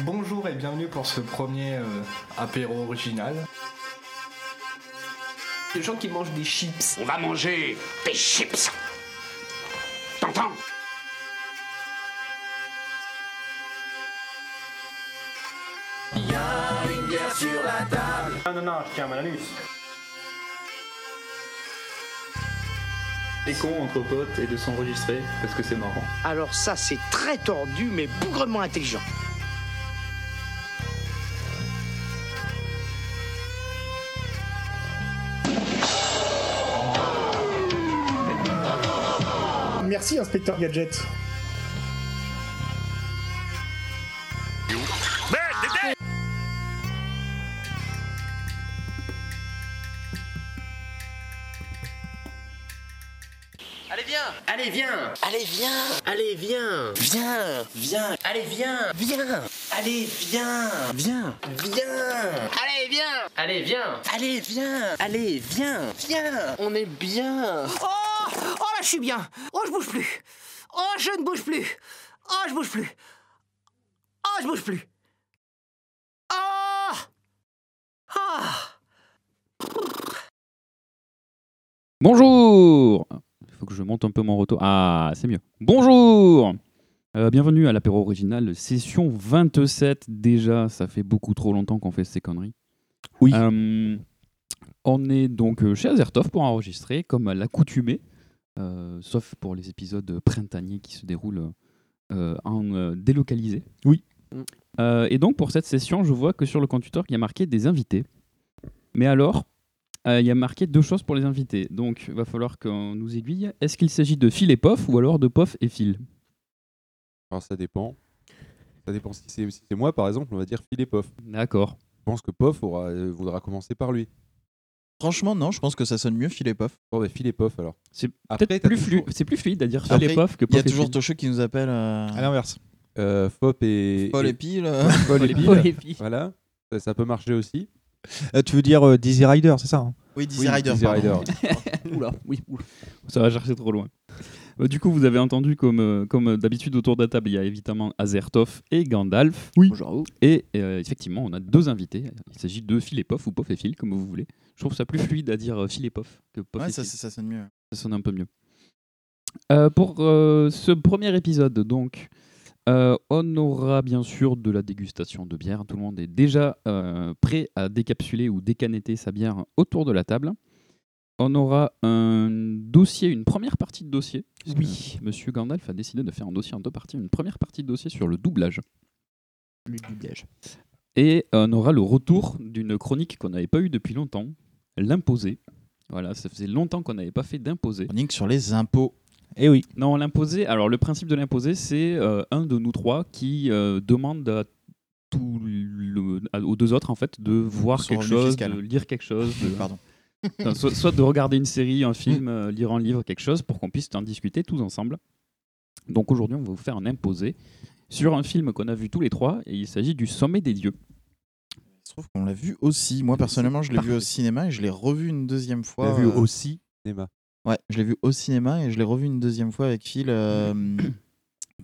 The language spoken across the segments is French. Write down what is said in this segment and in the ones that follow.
Bonjour et bienvenue pour ce premier euh, apéro original. Les gens qui mangent des chips. On va manger des chips. T'entends? Non, non, non, je tiens à con entre potes et de s'enregistrer parce que c'est marrant. Alors ça, c'est très tordu, mais bougrement intelligent. Merci, inspecteur Gadget. Allez viens Allez viens Allez viens Allez viens Viens Viens Allez viens Viens Allez viens Viens Viens Allez viens Allez viens Allez viens Allez viens Viens On est bien Oh Oh je suis bien Oh, je bouge plus Oh, je ne bouge plus Oh, je bouge plus Oh, je bouge plus Oh Ah Bonjour Il faut que je monte un peu mon retour. Ah, c'est mieux. Bonjour Euh, Bienvenue à l'apéro original, session 27 déjà. Ça fait beaucoup trop longtemps qu'on fait ces conneries. Oui. Euh, on est donc euh, chez Azertov pour enregistrer, comme à l'accoutumée, sauf pour les épisodes printaniers qui se déroulent euh, en euh, délocalisé. Oui. Euh, et donc pour cette session, je vois que sur le compte Twitter, il y a marqué des invités. Mais alors, euh, il y a marqué deux choses pour les invités. Donc, il va falloir qu'on nous aiguille. Est-ce qu'il s'agit de Phil et Pof ou alors de Pof et Phil? Alors ça dépend. Ça dépend si c'est si moi par exemple, on va dire Phil et Pof. D'accord. Je pense que Pof aura, euh, voudra commencer par lui. Franchement, non, je pense que ça sonne mieux Phil et Pof. Bon bah Phil et Pof alors. C'est Après, peut-être t'as plus, toujours- flu- c'est plus fluide à dire Phil Après, et Pof que Il y a et toujours. Toshio qui nous appelle euh, À l'inverse. Euh, Fop et... Paul et- Pile. Paul et Bill. Et. Voilà, ça, ça peut marcher aussi. Euh, tu veux dire euh, Dizzy Rider, c'est ça hein? Oui, Dizzy Oui, Rider. Dizzy pardon. Rider. Oula, oui, oula. Ça va chercher trop loin. Euh, du coup, vous avez entendu, comme, euh, comme d'habitude autour de la table, il y a évidemment Azertov et Gandalf. Oui. Bonjour. Et euh, effectivement, on a deux invités. Il s'agit de Phil et Pof ou Pof et Phil, comme vous voulez. Je trouve ça plus fluide à dire Phil et Pof que Pof Ouais, et ça, Phil. ça, ça sonne mieux. ça sonne un peu mieux. Euh, pour euh, ce premier épisode, donc, euh, on aura bien sûr de la dégustation de bière. Tout le monde est déjà euh, prêt à décapsuler ou décanetter sa bière autour de la table. On aura un dossier, une première partie de dossier. Oui. Monsieur Gandalf a décidé de faire un dossier en deux parties. Une première partie de dossier sur le doublage. Le doublage. Et on aura le retour d'une chronique qu'on n'avait pas eue depuis longtemps, l'imposé. Voilà, ça faisait longtemps qu'on n'avait pas fait d'imposé. Chronique sur les impôts. Eh oui. Non, l'imposé. Alors, le principe de l'imposé, c'est euh, un de nous trois qui euh, demande à tout le- à- aux deux autres en fait de voir quelque chose, fiscal. de lire quelque chose, de- Pardon. Soit, soit de regarder une série, un film, euh, lire un livre, quelque chose, pour qu'on puisse en discuter tous ensemble. Donc aujourd'hui, on va vous faire un imposé sur un film qu'on a vu tous les trois, et il s'agit du Sommet des dieux. Il se trouve qu'on l'a vu aussi. Moi, personnellement, je l'ai vu au cinéma et je l'ai revu une deuxième fois. l'a vu euh, aussi cinéma. Ouais, je l'ai vu au cinéma et je l'ai revu une deuxième fois avec Phil. euh,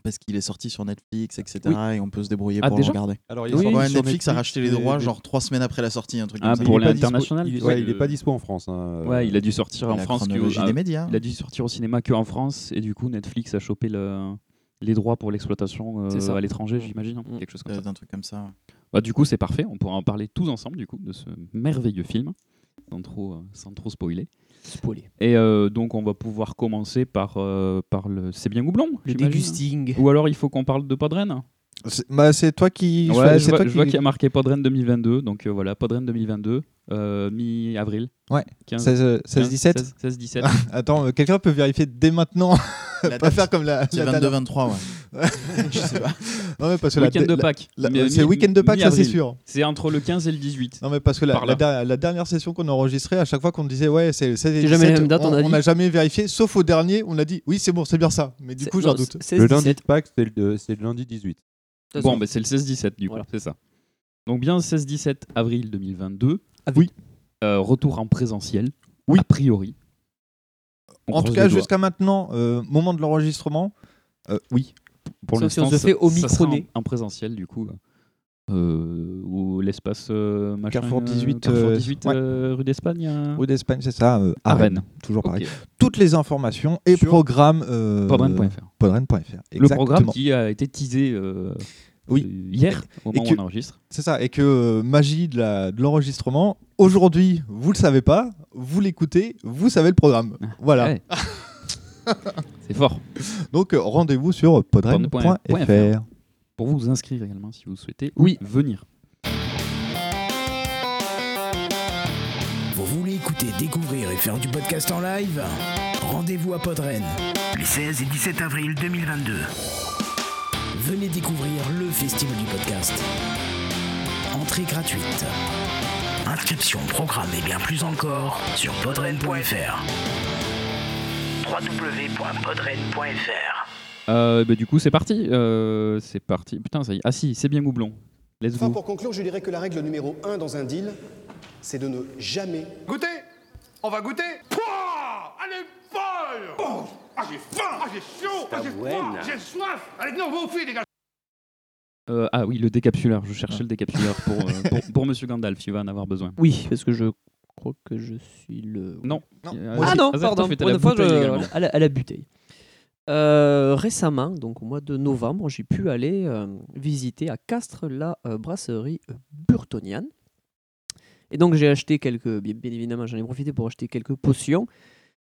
parce qu'il est sorti sur Netflix, etc. Et on peut se débrouiller Ah, pour le regarder. Alors il est Oui, Ouais, sur Netflix, a racheté les droits genre trois semaines après la sortie, un truc Ah, comme ça. pour il est pas dispo- l'international, Il, est- ouais, il est pas dispo en France. hein. Ouais, il a dû sortir en France. que- des médias. il a dû sortir au cinéma que en France, et du coup, Netflix a chopé le- les droits pour l'exploitation euh, C'est ça. à l'étranger, j'imagine, Mm. quelque chose comme ça. Euh, Un truc comme ça. Bah, du coup, c'est parfait. On pourra en parler tous ensemble du coup de ce merveilleux film, sans trop, euh, sans trop spoiler. Spoilé. Et euh, donc, on va pouvoir commencer par, euh, par le C'est bien Goublon Le dégusting. Ou alors, il faut qu'on parle de Podren C'est bah, c'est toi qui. Ouais, je c'est vois, toi je vois qui- qu'il y a marqué Podren 2022. Donc euh, voilà, Podren 2022, euh, mi-avril. Ouais. 15, 16, euh, 16, 17 16, 16, 17. Attends, euh, quelqu'un peut vérifier dès maintenant. La pas faire comme la. C'est la dernière- 22-23, ouais. je sais pas. Non, mais parce que la- Week-end de Pâques. Mi- C'est week-end de Pâques, ça c'est sûr. C'est entre le 15 et le 18. Non mais parce que la, Par la, la dernière session qu'on a enregistrée, à chaque fois qu'on disait ouais c'est le 16 et C'est jamais la 17, même date, on a dit. n'a jamais vérifié, sauf au dernier, on a dit oui c'est bon, c'est bien ça. Mais du coup j'en doute. Le lundi de Pâques, c'est le, c'est le lundi 18. Bon, bah, c'est le 16-17 du coup, c'est ça. Donc bien 16-17 avril 2022. Oui. Euh, retour en présentiel, Oui. a priori. On En tout cas jusqu'à maintenant, euh, moment de l'enregistrement, euh, oui. pour Sauf si on se fait sera omicroner. en, en présentiel du coup. ou l'espace machin, Carrefour euh, 18, Carrefour 18 ouais. rue d'Espagne Rue d'Espagne, c'est ça, à À Rennes. Rennes. Toujours pareil. Toutes les informations et Sur programmes. Podren.fr. podren.fr. Le programme qui a été teasé Oui. hier, au Et moment que- où on enregistre. C'est ça, et que euh, magie de la- de l'enregistrement, aujourd'hui, vous le savez pas, vous l'écoutez, vous savez le programme. Voilà. Ouais. C'est fort. Donc euh, rendez-vous sur podren.fr. Pour vous inscrire également si vous souhaitez oui. venir. Vous voulez écouter, découvrir et faire du podcast en live? Rendez-vous à Podren, les 16 et 17 avril 2022. Venez découvrir le festival du podcast. Entrée gratuite. Inscription, programme et bien plus encore sur podren.fr. www.podren.fr Euh, bah, du coup, c'est parti. Euh, c'est parti. Putain, ça y est. Ah si, c'est bien Goublon. Let's Enfin, go. pour conclure, je dirais que la règle numéro 1 dans un deal, c'est de ne jamais Goûtez On va goûter Pouah Elle est folle Oh Ah j'ai faim Ah j'ai chaud Ah j'ai froid J'ai soif Allez, non, vous filles, les gars Euh, ah oui, le décapsuleur. Je cherchais le décapsuleur pour, euh, pour, pour Monsieur Gandalf. Il va en avoir besoin. Oui, parce que je crois que je suis le. Non. Ah Vas-y, non, Azertov pardon. est à Pour la une fois, bouteille je- également. à, la, à la bouteille. Euh, récemment, donc au mois de novembre, j'ai pu aller euh, visiter à Castres la euh, brasserie euh, Burtonian. Et donc j'ai acheté quelques, bien, bien évidemment, j'en ai profité pour acheter quelques potions.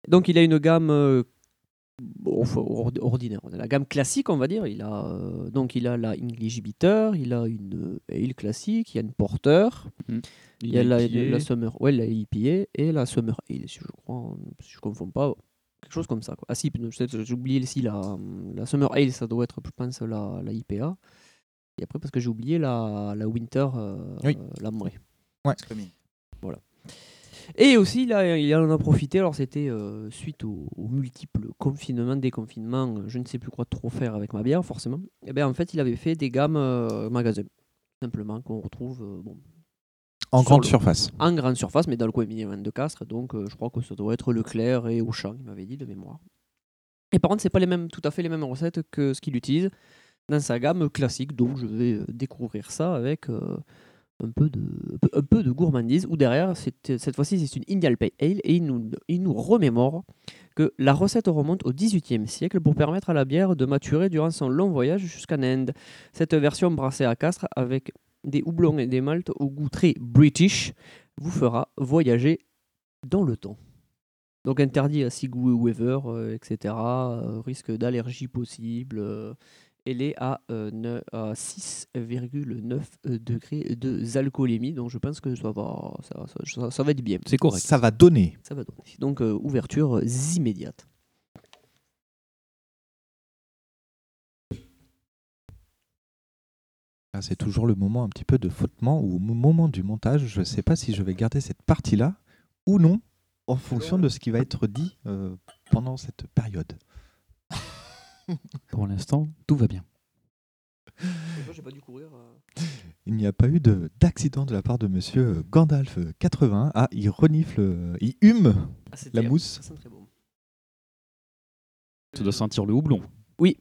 Donc il a une gamme euh, ordinaire, la gamme classique, on va dire. Il a euh, donc il a la English Bitter, il a une euh, ale classique, il y a une porter, Mhm. il y a la, summer, ouais, la IPA et la summer ale, si je crois, si je confonds pas, quelque chose comme ça. Quoi. Ah si, peut-être, j'ai oublié ici la, la summer ale, ça doit être, je pense, la, la IPA. Et après, parce que j'ai oublié la, la winter, euh, Oui. l'ambrée. Ouais. Et aussi, là, il en a profité. Alors, c'était euh, suite aux, aux multiples confinements, déconfinements, je ne sais plus quoi trop faire avec ma bière, forcément. Et bien, en fait, il avait fait des gammes euh, magasins, simplement, qu'on retrouve euh, bon, En grande le- surface. En grande surface, mais dans le coin minimum de Castres. Donc, euh, je crois que ça doit être Leclerc et Auchan, il m'avait dit de mémoire. Et par contre, c'est pas les mêmes, tout à fait les mêmes recettes que ce qu'il utilise dans sa gamme classique. Donc, je vais euh, découvrir ça avec euh, un, peu de, gourmandise. Ou derrière, cette fois-ci, c'est une Indian Pale Ale et il nous, remémore que la recette remonte au XVIIIe siècle pour permettre à la bière de maturer durant son long voyage jusqu'en Inde. Cette version brassée à Castres avec des houblons et des maltes au goût très british vous fera voyager dans le temps. Donc interdit à Sigou et Weaver, euh, etc. euh, risque d'allergie possible. euh, elle est à, euh, à 6,9 degrés de alcoolémie. Donc je pense que ça va, ça, ça- ça- ça va être bien. C'est correct. Ça va donner. Ça va donner. Donc euh, ouverture immédiate. Ah, C'est toujours le moment un petit peu de flottement ou au moment du montage. Je ne sais pas si je vais garder cette partie-là ou non, en fonction de ce qui va être dit euh, pendant cette période. Pour l'instant, tout va bien. j'ai pas dû courir. Il n'y a pas eu de- d'accident de, la part de monsieur Gandalf euh, 80. Ah, il renifle, euh, il hume Ah, la mousse. ça sent très bon. Tu dois sentir le houblon. Oui.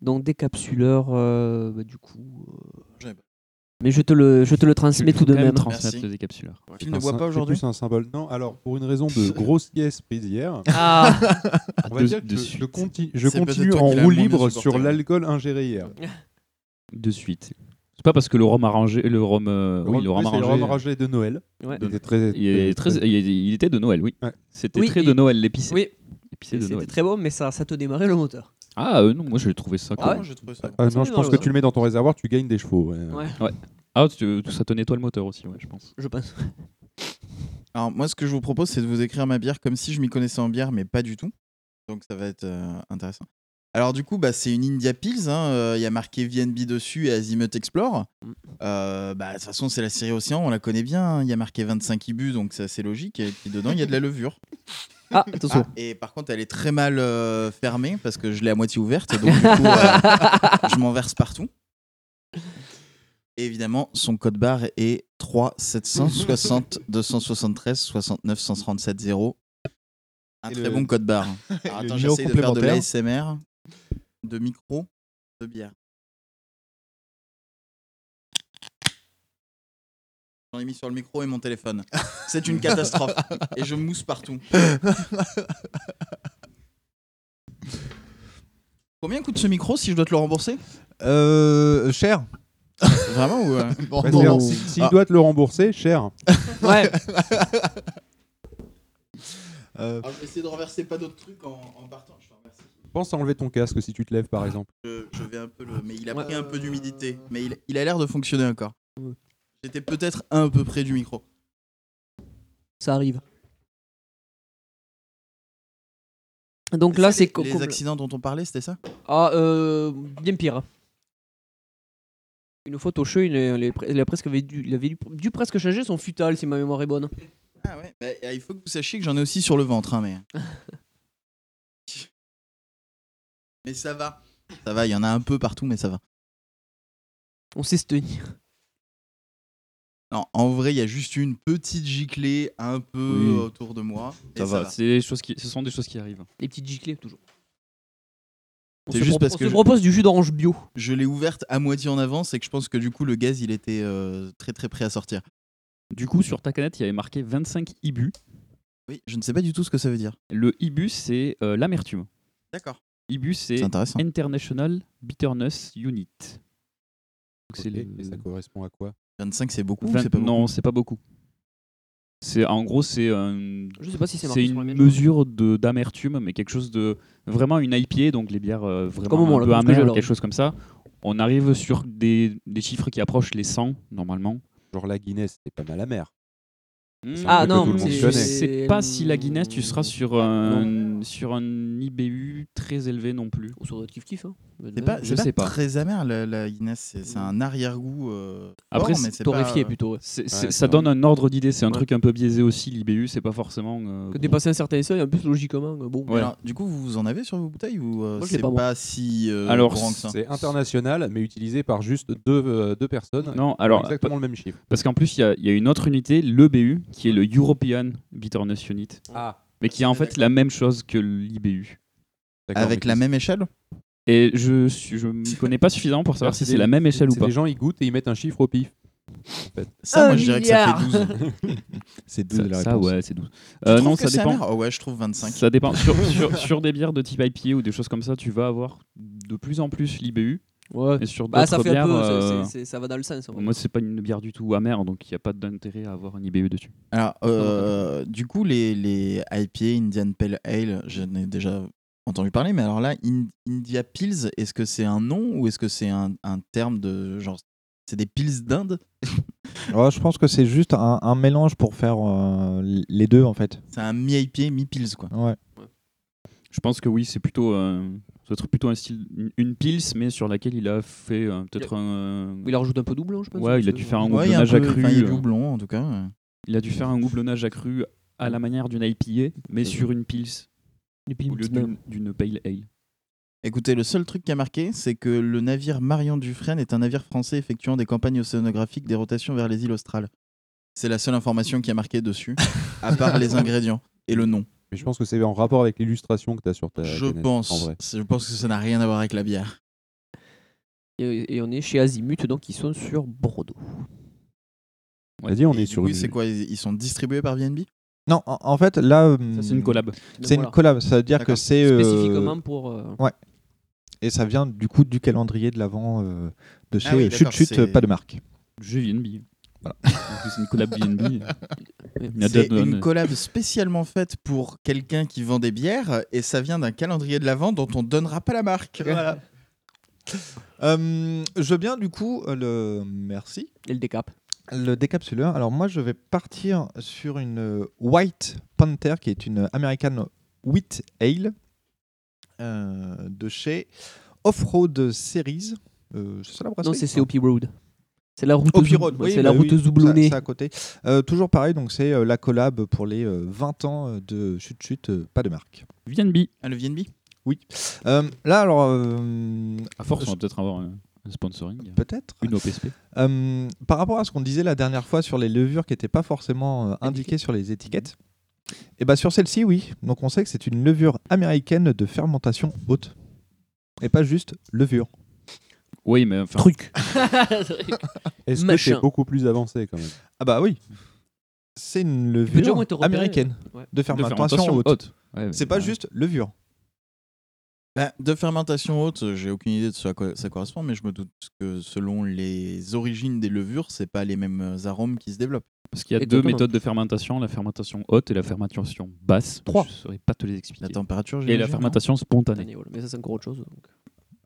Donc décapsuleur, euh, bah, du coup. euh. Mais je te le, je te le transmets tout de même transmettre décapsuleur. Phil C'est ne sym- pas c'est aujourd'hui plus un symbole. Non, alors pour une raison de grossiesse prise hier, Ah on va de- dire de que je, suite. je conti- je C'est peut-être continue en roue libre sur l'alcool ingéré hier. De suite. C'est pas parce que le rhum arrangé, le rhum, euh, oui, le rhum Oui, c'est arrangé, le rhum arrangé de Noël. Ouais. Il était très, il, est très, il, est- il était de Noël, oui. Ouais. C'était Oui, très de Noël, l'épicé. Oui. C'était très bon, mais ça, ça te démarrait le moteur. Ah euh, non, moi j'ai trouvé ça. Ah cool. ouais j'ai trouvé ça. Ah, non, met je pense que tu le mets dans ton réservoir, tu gagnes des chevaux. ouais. Ouais, Ouais. Ah, tu- ça te nettoie le moteur aussi, ouais, je pense. je pense. Alors moi, ce que je vous propose, c'est de vous écrire ma bière comme si je m'y connaissais en bière, mais pas du tout. Donc ça va être euh, intéressant. Alors du coup, bah, c'est une India Pils. hein, euh, Il y a marqué VNB dessus et Azimuth Explore. Euh, bah, de toute façon, c'est la série Océan, on la connaît bien. hein, Il y a marqué 25 ibus, donc c'est assez logique. Et puis dedans, il y a de la levure. Ah, attention. Ah, et par contre, elle est très mal euh, fermée parce que je l'ai à moitié ouverte. Donc du coup, euh, je m'en verse partout. Et évidemment, son code barre est 3 760 273 69 137 0. Un Et très le- bon code barre. Alors, attends, j'essaie de faire de l'ASMR, de micro, de bière. J'en ai mis sur le micro et mon téléphone. C'est une catastrophe. et je mousse partout. Combien coûte ce micro si je dois te le rembourser? Euh, cher. Vraiment ou euh, si- S'il doit te le rembourser, cher. Ouais. Euh, Alors, je vais essayer de renverser pas d'autres trucs en, en partant. Je te remercie. Pense à enlever ton casque si tu te lèves, par exemple. Je, je vais un peu le. Mais il a pris un peu d'humidité. Mais il, il a l'air de fonctionner encore. J'étais peut-être un peu près du micro. Ça arrive. Donc là, c'est Les comme- accidents dont on parlait, c'était ça? Ah, euh, bien pire. Une fois, Toshio, il, a- il a- il a presque avait dû, il avait dû, dû presque changer son futal, si ma mémoire est bonne. Ah ouais bah, Il faut que vous sachiez que j'en ai aussi sur le ventre, hein, mais. mais ça va. Ça va, il y en a un peu partout, mais ça va. On sait se tenir. Non, en vrai, il y a juste une petite giclée un peu Oui. autour de moi. et Ça va, c'est des choses qui, ce sont des choses qui arrivent. Les petites giclées, toujours. On se juste pro- parce on que se je- propose du jus d'orange bio. Je l'ai ouverte à moitié en avance et que je pense que du coup, le gaz, il était euh, très très prêt à sortir. Du coup, sur ta canette, il y avait marqué 25 IBU. Oui, je ne sais pas du tout ce que ça veut dire. Le IBU, c'est euh, l'amertume. D'accord. IBU, c'est. International Bitterness Unit. Donc le- Et ça correspond à quoi? 25, c'est beaucoup pas Non, c'est pas beaucoup. C'est en gros c'est un- Je sais pas si c'est une mesure de d'amertume, mais quelque chose de vraiment une IPA, donc les bières euh, vraiment Comme un peu amères, quelque chose comme ça. On arrive sur des, des chiffres qui approchent les 100 normalement. Genre la Guinness, c'est pas mal amer. Ah non, le c'est- connaît. C'est pas si la Guinness, tu seras sur un, sur un IBU très élevé non plus. Ou sur kiff kiff. Hein. C'est pas, Je c'est pas sais pas. très amer la, la Guinness, c'est un arrière-goût. euh, Après, c'est torréfié pas, euh, plutôt. ouais. Ça vrai. donne un ordre d'idée, c'est un Ouais. truc un peu biaisé aussi, l'IBU, c'est pas forcément. euh, Que dépasser un certain seuil, en plus, logiquement, euh, bon. Ouais. Alors, du coup, vous en avez sur vos bouteilles ou euh, je c'est pas, si euh, Alors, courant que ça C'est international, mais utilisé par juste deux, euh, deux personnes. Non, alors, exactement le même chiffre. Parce qu'en plus, il y a- il y, a une autre unité, l'EBU, qui est le European Bitterness Unit, Ah, mais qui est en fait la même chose que l'IBU. Avec la même échelle Et je je me connais pas suffisamment pour savoir si c'est la même échelle ou pas. Les gens, ils goûtent et ils mettent un chiffre au pif. En fait. Ça, Un moi, je dirais que ça fait milliard. 12. C'est 12 Ça, la ça, réponse. ouais, c'est 12. Tu Euh, non, que ça dépend. Oh ouais, je trouve 25. Ça dépend. Sur, sur, sur des bières de type IPA ou des choses comme ça, tu vas avoir de plus en plus l'IBU. Ouais. Et sur Bah, d'autres ça fait bières, un peu. ça- euh, ça va dans le sens. en moi, c'est pas une bière du tout amère, donc il n'y a pas d'intérêt à avoir un IBU dessus. Alors, euh, du coup, les, les IPA, Indian Pale Ale, j'en ai déjà entendu parler, mais alors là, In- India Pils, est-ce que c'est un nom ou est-ce que c'est un, un terme de genre. C'est des pils d'Inde? Ouais, je pense que c'est juste un, un mélange pour faire euh, les deux en fait. C'est un mi-IPA, mi-pils, quoi. Ouais. Je pense que oui, c'est plutôt, euh, ça doit être plutôt un style, une, pils, mais sur laquelle il a fait euh, peut-être un. Il a rajouté un peu doublon, je pense. Ouais, il a dû que- faire un houblonnage peu- accru. il houblon, en tout cas. Il a dû faire un houblonnage accru à la manière d'une IPA, mais sur une pils au lieu d'une pale ale. Écoutez, le seul truc qui a marqué, c'est que le navire Marion Dufresne est un navire français effectuant des campagnes océanographiques, des rotations vers les îles australes. C'est la seule information qui a marqué dessus, à part les ingrédients et le nom. Mais je pense que c'est en rapport avec l'illustration que tu as sur ta Je canette, en pense. vrai. Je pense que ça n'a rien à voir avec la bière. Et, et on est chez Azimut, donc ils sont sur Bordeaux. On Et est du sur une- c'est quoi Ils ils sont distribués par VNB Non, en, en fait, là. Ça, c'est une collab. C'est une collab, ça veut dire que c'est. euh, Spécifiquement pour. euh, Ouais. Et ça vient du coup du calendrier de l'avant euh, de chez Ah oui, Chut Chut, pas de marque. Jeu VNB. Voilà. En plus, c'est une collab VNB. C'est une collab spécialement faite pour quelqu'un qui vend des bières et ça vient d'un calendrier de l'avant dont on donnera pas la marque. Voilà. Euh, je veux bien du coup euh, le merci. Et le décap. Le décapsuleur. Alors moi je vais partir sur une euh, White Panther qui est une American Wheat Ale euh, de chez Offroad Series. Euh, c'est ça la brasserie? Non, c'est. COP Road. C'est la route, Pirode, oui, c'est bah la route oui, zoublonnée. ça- ça à côté. Euh, toujours pareil, donc c'est euh, la collab pour les euh, 20 ans euh, de Chut Chut, euh, pas de marque. VNB. Ah, le VNB Oui. Euh, là, alors. euh, À force, on va peut-être avoir un, un sponsoring. Peut-être. Une OPSP. Euh, par rapport à ce qu'on disait la dernière fois sur les levures qui n'étaient pas forcément euh, indiquées sur les étiquettes, et bah sur celle-ci, oui. Donc on sait que c'est une levure américaine de fermentation haute. Et pas juste levure. Oui, mais enfin. Truc. Est-ce que Machin. c'est beaucoup plus avancé quand même? Ah bah oui. C'est une déjà levure américaine Ouais. de fermentation, fermentation haute. haute. Ouais, ouais. c'est pas juste levure. Bah, de fermentation haute, j'ai aucune idée de ce à quoi ça correspond, mais je me doute que selon les origines des levures, c'est pas les mêmes arômes qui se développent. Parce qu'il y a Et deux méthodes de fermentation, la fermentation haute et la fermentation basse. Trois. Je ne saurais pas te les expliquer. La température, et la non fermentation spontanée. Mais ça, c'est encore autre chose. donc.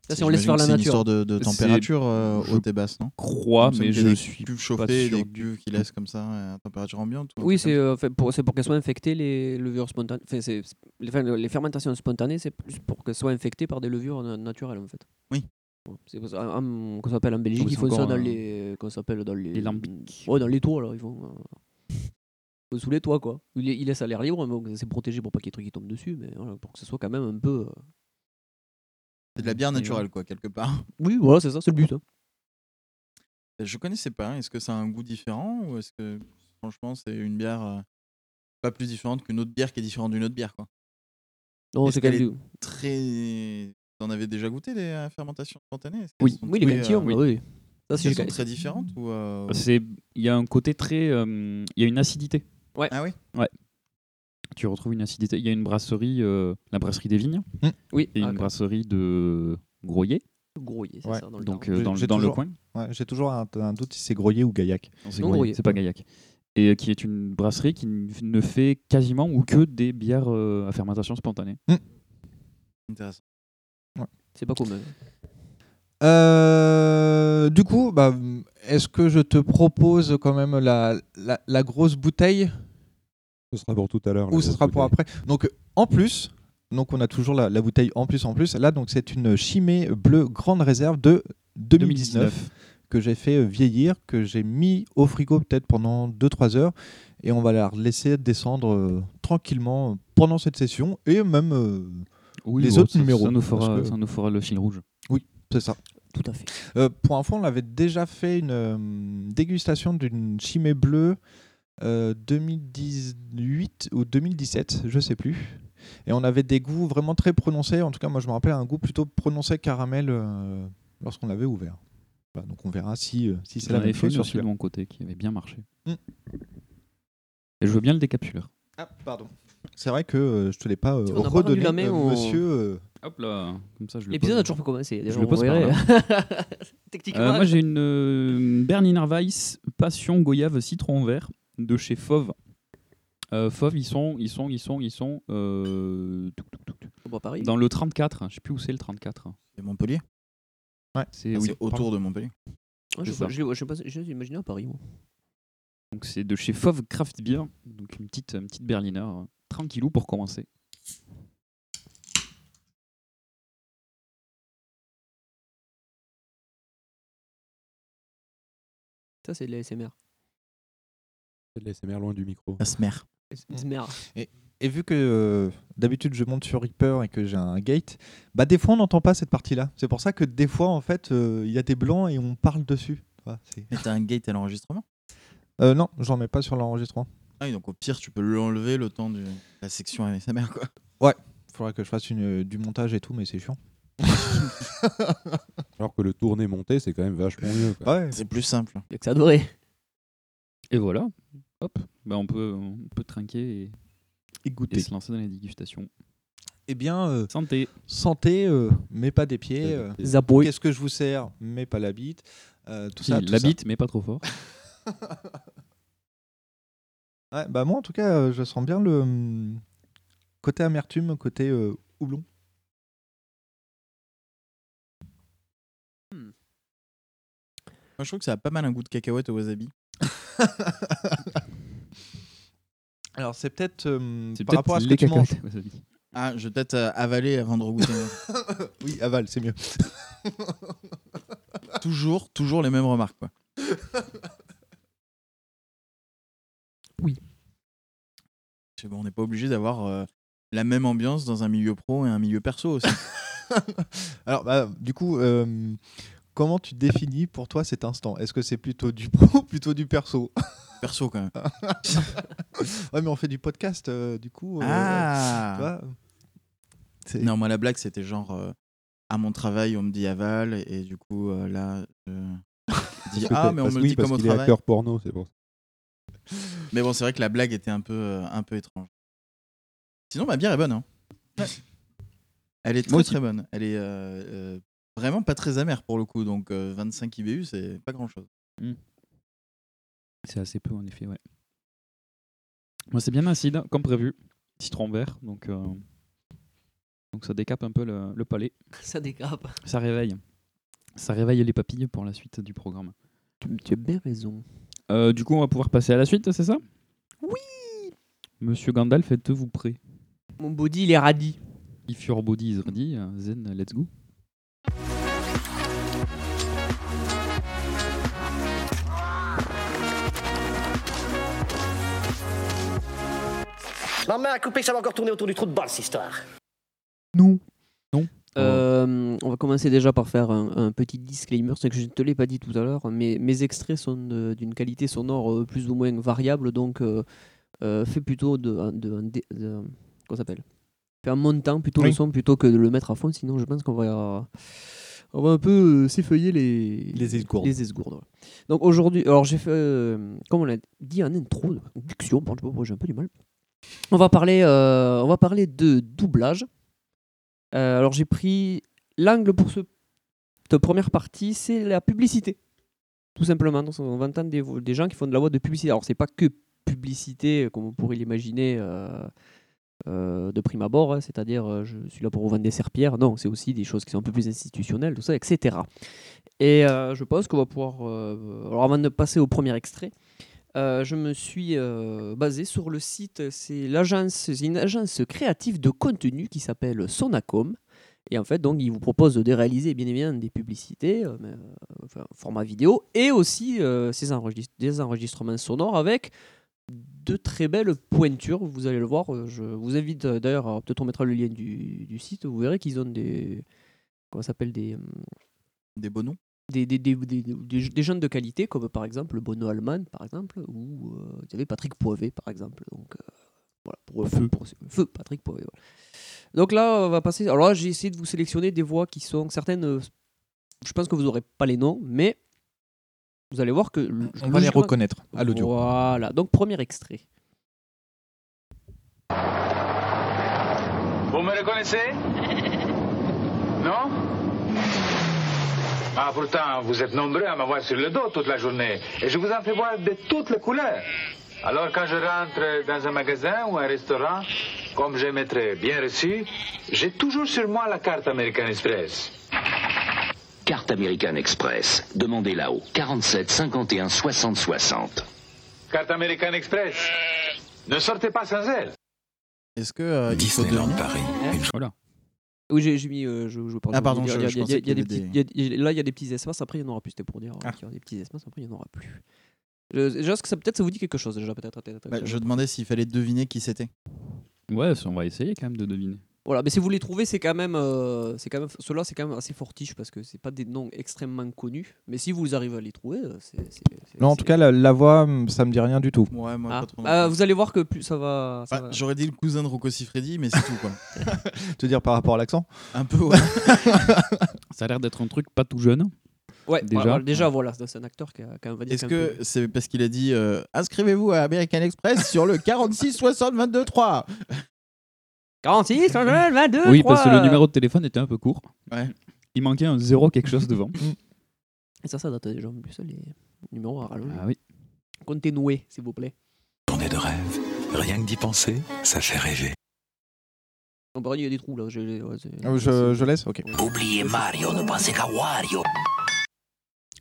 Si on laisse faire la c'est une nature. histoire de, de température euh, haute et basse, non? crois, Il mais je suis cuves chauffées, des du cuves qui laissent comme ça euh, à température ambiante Oui, c'est euh, pour, pour qu'elles soient infectées, les levures spontanées. Enfin, c'est, c'est- les, enfin, les fermentations spontanées, c'est plus pour qu'elles soient infectées par des levures na- naturelles, en fait. Oui. C'est pour ça, en- qu'on s'appelle en Belgique, Oui, ils font ça dans les. Qu'on s'appelle dans les. Les lambics. Ouais, dans les toits, là. Ils font. euh, Sous les toits, quoi. Ils, ils laissent à l'air libre, c'est protégé pour pas qu'il y ait des trucs qui tombent dessus, mais voilà, pour que ce soit quand même un peu. Euh, C'est de la bière naturelle, quoi, quelque part. Oui, voilà, c'est ça, c'est le but. hein. Je connaissais pas. Est-ce que ça a un goût différent ou est-ce que, franchement, c'est une bière euh, pas plus différente qu'une autre bière qui est différente d'une autre bière, quoi? Non, Est-ce c'est quand qu'elle même. est très. Vous en avez déjà goûté des euh, fermentations spontanées? Est-ce Oui. sont Oui, les très, euh, oui. Ça, c'est elles j'ai- sont très différentes ou euh, C'est, il y a un côté très, euh, il y a une acidité. Ouais. Ah oui? Ouais. Tu retrouves une acidité. Il y a une brasserie, euh, la brasserie des Vignes, Oui, et ah, une brasserie de Groyer, Groyer, c'est Ouais. ça, dans le donc euh, J'ai- dans, le coin. Ouais, J'ai toujours un, un doute si c'est Groyer ou Gaillac. C'est Groyer, c'est pas Gaillac. Et euh, qui est une brasserie qui ne fait quasiment ou que des bières euh, à fermentation spontanée. Intéressant. C'est pas commun. Euh, du coup, bah, est-ce que je te propose quand même la, la, la grosse bouteille? Ce sera pour tout à l'heure. ou ce sera pour après Donc en plus, donc on a toujours la, la bouteille en plus en plus. Là donc c'est une Chimay bleue grande réserve de 2019, que j'ai fait euh, vieillir, que j'ai mis au frigo peut-être pendant 2-3 heures et on va la laisser descendre euh, tranquillement euh, pendant cette session et même euh, Oui, les bon, autres ça- numéros. Ça nous, fera, que- ça nous fera le fil rouge. Oui, c'est ça. Tout à fait. Euh, pour info, on avait déjà fait une euh, dégustation d'une chimée bleue euh, 2018 ou 2017, je sais plus. Et on avait des goûts vraiment très prononcés. En tout cas, moi, je me rappelle un goût plutôt prononcé caramel euh, lorsqu'on l'avait ouvert. Voilà, donc on verra si, euh, si c'est la même chose sur aussi de mon côté qui avait bien marché. Mm. Et je veux bien le décapsuleur. Ah, pardon. C'est vrai que euh, je te l'ai pas euh, on redonné, la main euh, monsieur. euh, Hop là, comme ça je le L'épisode pose. a toujours pas commencé. Je le pose par là. Techniquement. Euh, moi j'ai une euh, Berliner Weiss Passion Goyave Citron Vert de chez Fauve. Euh, Fauve, ils sont, ils sont, ils sont, ils sont euh, touc, touc, touc, touc. Bon, Paris. dans le 34. Je sais plus où c'est le 34. C'est Montpellier Ouais. C'est Ah, oui, C'est autour de Montpellier. Ah, je c'est sais pas, ça. je je je à Paris, moi. Donc c'est de chez Fauve Craft Beer, donc une petite, une petite Berliner, euh, tranquillou pour commencer. Ça, c'est de l'ASMR. C'est de l'ASMR loin du micro. La smer. ASMR. Et, et vu que euh, d'habitude je monte sur Reaper et que j'ai un gate, bah des fois on n'entend pas cette partie-là. C'est pour ça que des fois en fait euh, il y a des blancs et on parle dessus. Voilà, Mais t'as un gate à l'enregistrement? Euh, non, j'en mets pas sur l'enregistrement. Ah oui, donc au pire, tu peux l'enlever le temps de la section ASMR, quoi. Ouais, faudrait que je fasse une, du montage et tout, mais c'est chiant. Alors que le tourné monté, c'est quand même vachement mieux. quoi. Ouais. C'est plus simple. Il y a que ça. Et voilà, hop, bah, on, peut, on peut trinquer et, Et et goûter. se lancer dans la dégustation. Eh bien, euh, Santé santé, euh, mais pas des pieds. euh, Zapoy. Qu'est-ce que je vous sers, mais pas la bite. euh, tout Si, ça, tout la ça. bite, mais pas trop fort. Ouais, bah moi en tout cas, euh, je sens bien le hum, côté amertume, côté euh, houblon. Moi, je trouve que ça a pas mal un goût de cacahuète au wasabi. Alors c'est peut-être euh, C'est par rapport à ce que tu manges. Ah, je vais peut-être euh, avaler avant de regoûter. oui, aval, c'est mieux. toujours, toujours les mêmes remarques, quoi. Oui. C'est bon, on n'est pas obligé d'avoir euh, la même ambiance dans un milieu pro et un milieu perso aussi. Alors, bah, du coup, euh, comment tu définis pour toi cet instant? Est-ce que c'est plutôt du pro ou plutôt du perso? Perso, quand même. Ouais, mais on fait du podcast, euh, du coup. euh, Ah. tu vois, c'est- Non, moi, la blague, c'était genre euh, à mon travail, on me dit aval, et du coup, là, je dis ah, mais on me le dit comme au qu'il est travail. acteur porno, c'est ça. Mais bon, c'est vrai que la blague était un peu, un peu étrange. Sinon, ma bière est bonne. Hein. Elle est très très bonne. Elle est vraiment pas très amère pour le coup. Donc euh, 25 IBU, c'est pas grand chose. C'est assez peu en effet, ouais. Moi, c'est bien acide, comme prévu. Citron vert, donc, euh, donc ça décape un peu le, le palais. Ça décape. Ça réveille. Ça réveille les papilles pour la suite du programme. Tu, tu as bien raison. Euh, du coup, on va pouvoir passer à la suite, c'est ça? Oui Monsieur Gandalf, êtes-vous prêt? Mon body, il est radis. If your body is ready, euh, then let's go. Ma main à couper, ça va encore tourner autour du trou de balle, cette histoire. Non. Non. Euh, on va commencer déjà par faire un, un petit disclaimer, c'est que je ne te l'ai pas dit tout à l'heure, mais mes extraits sont d'une qualité sonore euh, plus ou moins variable, donc euh, euh, fais plutôt de, de, de- ça s'appelle? Fais un montant plutôt le Oui. son plutôt que de le mettre à fond, sinon je pense qu'on va on va un peu euh, s'effeuiller les Les esgourdes. Les esgourdes, voilà. Donc aujourd'hui, alors j'ai fait, euh, comme on l'a dit en intro, diction, bon, je j'ai un peu du mal. On va parler, euh, on va parler de doublage. Alors j'ai pris l'angle pour ce- cette première partie, c'est la publicité. Tout simplement. Donc, on va entendre des, gens qui font de la voix de publicité. Alors c'est pas que publicité, comme on pourrait l'imaginer euh, de prime abord, hein, c'est-à-dire euh, je suis là pour vous vendre des serpillères. Non, c'est aussi des choses qui sont un peu plus institutionnelles, tout ça, etc. Et euh, je pense qu'on va pouvoir... alors avant de passer au premier extrait, je me suis basé sur le site, c'est l'agence, une agence créative de contenu qui s'appelle Sonacom. Et en fait, donc, ils vous proposent de réaliser bien évidemment des publicités, enfin, format vidéo, et aussi des enregistrements sonores avec de très belles pointures. Vous allez le voir. euh, Je vous invite euh, d'ailleurs, peut-être on mettra le lien du, du site. Vous verrez qu'ils ont des. Comment ça s'appelle Des. Des beaux noms des, des, des, des, jeunes de qualité, comme par exemple Bono Alman, par exemple, ou euh, vous avez Patrick Poivet, par exemple. Donc, euh, voilà, pour, Feu. pour- Feu, Patrick Poivet. voilà. Donc là, on va passer. Alors là, j'ai essayé de vous sélectionner des voix qui sont certaines. je pense que vous n'aurez pas les noms, mais vous allez voir que. On va les reconnaître à l'audio. Voilà. Donc, premier extrait. Vous me reconnaissez? Non? Ah, pourtant, vous êtes nombreux à m'avoir sur le dos toute la journée. Et je vous en fais voir de toutes les couleurs. Alors, quand je rentre dans un magasin ou un restaurant, comme j'aime être bien reçu, j'ai toujours sur moi la carte American Express. Carte American Express. Demandez là-haut. 47 51 60 60. Carte American Express. Ne sortez pas sans elle. Est-ce que euh, Disneyland Paris. Voilà. Oui, j'ai j'ai mis. euh, je, je, Ah, pardon, je- je y a- des petits- y a- Là, il y a des petits espaces. Après, il n'y en aura plus. C'était pour dire Ah. qu'il y aura des petits espaces. Après, il n'y en aura plus. Je, déjà, que ça peut-être ça vous dit quelque chose déjà peut-être. peut-être- Bah, je demandais s'il fallait deviner qui c'était. Ouais, on va essayer quand même de deviner. Voilà, mais si vous les trouvez, c'est quand même, euh, c'est quand même, ceux-là, c'est quand même assez fortiche parce que c'est pas des noms extrêmement connus. Mais si vous arrivez à les trouver, euh, c'est. c'est- c'est- Non, en tout cas, la, la voix, ça me dit rien du tout. Ouais, moi Ah. pas trop. non Bah, vous allez voir que plus ça va. ça Bah, va. J'aurais dit le cousin de Rocco Siffredi, mais c'est tout quoi. Veux dire par rapport à l'accent Un peu, ouais. Ça a l'air d'être un truc pas tout jeune. Ouais, déjà. déjà, déjà voilà, c'est un acteur qui a quand même. Est-ce que peu- c'est parce qu'il a dit euh, inscrivez-vous à American Express sur le 46 60 22 3 46, 22, Oui, parce que le numéro de téléphone était un peu court. Ouais. Il manquait un zéro quelque chose devant. Et ça, ça date déjà en plus, les numéros à rallonge. Ah oui. Comptez noué, s'il vous plaît. Journée de rêve. Rien que d'y penser, ça fait rêver. On peut il y a des trous là. je- ouais, c'est- Ah, je, je laisse Ok. Oubliez Mario, ne pensez qu'à Wario.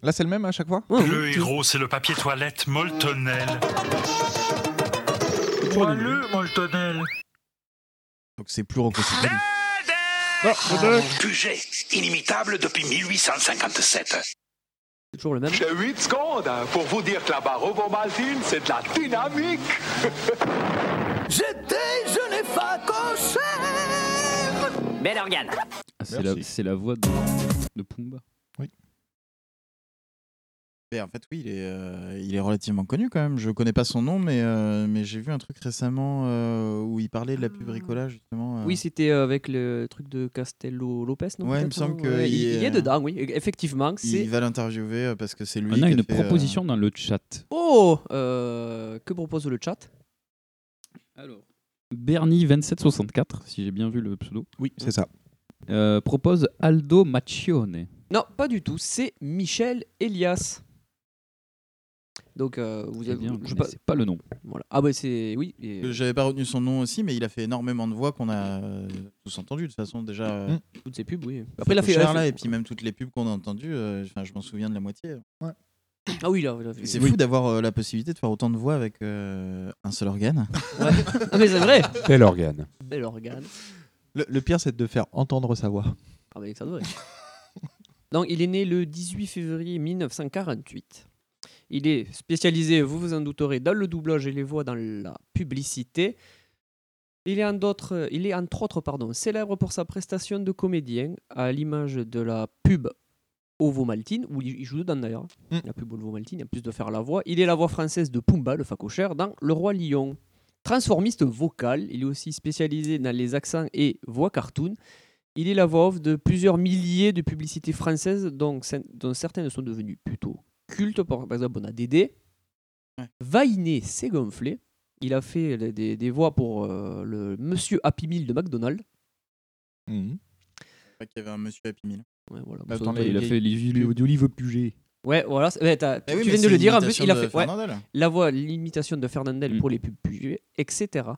Là, c'est le même à chaque fois? Le héros, c'est le papier toilette Moltonel. Vois-le, Moltonel. Donc c'est plus Rocco Siffredi. QG, inimitable depuis 1857. C'est toujours le même. J'ai 8 secondes hein, pour vous dire que la barre ovomaltine, c'est de la dynamique. J'étais, je n'ai pas coché. Bel organe. Ah, c'est la, c'est la voix de, de Pumba. Mais en fait, oui, il est, euh, il est relativement connu quand même. Je connais pas son nom, mais, euh, mais j'ai vu un truc récemment euh, où il parlait de la pub Ricola, justement. euh. Oui, c'était avec le truc de Castello Lopez, non Ouais, il me semble non? que Ouais, il, il il est dedans, oui. Effectivement, c'est. il va l'interviewer parce que c'est lui. On a qui une fait, euh, proposition dans le chat. Oh euh, Que propose le chat? Alors. Bernie2764, si j'ai bien vu le pseudo. Oui, c'est ça. Euh, propose Aldo Macchione. Non, pas du tout. C'est Michel Elias. Donc, euh, vous avez. bien, je je sais connaissais pas le nom. Voilà. Ah, bah, c'est. Oui. et- que J'avais pas retenu son nom aussi, mais il a fait énormément de voix qu'on a euh, tous entendues. De toute façon, déjà. euh, Mm. Toutes ces pubs, oui. Après, il a fait. cher, fait- là, et puis même toutes les pubs qu'on a entendues, euh, enfin, je m'en souviens de la moitié. Ah oui, là. C'est Oui. fou d'avoir euh, la possibilité de faire autant de voix avec euh, un seul organe. Ouais. Ah, mais c'est vrai. Quel organe Bel organe. Le, le pire, c'est de faire entendre sa voix. Ah, mais ça devrait. Donc, il est né le 18 février 1948. Il est spécialisé, vous vous en douterez, dans le doublage et les voix dans la publicité. Il est, en d'autres- il est entre autres pardon, célèbre pour sa prestation de comédien, à l'image de la pub Ovomaltine, où il joue dedans d'ailleurs. La pub Ovomaltine, en plus de faire la voix. Il est la voix française de Pumba, le facochère, dans Le Roi Lion. Transformiste vocal, il est aussi spécialisé dans les accents et voix cartoon. Il est la voix off de plusieurs milliers de publicités françaises, dont, dont certaines sont devenues plutôt cultes. Par par exemple, on a Dédé. Vainé s'est gonflé. Il a fait les- des, des voix pour euh, le Monsieur Happy Meal de McDonald's. Pas qu'il y avait un monsieur Happy Meal. Ouais, voilà. Bah, ça, il a fait les huiles d'olive Puget. Ouais, voilà. ouais, oui, tu mais viens de le dire. En plus, l'imitation il a fait ouais, la voix, l'imitation de Fernandel pour les pubs Puget, etc.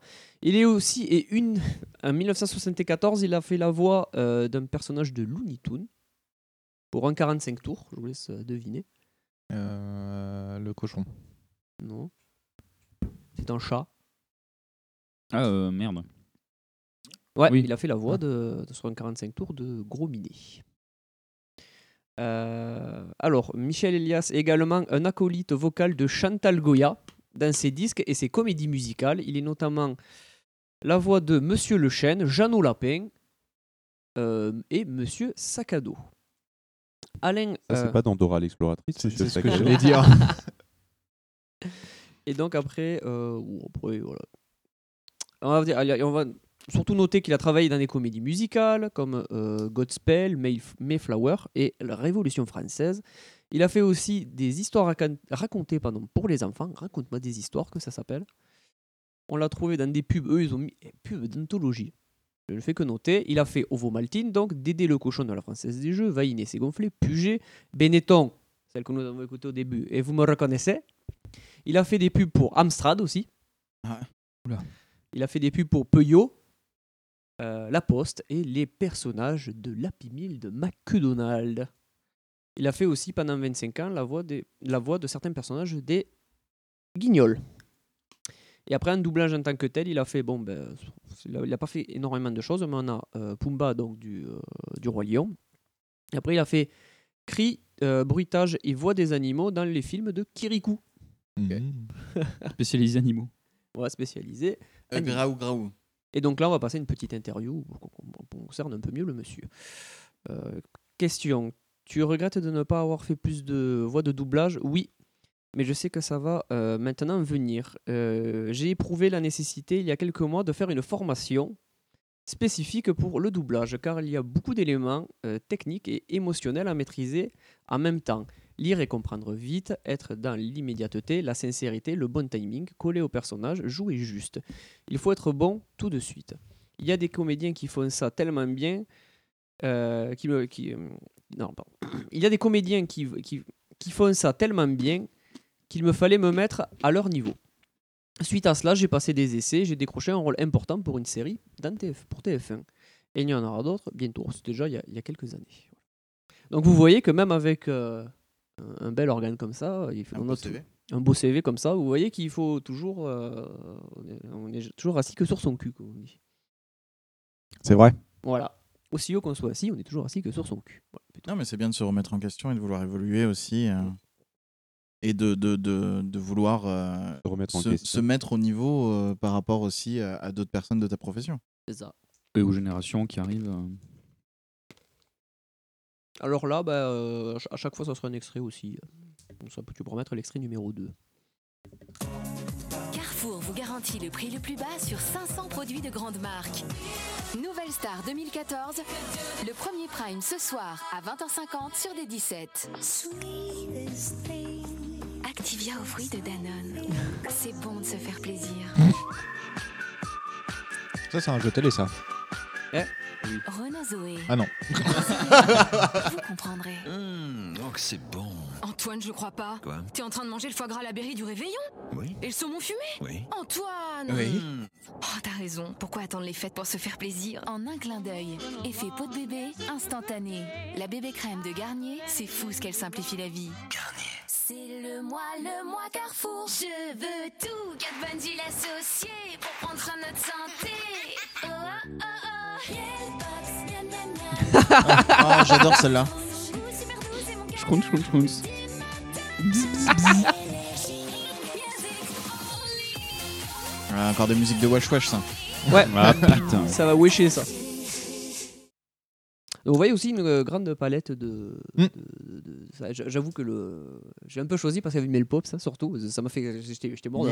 Il est aussi et une en 1974, il a fait la voix euh, d'un personnage de Looney Tunes pour un 45 tours. Je vous laisse euh, deviner. Euh, le cochon. Non. C'est un chat. Ah, euh, merde. Ouais, Oui. il a fait la voix de, de- sur un 45 tours de Gros Minet. Euh, alors, Michel Elias est également un acolyte vocal de Chantal Goya dans ses disques et ses comédies musicales. Il est notamment la voix de Monsieur Le Chêne, Jeannot Lapin euh, et Monsieur Sacado. Alain. Ça, c'est euh, pas dans Dora l'exploratrice, c'est ce que Sacco j'allais dire. Et donc après, euh, ou après, voilà. On va, dire- allez, on va surtout noter qu'il a travaillé dans des comédies musicales comme euh, Godspell, Mayf- Mayflower et La Révolution française. Il a fait aussi des histoires racon- racontées pardon, pour les enfants. Raconte-moi des histoires, que ça s'appelle. On l'a trouvé dans des pubs. Eux, ils ont mis eh, pubs d'anthologie. Je ne fais que noter. Il a fait Ovomaltine, donc Dédé le cochon de la Française des Jeux, Vaïné s'est gonflé, Puget, Benetton, celle que nous avons écoutée au début, et vous me reconnaissez. Il a fait des pubs pour Amstrad aussi. Il a fait des pubs pour Peugeot, euh, La Poste et les personnages de l'Happy Meal de McDonald's. Il a fait aussi pendant 25 ans la voix, des, la voix de certains personnages des Guignols. Et après un doublage en tant que tel, il a fait bon ben, il a, il a pas fait énormément de choses, mais on a euh, Pumba donc du, euh, du roi lion. Et après il a fait cris, euh, bruitage et voix des animaux dans les films de Kirikou. Spécialisé animaux. Ouais, spécialisé. Euh, animaux. graou, graou. Et donc là, on va passer une petite interview pour qu'on qu'on concerne un peu mieux le monsieur. Euh, question. Tu regrettes de ne pas avoir fait plus de voix de doublage? Oui, mais je sais que ça va euh, maintenant venir. Euh, J'ai éprouvé la nécessité il y a quelques mois de faire une formation spécifique pour le doublage, car il y a beaucoup d'éléments euh, techniques et émotionnels à maîtriser en même temps. Lire et comprendre vite, être dans l'immédiateté, la sincérité, le bon timing, coller au personnage, jouer juste. Il faut être bon tout de suite. Il y a des comédiens qui font ça tellement bien, non, pardon. Il y a des comédiens qui, qui, qui font ça tellement bien qu'il me fallait me mettre à leur niveau. Suite à cela, j'ai passé des essais, j'ai décroché un rôle important pour une série dans TF, pour TF1. Et il y en aura d'autres bientôt. C'était déjà il y, a, il y a quelques années. Donc vous voyez que même avec euh, un, bel organe comme ça, il Un beau CV. tout- un beau CV comme ça, vous voyez qu'il faut toujours, euh, on, est, on est toujours assis que sur son cul, comme on dit. C'est vrai. Voilà. Aussi haut qu'on soit assis, on est toujours assis que sur son cul. Voilà. Non, mais c'est bien de se remettre en question et de vouloir évoluer aussi. euh, et de, de, de, de vouloir euh, Se remettre en se, question. se mettre au niveau euh, par rapport aussi à, à d'autres personnes de ta profession. C'est ça. Et aux générations qui arrivent. euh, Alors là, bah, euh, à chaque fois, ça sera un extrait aussi. Donc ça, tu peux remettre l'extrait numéro 2. Carrefour vous garantit le prix le plus bas sur 500 produits de grande marque. Nouvelle Star 2014, le premier prime ce soir à 20h50 sur des 17. Activia aux fruits de Danone. C'est bon de se faire plaisir. Ça, c'est un jeu télé, ça. Renault Zoé. Ah non. Vous comprendrez. oh, que c'est bon. Antoine, je crois pas. Quoi T'es en train de manger le foie gras à la berry du réveillon Oui. Et le saumon fumé Oui. Antoine Oui. Oh, t'as raison. Pourquoi attendre les fêtes pour se faire plaisir En un clin d'œil. Effet peau de bébé, instantané. La bébé crème de Garnier, c'est fou ce qu'elle simplifie la vie. Garnier. C'est le mois, le mois Carrefour. Je veux tout. Kat Von D l'associé pour prendre soin de notre santé. Oh, oh, oh, oh. Miel Pops, miam, miam, miam. Ah, j'adore celle-là. Schrunz, schrunz, schrunz. Ah, encore des musiques de Wash Wash, ça. Ouais, Ah, putain. ça va wecher ça. Donc, vous voyez aussi une euh, grande palette de. De- de- de- ça, j'- J'avoue que le. J'ai un peu choisi parce qu'il y avait Mel Pop, ça surtout. Ça m'a fait. J'étais j'étais mort de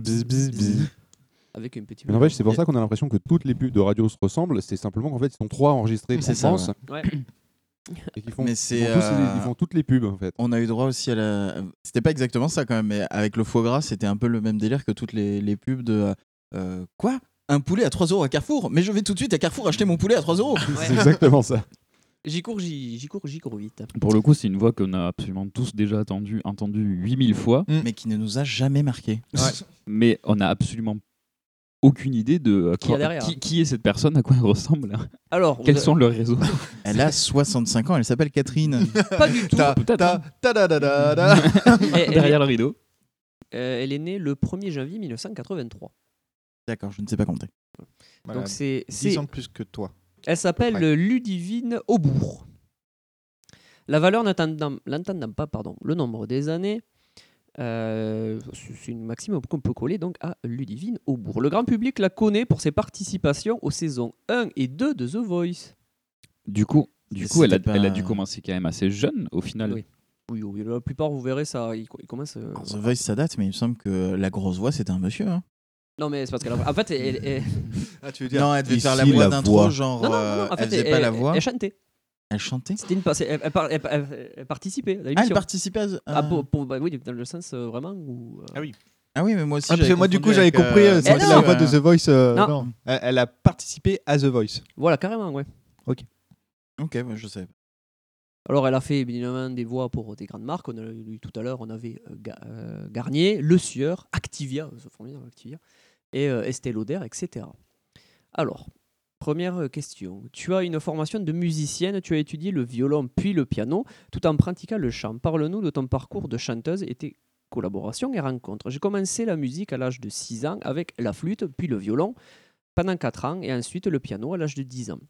bzz. Avec une petite. Mais n'empêche, c'est pour ça qu'on a l'impression que toutes les pubs de radio se ressemblent. C'est simplement qu'en fait, ils sont trois enregistrés en ça, France. Ouais. Et qu'ils font, Mais ils c'est, font tous- euh, ils font toutes les pubs en fait. On a eu droit aussi à la. C'était pas exactement ça quand même, mais avec le foie gras, c'était un peu le même délire que toutes les, les pubs de. euh, quoi? Un poulet à 3 euros à Carrefour Mais je vais tout de suite à Carrefour acheter mon poulet à 3 euros C'est exactement ça. J'y cours, j'y j'y cours, j'y cours vite. Pour le coup, c'est une voix qu'on a absolument tous déjà attendu, entendu 8000 fois. Mais qui ne nous a jamais marqué. Mais on n'a absolument aucune idée de Qui y a quoi- derrière. qui, qui est cette personne, à quoi elle ressemble. Alors, quels sont leurs réseaux Elle a 65 ans, elle s'appelle Catherine. Pas du tout. Ta- Peut-être, ta- hein. ta- da- da- da- Derrière est- le rideau. euh, elle est née le 1er janvier 1983. D'accord, je ne sais pas compter. Voilà, Donc c'est. 10 c'est- ans de plus que toi. Elle s'appelle. Ludivine Aubourg. La valeur n'entendant pas pardon, le nombre des années, euh, c'est une maxime qu'on peut coller donc à Ludivine Aubourg. Le grand public la connaît pour ses participations aux saisons 1 et 2 de The Voice. Du coup, du coup elle, a, elle dû commencer quand même assez jeune au final. Oui. Oui, oui, la plupart, vous verrez ça, ils commencent. euh, The Voice, ça date, mais il me semble que la grosse voix, c'était un monsieur. Hein. Non, mais c'est parce qu'elle. a- En fait, elle. elle- Ah, tu veux Non, elle devait ici, faire la voix la d'intro, voix. genre. Non, non, non, euh, en fait, elle faisait pas la voix. Elle chantait. Elle chantait C'était une. Elle, elle par- elle- elle- elle participait à Ah, elle participait à. Ah, pour- pour- bah oui, dans le sens euh, vraiment où. euh, Ah oui. Ah oui, mais moi aussi. Ah, parce que j'avais moi, du confondu coup, j'avais avec, compris, euh, euh, c'était la non. voix de The Voice. euh, Non. non. Elle, elle a participé à The Voice. Voilà, carrément, ouais. Ok, bah, je sais. Alors, elle a fait évidemment des voix pour des grandes marques. On a eu tout à l'heure, on avait euh, Ga- euh, Garnier, Le Sieur, Activia, c'est formidable, Activia, et euh, Estée Lauder, etc. Alors, première question. Tu as une formation de musicienne, tu as étudié le violon puis le piano, tout en pratiquant le chant. Parle-nous de ton parcours de chanteuse et tes collaborations et rencontres. J'ai commencé la musique à l'âge de 6 ans avec la flûte, puis le violon pendant 4 ans, et ensuite le piano à l'âge de 10 ans.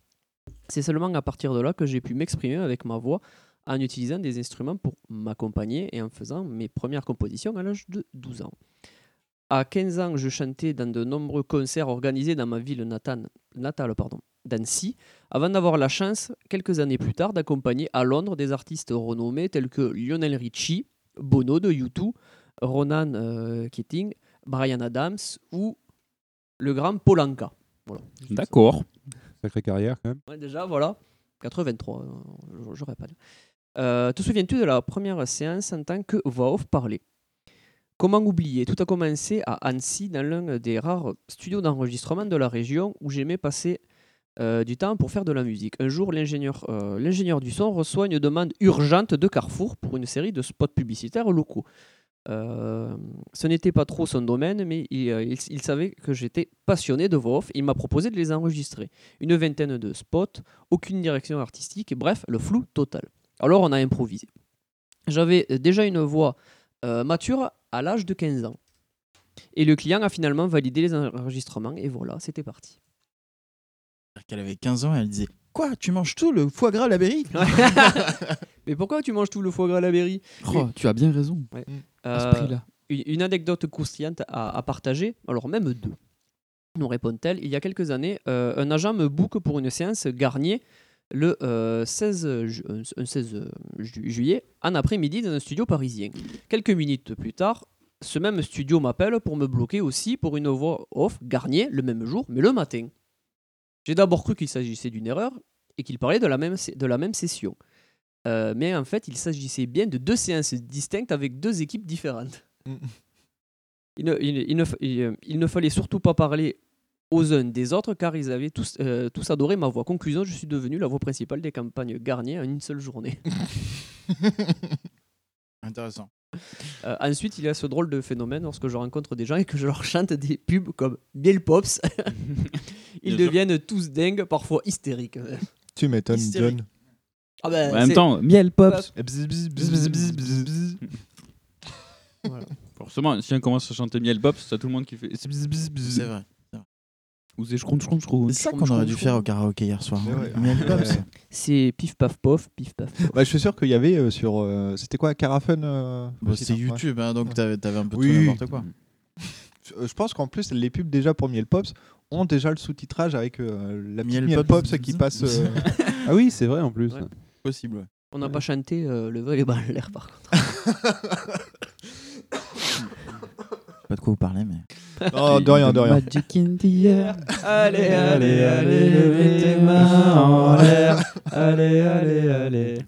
C'est seulement à partir de là que j'ai pu m'exprimer avec ma voix en utilisant des instruments pour m'accompagner et en faisant mes premières compositions à l'âge de 12 ans. À 15 ans, je chantais dans de nombreux concerts organisés dans ma ville natale, natale pardon, d'Annecy, avant d'avoir la chance, quelques années plus tard, d'accompagner à Londres des artistes renommés tels que Lionel Richie, Bono de U2, Ronan euh, Keating, Brian Adams ou le grand Polanka. Voilà. D'accord. Sacrée carrière quand même. Ouais, déjà, voilà. 83, euh, j'aurais pas dit. Euh, te souviens-tu de la première séance en tant que voix off parlée? Comment oublier? Tout a commencé à Annecy, dans l'un des rares studios d'enregistrement de la région où j'aimais passer euh, du temps pour faire de la musique. Un jour, l'ingénieur euh, l'ingénieur du son reçoit une demande urgente de Carrefour pour une série de spots publicitaires locaux. Euh, ce n'était pas trop son domaine, mais il, savait que j'étais passionné de voix off. Il m'a proposé de les enregistrer. Une vingtaine de spots, aucune direction artistique, bref, le flou total. Alors on a improvisé. J'avais déjà une voix mature à l'âge de 15 ans. Et le client a finalement validé les enregistrements et voilà, c'était parti. Qu'elle avait 15 ans et elle disait Quoi Tu manges tout le foie gras à la berry Mais pourquoi tu manges tout le foie gras à la berry? Oh, tu as bien raison. Ouais. À ce Euh, prix-là. une anecdote croustillante à, à partager, alors même deux. Nous répond-elle, il y a quelques années, euh, un agent me book pour une séance Garnier le euh, 16, ju- euh, un 16 ju- juillet, en après-midi, dans un studio parisien. Quelques minutes plus tard, ce même studio m'appelle pour me bloquer aussi pour une voix off Garnier le même jour, mais le matin. J'ai d'abord cru qu'il s'agissait d'une erreur et qu'il parlait de la même, de la même session. Euh, mais en fait, il s'agissait bien de deux séances distinctes avec deux équipes différentes. Il ne, il- il ne fa- il, euh, il ne fallait surtout pas parler aux uns des autres car ils avaient tous, euh, tous adoré ma voix. Conclusion, je suis devenu la voix principale des campagnes Garnier en une seule journée. Intéressant. Euh, ensuite, il y a ce drôle de phénomène lorsque je rencontre des gens et que je leur chante des pubs comme Bill Pops. Ils Bien sûr. deviennent tous dingues, parfois hystériques. Tu m'étonnes, Hystérique. John. Ah ben, En même c'est- temps, miel pops. Bzz. Voilà. Forcément, si on commence à chanter miel pops, t'as tout le monde qui fait. C'est vrai. Ou c'est. C'est ça qu'on aurait dû faire au karaoké hier soir. Mais ouais. Miel Pops. Ouais. C'est pif paf pof, pif paf. pof. Bah, je suis sûr qu'il y avait euh, sur. euh, C'était quoi Carafun euh, Bah, le c'est hein, ouais. YouTube, hein, donc t'avais t'avais un peu Oui. tout et n'importe quoi. Euh, Je pense qu'en plus, les pubs déjà pour Miel Pops ont déjà le sous-titrage avec euh, la petite Miel Miel, Pops. Pops qui passe. euh, Ah oui, c'est vrai en plus. Ouais. Possible, ouais. On n'a pas chanté euh, le vol et en l'air par contre. Pas de quoi vous parler, mais. Oh, de rien, de rien. Magic in the air. Allez, allez, allez, levez tes mains en l'air. Allez, allez, allez.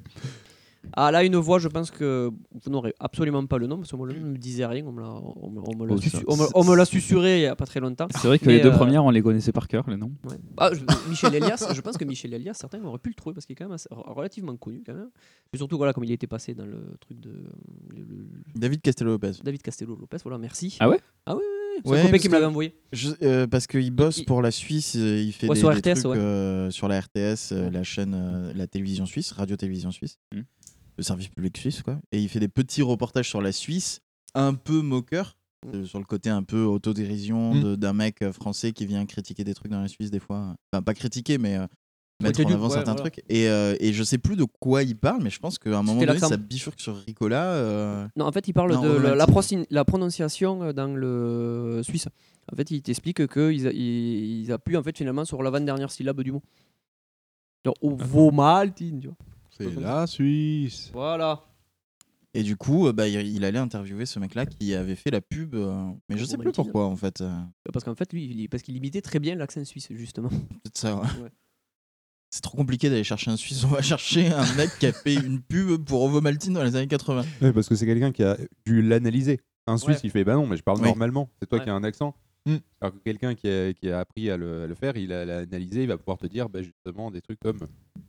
Ah là, une voix, je pense que vous n'aurez absolument pas le nom, parce que moi, le nom ne me disait rien. On me l'a, on me- on me l'a Oh, susu- ça- on me- on me l'a susurré il n'y a pas très longtemps. C'est vrai que Mais, les deux euh, premières, on les connaissait par cœur, les noms. ouais. Ah, je- Michel Elias, je pense que Michel Elias, certains auraient pu le trouver parce qu'il est quand même assez- relativement connu quand même. Surtout, voilà, comme il était passé dans le truc de. le- le- David Castello-Lopez. David Castello Lopez, voilà, merci. Ah ouais? Ah oui, oui. C'est Ouais, un copain qui me l'avait envoyé. Je- euh, parce qu'il bosse Il- pour la Suisse, euh, il fait Ouais, des, sur des RTS, trucs ouais. euh, sur la RTS, euh, la chaîne, euh, la télévision suisse, radio-télévision suisse, Mm. le service public suisse, quoi. Et il fait des petits reportages sur la Suisse, un peu moqueur, euh, sur le côté un peu autodérision Mm. de- d'un mec euh, français qui vient critiquer des trucs dans la Suisse des fois. Enfin, pas critiquer, mais euh, mettre en nul, avant ouais, certains voilà. trucs. Et, euh, et je sais plus de quoi il parle, mais je pense qu'à un moment donné, ça bifurque sur Ricola. euh, Non, en fait, il parle Non, de la, prononciation euh, dans le suisse. En fait, il t'explique qu'ils ils, ils appuient en fait, finalement sur l'avant-dernière syllabe du mot. Genre, Ovomaltine, tu vois. C'est la Suisse. Voilà. Et du coup, euh, bah, il, allait interviewer ce mec-là qui avait fait la pub, euh, mais je sais plus pourquoi en fait. euh, Parce qu'en fait, lui, il- parce qu'il imitait très bien l'accent suisse, justement. peut-être ça. ouais. Ouais. C'est trop compliqué d'aller chercher un Suisse. On va chercher un mec qui a fait une pub pour Ovo Maltine dans les années 80. Ouais, parce que c'est quelqu'un qui a dû l'analyser. Un Suisse, Ouais. il fait bah non, mais je parle Oui. normalement. C'est toi Ouais. qui as un accent. Mm. Alors que quelqu'un qui a, qui a appris à le, à le faire, il a, l'a analysé, il va pouvoir te dire bah, justement des trucs comme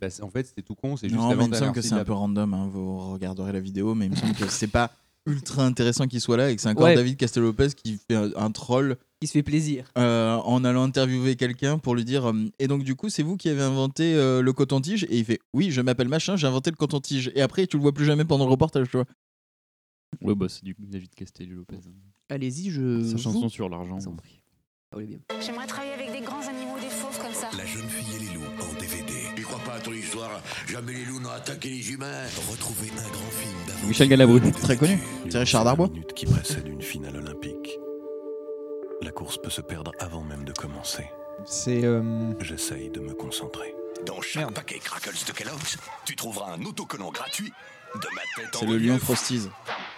bah, c'est- en fait c'était tout con, c'est juste Non, mais avant il me semble que c'est un peu random. hein, Vous regarderez la vidéo, mais il me semble que c'est pas ultra intéressant qu'il soit là et que c'est encore Ouais. David Castello-Lopez qui fait un, un troll Il se fait plaisir. euh, en allant interviewer quelqu'un pour lui dire euh, et donc du coup c'est vous qui avez inventé euh, le coton-tige? Et il fait oui je m'appelle machin j'ai inventé le coton-tige et après tu le vois plus jamais pendant le reportage tu vois Ouais, bah c'est du David Castello Lopez. Allez-y, je. Sa vous chanson sur l'argent. Ah oui. J'aimerais travailler avec des grands animaux, des fauves comme ça. La jeune fille et les loups en DVD. Tu crois pas à ton histoire? Jamais les loups n'ont attaqué les humains. Retrouvez un grand film d'aventure. Michel Galabru. très connu c'est Richard Darbois qui précède une finale olympique. La course peut se perdre avant même de commencer. C'est. euh, J'essaye de me concentrer. Dans chaque paquet Crackles de Kellogg's, tu trouveras un autocollant gratuit de ma tête en c'est le lion Frosties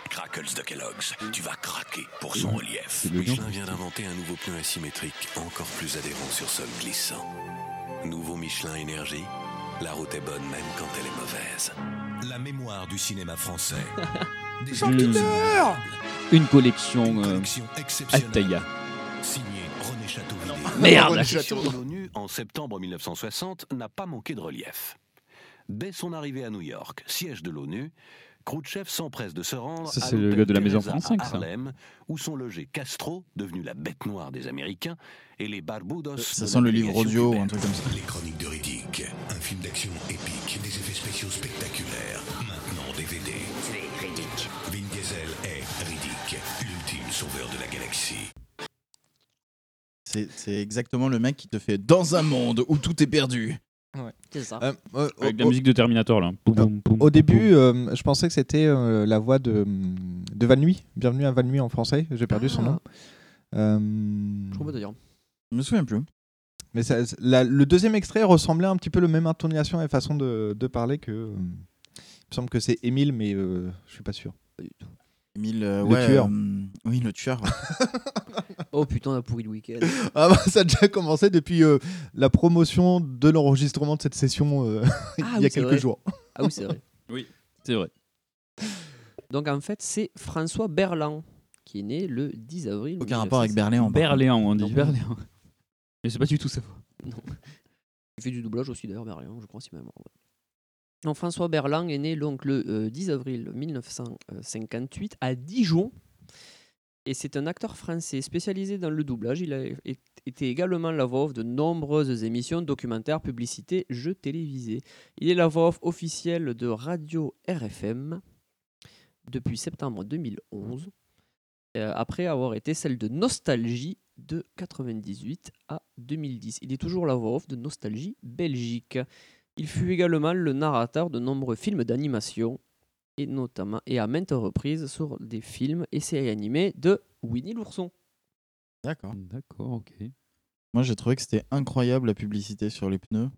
Crackles de Kellogg's, tu vas craquer pour son relief. Michelin vient d'inventer un nouveau pneu asymétrique encore plus adhérent sur sol glissant. Nouveau Michelin Énergie, la route est bonne même quand elle est mauvaise. La mémoire du cinéma français. Des. Une collection, Une euh, collection exceptionnelle. Altaïa. Signé René Châteauvilliers. Merde La session de l'ONU en septembre 1960 n'a pas manqué de relief. Dès son arrivée à New York, siège de l'ONU, Khrouchtchev s'empresse de se rendre Ça, à c'est le gars de la Maison France 5, à ça. Harlem, où sont logés Castro, devenu la bête noire des Américains, et les Barbudos. ça de sent le livre audio ou un truc comme ça Les Chroniques de Riddick. Un film d'action épique, c'est exactement le mec qui te fait dans un monde où tout est perdu C'est ça. euh, euh, Avec la musique de Terminator là. Boum, boum, boum, Au boum, début, euh, je pensais que c'était euh, la voix de, de Van Nuy. Bienvenue à Van Nuy en français. J'ai perdu son Ah. nom. Euh, Je crois pas d'ailleurs. je me souviens plus Mais ça- la- le deuxième extrait ressemblait un petit peu le même intonation et façon de, de parler que. euh, il me semble que c'est Émile, mais euh, je suis pas sûr. Émile, euh, Le ouais, tueur. euh, oui, le tueur. Oh putain, on a pourri le week-end. Ah bah, ça a déjà commencé depuis euh, la promotion de l'enregistrement de cette session euh, il Ah y a oui, quelques jours. Ah oui, c'est vrai. Oui, c'est vrai. Donc en fait, c'est François Berland qui est né le 10 avril. Aucun rapport avec Berléand. Berléand, on dit. Berléand. Mais c'est pas du tout ça. Non. Il fait du doublage aussi d'ailleurs, Berland, je crois, si même. ouais. François Berland est né donc le euh, 10 avril 1958 à Dijon. Et c'est un acteur français spécialisé dans le doublage. Il a été également la voix off de nombreuses émissions, documentaires, publicités, jeux télévisés. Il est la voix off officielle de Radio RFM depuis septembre 2011, euh, après avoir été celle de Nostalgie de 98 à 2010. Il est toujours la voix off de Nostalgie Belgique. Il fut également le narrateur de nombreux films d'animation et notamment et à maintes reprises sur des films et séries animées de Winnie l'ourson. D'accord. D'accord, ok. Moi, j'ai trouvé que c'était incroyable la publicité sur les pneus.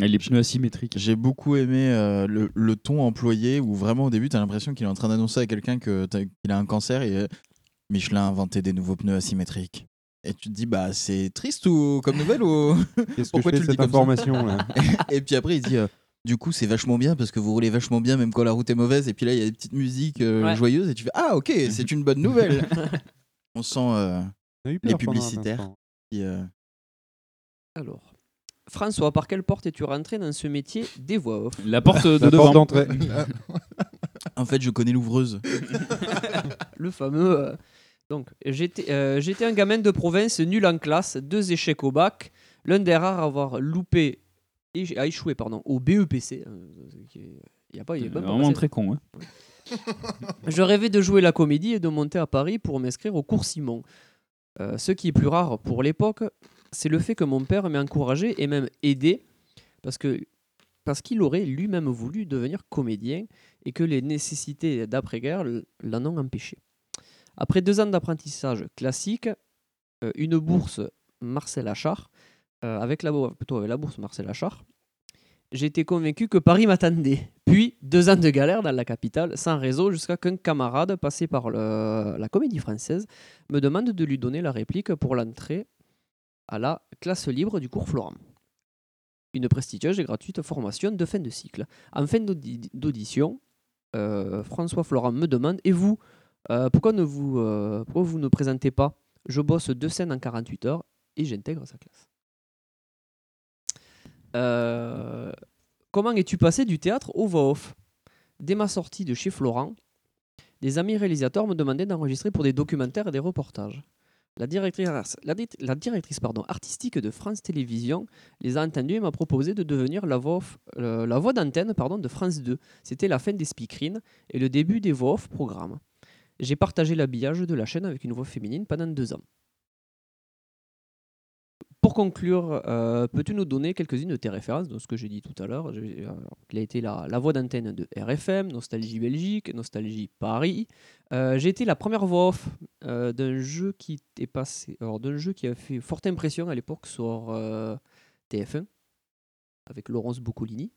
Et les pneus asymétriques. J'ai beaucoup aimé euh, le, le ton employé où vraiment au début, tu as l'impression qu'il est en train d'annoncer à quelqu'un qu'il a un cancer et euh, Michelin a inventé des nouveaux pneus asymétriques. Et tu te dis, bah c'est triste ou comme nouvelle ou Qu'est-ce que pourquoi je tu le dis cette ça information, là Et puis après, il dit, euh, du coup, c'est vachement bien parce que vous roulez vachement bien même quand la route est mauvaise. Et puis là, il y a des petites musiques euh, Ouais. joyeuses et tu fais, ah ok, c'est une bonne nouvelle. On sent euh, On a eu les peur pendant un publicitaires. instant. qui, euh, Alors, François, par quelle porte es-tu rentré dans ce métier des voix off? La porte de La devant. d'entrée. En fait, je connais l'ouvreuse. le fameux. euh, Donc, j'étais euh, j'étais un gamin de province nul en classe, deux échecs au bac, l'un des rares à avoir loupé, et à échoué pardon, au BEPC. euh, est- Il y a pas, il y a même pas Vraiment très con. Hein. Je rêvais de jouer la comédie et de monter à Paris pour m'inscrire au cours Simon. Euh, ce qui est plus rare pour l'époque, c'est le fait que mon père m'ait encouragé et même aidé parce que parce qu'il aurait lui-même voulu devenir comédien et que les nécessités d'après-guerre l'en ont empêché. Après deux ans d'apprentissage classique, euh, une bourse Marcel Achard, euh, avec avec la bourse Marcel Achard, été convaincu que Paris m'attendait. Puis deux ans de galère dans la capitale, sans réseau, jusqu'à qu'un camarade passé par la comédie française me demande de lui donner la réplique pour l'entrée à la classe libre du cours Florent. Une prestigieuse et gratuite formation de fin de cycle. En fin d'audi- d'audition, euh, François Florent me demande Et vous, euh, pourquoi, ne vous, euh, vous ne présentez pas Je bosse deux scènes en 48 heures et j'intègre sa classe. Euh, comment es-tu passé du théâtre au voix off? Dès ma sortie de chez Florent, des amis réalisateurs me demandaient d'enregistrer pour des documentaires et des reportages. La directrice, la, di- la directrice pardon, artistique de France Télévisions les a entendus et m'a proposé de devenir la voix, voix d'antenne de France 2. C'était la fin des speakerines et le début des voix off programmes. J'ai partagé l'habillage de la chaîne avec une voix féminine pendant deux ans. Pour conclure, euh, peux-tu nous donner quelques-unes de tes références dans ce que j'ai dit tout à l'heure? Euh, Il a été la, voix d'antenne de RFM, Nostalgie Belgique, Nostalgie Paris. Euh, j'ai été la première voix off d'un jeu qui est passé, d'un jeu qui a fait forte impression à l'époque sur euh, TF1 avec Laurence Boccolini.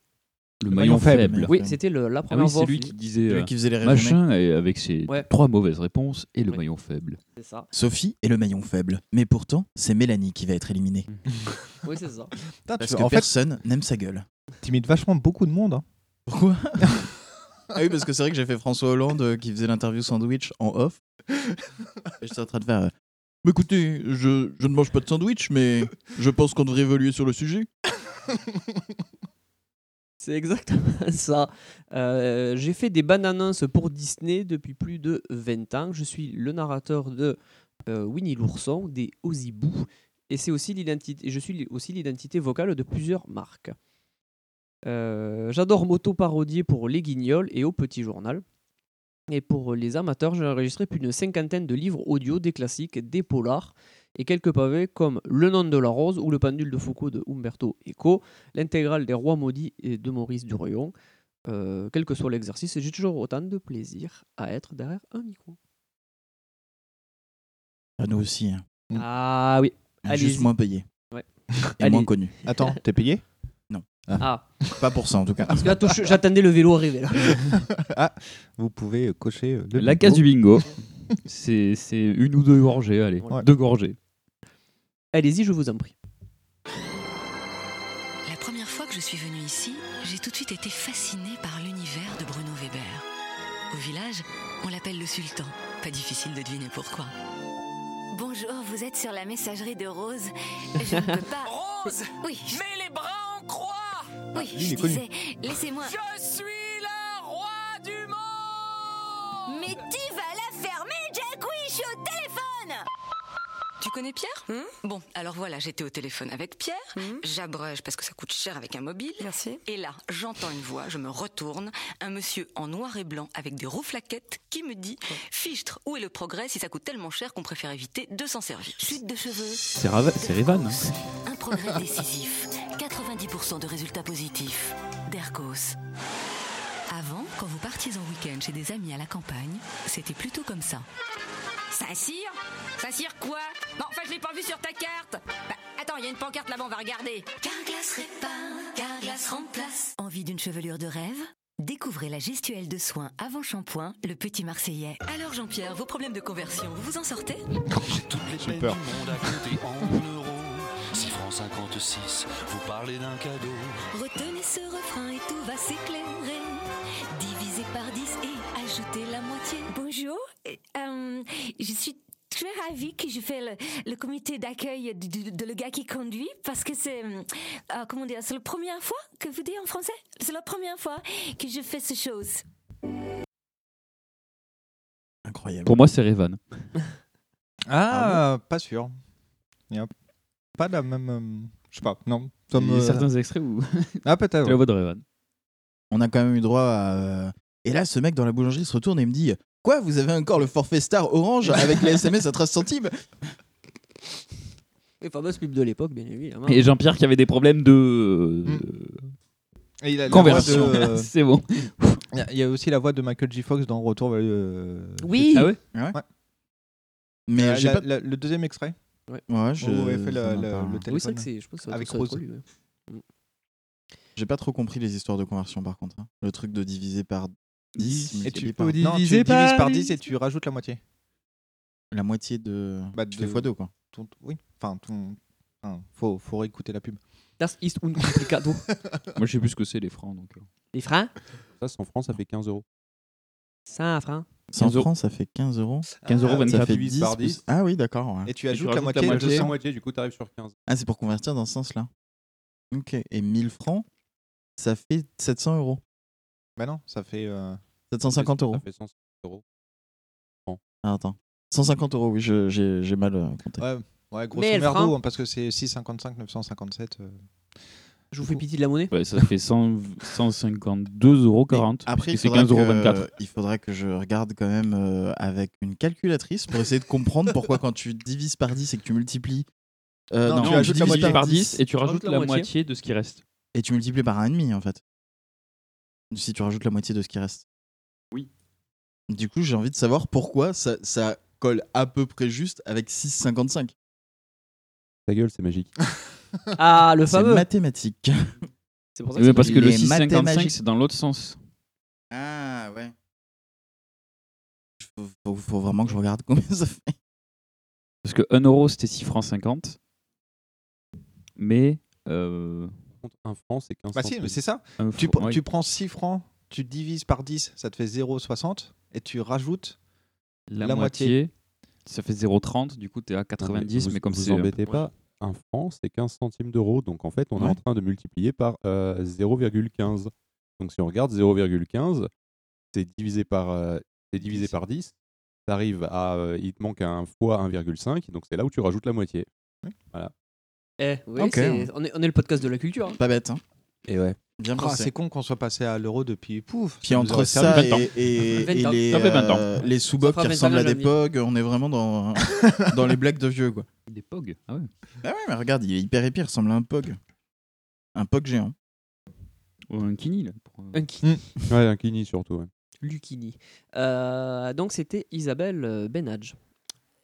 Le maillon faible. Oui, c'était le- la Ah première oui, voix c'est lui qui disait Lui euh, qui faisait les machin et avec ses Ouais. trois mauvaises réponses et le Oui. maillon faible. C'est ça. Sophie est le maillon faible. Mais pourtant, c'est Mélanie qui va être éliminée. Oui, c'est ça. Parce que en fait, personne n'aime sa gueule. t'imites vachement beaucoup de monde. hein. Pourquoi Ah oui, parce que c'est vrai que j'ai fait François Hollande euh, qui faisait l'interview sandwich en off. Et j'étais en train de faire. euh, Bah, écoutez, je, je ne mange pas de sandwich, mais je pense qu'on devrait évoluer sur le sujet. C'est exactement ça. Euh, j'ai fait des annonces pour Disney depuis plus de 20 ans. Je suis le narrateur de euh, Winnie l'ourson, des Ozibou, et c'est aussi l'identité. Je suis aussi l'identité vocale de plusieurs marques. Euh, J'adore m'auto-parodier pour Les Guignols et Au Petit Journal. Et pour les amateurs, j'ai enregistré plus d'une cinquantaine de livres audio, des classiques, des polars et quelques pavés comme Le nom de la rose ou Le pendule de Foucault de Umberto Eco, l'intégrale des Rois maudits et de Maurice Durion. Euh, quel que soit l'exercice, j'ai toujours autant de plaisir à être derrière un micro. À nous aussi. hein. Ah oui, Juste moins payé. Ouais. Et Allez. moins connu. Attends, t'es payé? Ah. Pas pour ça en tout cas. Parce que là, touche- j'attendais le vélo arriver là. ah, vous pouvez euh, cocher euh, le La bingo. case du bingo. C'est c'est une ou deux gorgées, allez. Deux gorgées. Allez-y, je vous en prie. La première fois que je suis venue ici, j'ai tout de suite été fascinée par l'univers de Bruno Weber. Au village, on l'appelle le sultan. Pas difficile de deviner pourquoi. Bonjour, vous êtes sur la messagerie de Rose. Je ne peux pas. Rose Oui. je- Mets les bras en croix Oui, il je est connu. disais, laissez-moi. Je suis le roi du monde Mais tu vas la fermer, Jack Oui, je suis au téléphone? Tu connais Pierre? Bon, alors voilà, j'étais au téléphone avec Pierre. J'abreuge parce que ça coûte cher avec un mobile. Merci. Et là, j'entends une voix, je me retourne, un monsieur en noir et blanc avec des rouflaquettes qui me dit Fichtre, où est le progrès si ça coûte tellement cher qu'on préfère éviter de s'en servir? Chute de cheveux. C'est Revan. hein. Un progrès décisif. 90% de résultats positifs. Dercos. Avant, quand vous partiez en week-end chez des amis à la campagne, c'était plutôt comme ça. Saint-Cyr Saint-Cyr quoi? Non, enfin, je l'ai pas vu sur ta carte. Bah, attends, il y a une pancarte là-bas, on va regarder. Carglass répare, Carglass remplace. Envie d'une chevelure de rêve? Découvrez la gestuelle de soins avant shampoing, le petit Marseillais. Alors Jean-Pierre, vos problèmes de conversion, vous vous en sortez? Toutes les J'ai peines peur. du monde à compter en 6 vous parlez d'un cadeau. Retenez ce refrain et tout va s'éclairer. Divisez par 10 et ajoutez la moitié. Bonjour, euh, je suis très ravie que je fais le, le comité d'accueil de, de, de, le gars qui conduit parce que c'est euh, euh, comment dire, c'est la première fois que vous dites en français? C'est la première fois que je fais ces choses. Incroyable. Pour moi, c'est Revan. ah, ah bon pas sûr. Yep. Pas la même. Euh je sais pas, non. Comme, Il y a euh, certains extraits où. Ah, peut-être. Ouais. voix de Revan. On a quand même eu droit à. euh, Et là, ce mec dans la boulangerie se retourne et me dit Quoi, vous avez encore le forfait Star Orange avec les SMS à 13 centimes Les fameuses pubs de l'époque, bien évidemment. Et Jean-Pierre qui avait des problèmes de. Mm. Et il a la Conversion. de, euh, C'est bon. Il y a- aussi la voix de Michael J. Fox dans Retour vers le. Oui. Ah ouais Ouais. Ouais. Mais Euh, j'ai la- pas. la- le deuxième extrait Ouais. Ouais, je. Où fait le, le- le téléphone. Oui, c'est vrai que c'est, je pense que ça avec Rose. lui, ouais. J'ai pas trop compris les histoires de conversion par contre. hein. Le truc de diviser par 10. Et tu par... peux non, tu diviser divises par par 10. 10 et tu rajoutes la moitié. La moitié de. Bah, tu fais de- x2 quoi. Ton- oui, enfin, ton- enfin, faut, faut réécouter la pub. Das ist un complicado. Moi, je sais plus ce que c'est les francs. Donc. euh. Les freins? Ça, 100 francs, ça fait 15 euros. 100 francs. 100 15 euros. francs, ça fait 15 euros. 15 euros Ça 24. fait divises 10 par plus- 10. Ah oui, d'accord. ouais. Et tu Et ajoutes tu la moitié la 200. moitié, du coup, t'arrives sur 15. Ah, c'est pour convertir dans ce sens-là. Ok. Et 1000 francs, ça fait 700 euros. Bah non, ça fait. euh, 750 euros. Ça fait 150 euros. Ah, attends. 150 euros, oui, je- j'ai mal euh, compté. Ouais, ouais grosso merdo, hein, parce que c'est 655, 957. euh. Je vous fais pitié de la monnaie Ouais, ça fait 100 152,40 euros. Après, il c'est faudrait, 15,24 euros. que, il faudrait que je regarde quand même euh, avec une calculatrice pour essayer de comprendre pourquoi quand tu divises par 10 et que tu multiplies. euh, Non, non, tu la divises par 10 et tu rajoutes la moitié. moitié de ce qui reste. Et tu multiplies par 1,5 en fait. Si tu rajoutes la moitié de ce qui reste. Oui. Du coup, j'ai envie de savoir pourquoi ça, ça colle à peu près juste avec 6,55. Ta gueule, c'est magique. Ah, le C'est fameux mathématique. C'est pour ça Oui, que parce que le Les 6,55 mathématiques. c'est dans l'autre sens. Ah ouais. Faut, faut- faut vraiment que je regarde combien ça fait. Parce que 1 euro c'était 6 francs 50. Mais. euh, Par contre, Un franc, c'est 15 Bah si, mais c'est ça. un Tu, fr- pr- ouais. tu prends 6 francs, tu divises par 10, ça te fait 0,60 et tu rajoutes. la, la moitié, moitié. ça fait 0,30. Du coup, tu es à 90. vous, mais comme vous c'est. embêtez pas, un franc, c'est 15 centimes d'euros. Donc en fait, on est Ouais. en train de multiplier par euh, 0,15. Donc si on regarde 0,15, c'est divisé par, euh, c'est divisé par 10. T'arrives à, euh, il te manque un fois 1,5. Donc c'est là où tu rajoutes la moitié. Voilà. Eh, Ok. c'est- on, est, on est le podcast de la culture. hein. Pas bête, hein. Et ouais. Bien Ah, c'est con qu'on soit passé à l'euro depuis pouf. Puis entre ça servi. 20 ans. et, et- 20 et ans. les, Ça fait 20 ans. euh, les fera qui 20 ans ressemblent à des pogs, on est vraiment dans, dans les blagues de vieux quoi. Des POG. Ah ouais. Ah ouais, mais regarde, il est hyper épais, il ressemble à un pog. Un pog géant. Ou un kini, là. pour, Un qui Ouais, un kini surtout. ouais. Lucchini. Euh, donc c'était Isabelle Benadj.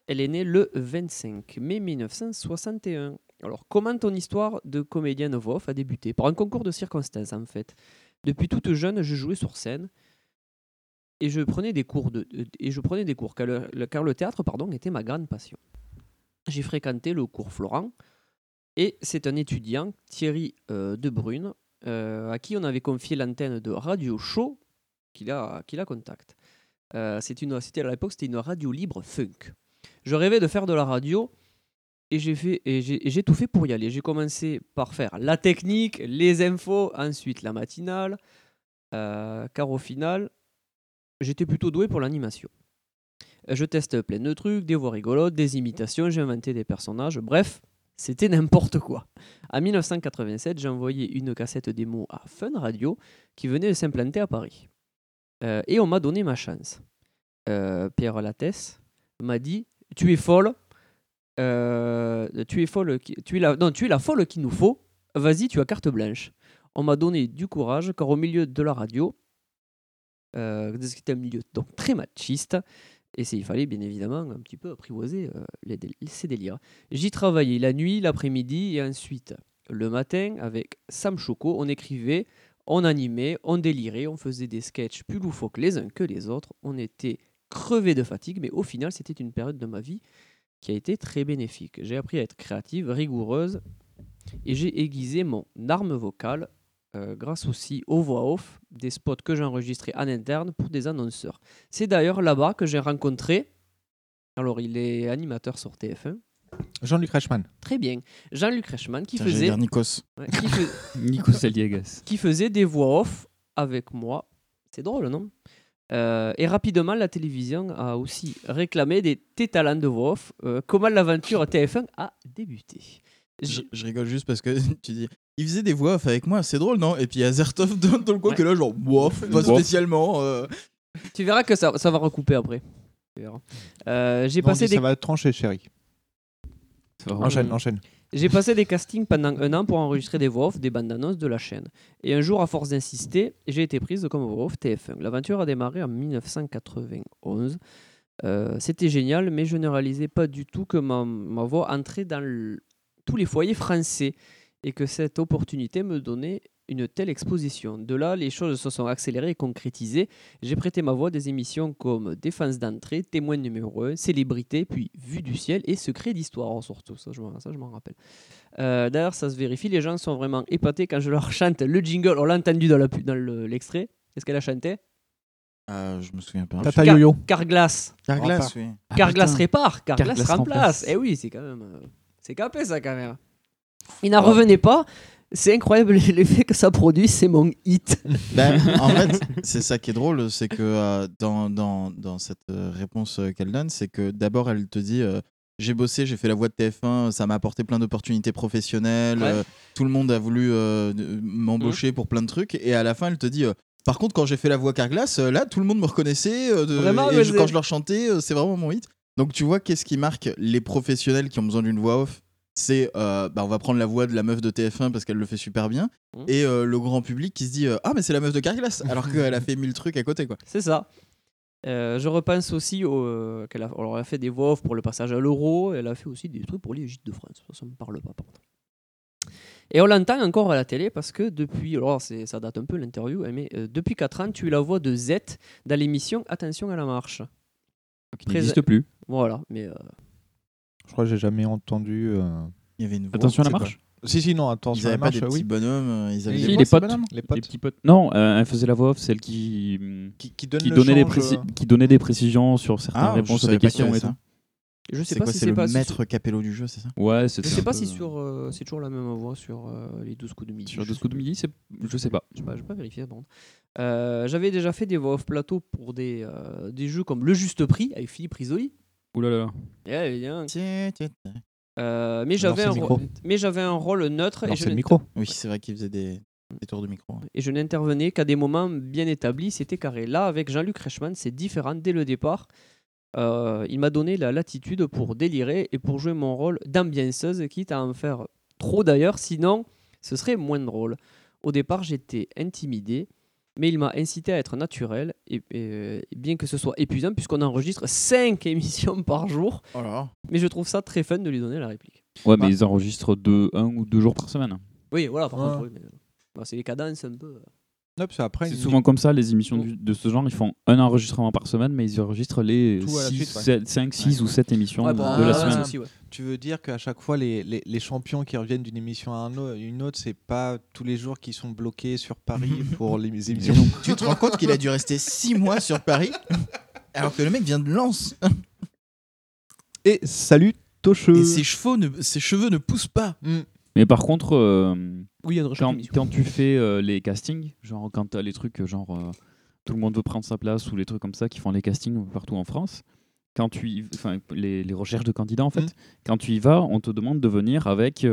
Elle est née le 25 mai 1961 Alors, comment ton histoire de comédienne voix a débuté? Par un concours de circonstances, en fait. Depuis toute jeune, je jouais sur scène et je prenais des cours, de, de- et je prenais des cours car le, car le théâtre pardon, était ma grande passion. J'ai fréquenté le cours Florent et c'est un étudiant, Thierry euh, De Brune, euh, à qui on avait confié l'antenne de Radio Show qu'il a, qu'il a contact. Euh, c'est une- c'était à l'époque, c'était une radio libre funk. Je rêvais de faire de la radio et j'ai fait et j'ai, tout fait pour y aller. J'ai commencé par faire la technique, les infos, ensuite la matinale, euh, car au final, j'étais plutôt doué pour l'animation. Euh, Je teste plein de trucs, des voix rigolotes, des imitations, j'ai inventé des personnages, bref, c'était n'importe quoi. En 1987, j'ai envoyé une cassette démo à Fun Radio qui venait de s'implanter à Paris. Euh, et on m'a donné ma chance. Euh, Pierre Lattès m'a dit Tu es folle, euh, tu es folle, tu es la, non, tu es la folle qu'il nous faut. Vas-y, tu as carte blanche. On m'a donné du courage, car au milieu de la radio, euh, c'était un milieu donc très machiste, et il fallait bien évidemment un petit peu apprivoiser euh, ces délires. J'y travaillais la nuit, l'après-midi, et ensuite le matin avec Sam Choco, on écrivait, on animait, on délirait, on faisait des sketchs plus loufoques les uns que les autres. On était crevés de fatigue, mais au final, c'était une période de ma vie qui a été très bénéfique. J'ai appris à être créative, rigoureuse, et j'ai aiguisé mon arme vocale euh, grâce aussi aux voix off des spots que j'ai enregistrés en interne pour des annonceurs. C'est d'ailleurs là-bas que j'ai rencontré, alors il est animateur sur TF1, Jean-Luc Reichmann. Très bien. Jean-Luc Reichmann qui Tiens, faisait. dire Nikos. Ouais, qui, fais- Nikos Aliagas. qui faisait des voix off avec moi. C'est drôle, non? Euh, Et rapidement, la télévision a aussi réclamé des tes talents de voix off. Euh, comment l'aventure TF1 a débuté Je, je rigole juste parce que tu dis. Il faisait des voix off avec moi, c'est drôle, non? Et puis il y a Zertov dans, dans le coin qui est là, genre, bof, pas spécialement. euh. Tu verras que ça, ça va recouper après. Tu verras. Euh, J'ai passé dit des... Ça va trancher, chérie. Enchaîne, enchaîne. J'ai passé des castings pendant un an pour enregistrer des voix off des bandes annonces de la chaîne. Et un jour, à force d'insister, j'ai été prise comme voix off TF1. L'aventure a démarré en 1991. Euh, C'était génial, mais je ne réalisais pas du tout que ma, voix entrait dans tous les foyers français et que cette opportunité me donnait une telle exposition. De là, les choses se sont accélérées et concrétisées. J'ai prêté ma voix à des émissions comme Défense d'entrée, Témoin numéro 1, Célébrité, puis Vue du ciel et Secret d'histoire, surtout. Ça, je m'en ça, je m'en rappelle. Euh, D'ailleurs, ça se vérifie, les gens sont vraiment épatés quand je leur chante le jingle. On l'a entendu dans l'extrait. Est-ce qu'elle a chanté? Euh, je me souviens pas. Tata Yo-Yo. Carglass. Carglass, oui. Ah, Carglass répare, Carglass, Carglass remplace. remplace. Eh oui, c'est quand même. euh, C'est capé ça quand même. Il n'en revenait pas. C'est incroyable l'effet que ça produit, c'est mon hit. Ben, en fait, c'est ça qui est drôle, c'est que euh, dans, dans, dans cette euh, réponse euh, qu'elle donne, c'est que d'abord elle te dit euh, j'ai bossé, j'ai fait la voix de TF1, ça m'a apporté plein d'opportunités professionnelles, Ouais. euh, tout le monde a voulu euh, m'embaucher pour plein de trucs, et à la fin elle te dit euh, par contre quand j'ai fait la voix Carglass, euh, là tout le monde me reconnaissait, euh, de- Vraiment, et je- quand je leur chantais, euh, c'est vraiment mon hit. Donc tu vois qu'est-ce qui marque les professionnels qui ont besoin d'une voix off? C'est euh, bah, on va prendre la voix de la meuf de TF1 parce qu'elle le fait super bien Mmh. et euh, le grand public qui se dit euh, ah mais c'est la meuf de Carglass alors qu'elle a fait mille trucs à côté quoi C'est ça. Euh, je repense aussi au, euh, qu'elle a, alors, elle a fait des voix off pour le passage à l'euro. Elle a fait aussi des trucs pour les Gîtes de France. Ça, ça me parle pas, par contre. Et on l'entend encore à la télé parce que depuis, alors c'est- ça date un peu l'interview, hein, mais euh, depuis 4 ans, tu es la voix de Z dans l'émission Attention à la marche. Qui n'existe plus. Voilà, mais euh, Je crois que j'ai jamais entendu. euh, Il y avait une voix, Attention à la c'est marche Si, si, non, attention Ils à la pas marche, des petits oui. bonhommes, euh, ils avaient Si, des les voix, potes, ces bonhommes Les potes. petits potes. Non, euh, elle faisait la voix off, celle qui Qui, qui donne qui le donnait des change, préci- euh. qui donnait des précisions sur certaines Ah, je réponses à savais des pas qu'il y questions avait et ça. tout. je sais c'est pas quoi si c'est c'est le pas si- maître capello du jeu c'est ça? Ouais, Je c'était sais un pas peu- si sur, euh, c'est toujours la même voix sur euh, les 12 coups de midi. sur je 12 sais coups de midi, c'est je sais pas. Je sais pas, j'ai pas vérifié bon. Euh, J'avais déjà fait des voix off plateau pour des, euh, des jeux comme Le Juste Prix avec Philippe Risoli. Ouh là là. Bien. Tiens, tiens, tiens. Euh, mais j'avais un, le rôle- micro. mais j'avais un rôle neutre Alors, et je, le micro. oui c'est vrai qu'il faisait des, des tours de micro ouais. et je n'intervenais qu'à des moments bien établis, c'était carré. Là, avec Jean-Luc Reichmann, c'est différent dès le départ. Euh, il m'a donné la latitude pour délirer et pour jouer mon rôle d'ambianceuse, quitte à en faire trop d'ailleurs, sinon ce serait moins drôle. Au départ, j'étais intimidé, mais il m'a incité à être naturel, et, et- bien que ce soit épuisant, puisqu'on enregistre 5 émissions par jour. Oh là. Mais je trouve ça très fun de lui donner la réplique. Ouais, mais Bah. ils enregistrent deux, un ou deux jours par semaine. Oui, voilà, par Ouais. contre, oui, mais, bah, c'est les cadences un peu. C'est souvent comme ça, les émissions du- de ce genre, ils font un enregistrement par semaine, mais ils enregistrent les Tout à la suite, ouais. 5, 6 ou 7 émissions Ouais, de la un- semaine. ouais, aussi, ouais. Tu veux dire qu'à chaque fois, les, les, les champions qui reviennent d'une émission à un au- une autre, c'est pas tous les jours qu'ils sont bloqués sur Paris pour les émissions? Tu te rends compte qu'il a dû rester 6 mois sur Paris alors que le mec vient de Lens? Et salut Tocheux et ses cheveux ne, ses cheveux ne poussent pas. Mais par contre, euh, Oui, il y a une recherche quand, tu fais euh, les castings, genre quand tu as les trucs, euh, genre euh, tout le monde veut prendre sa place ou les trucs comme ça qui font les castings partout en France, quand tu y- enfin les, les recherches de candidats en fait, Mhm. quand tu y vas, on te demande de venir avec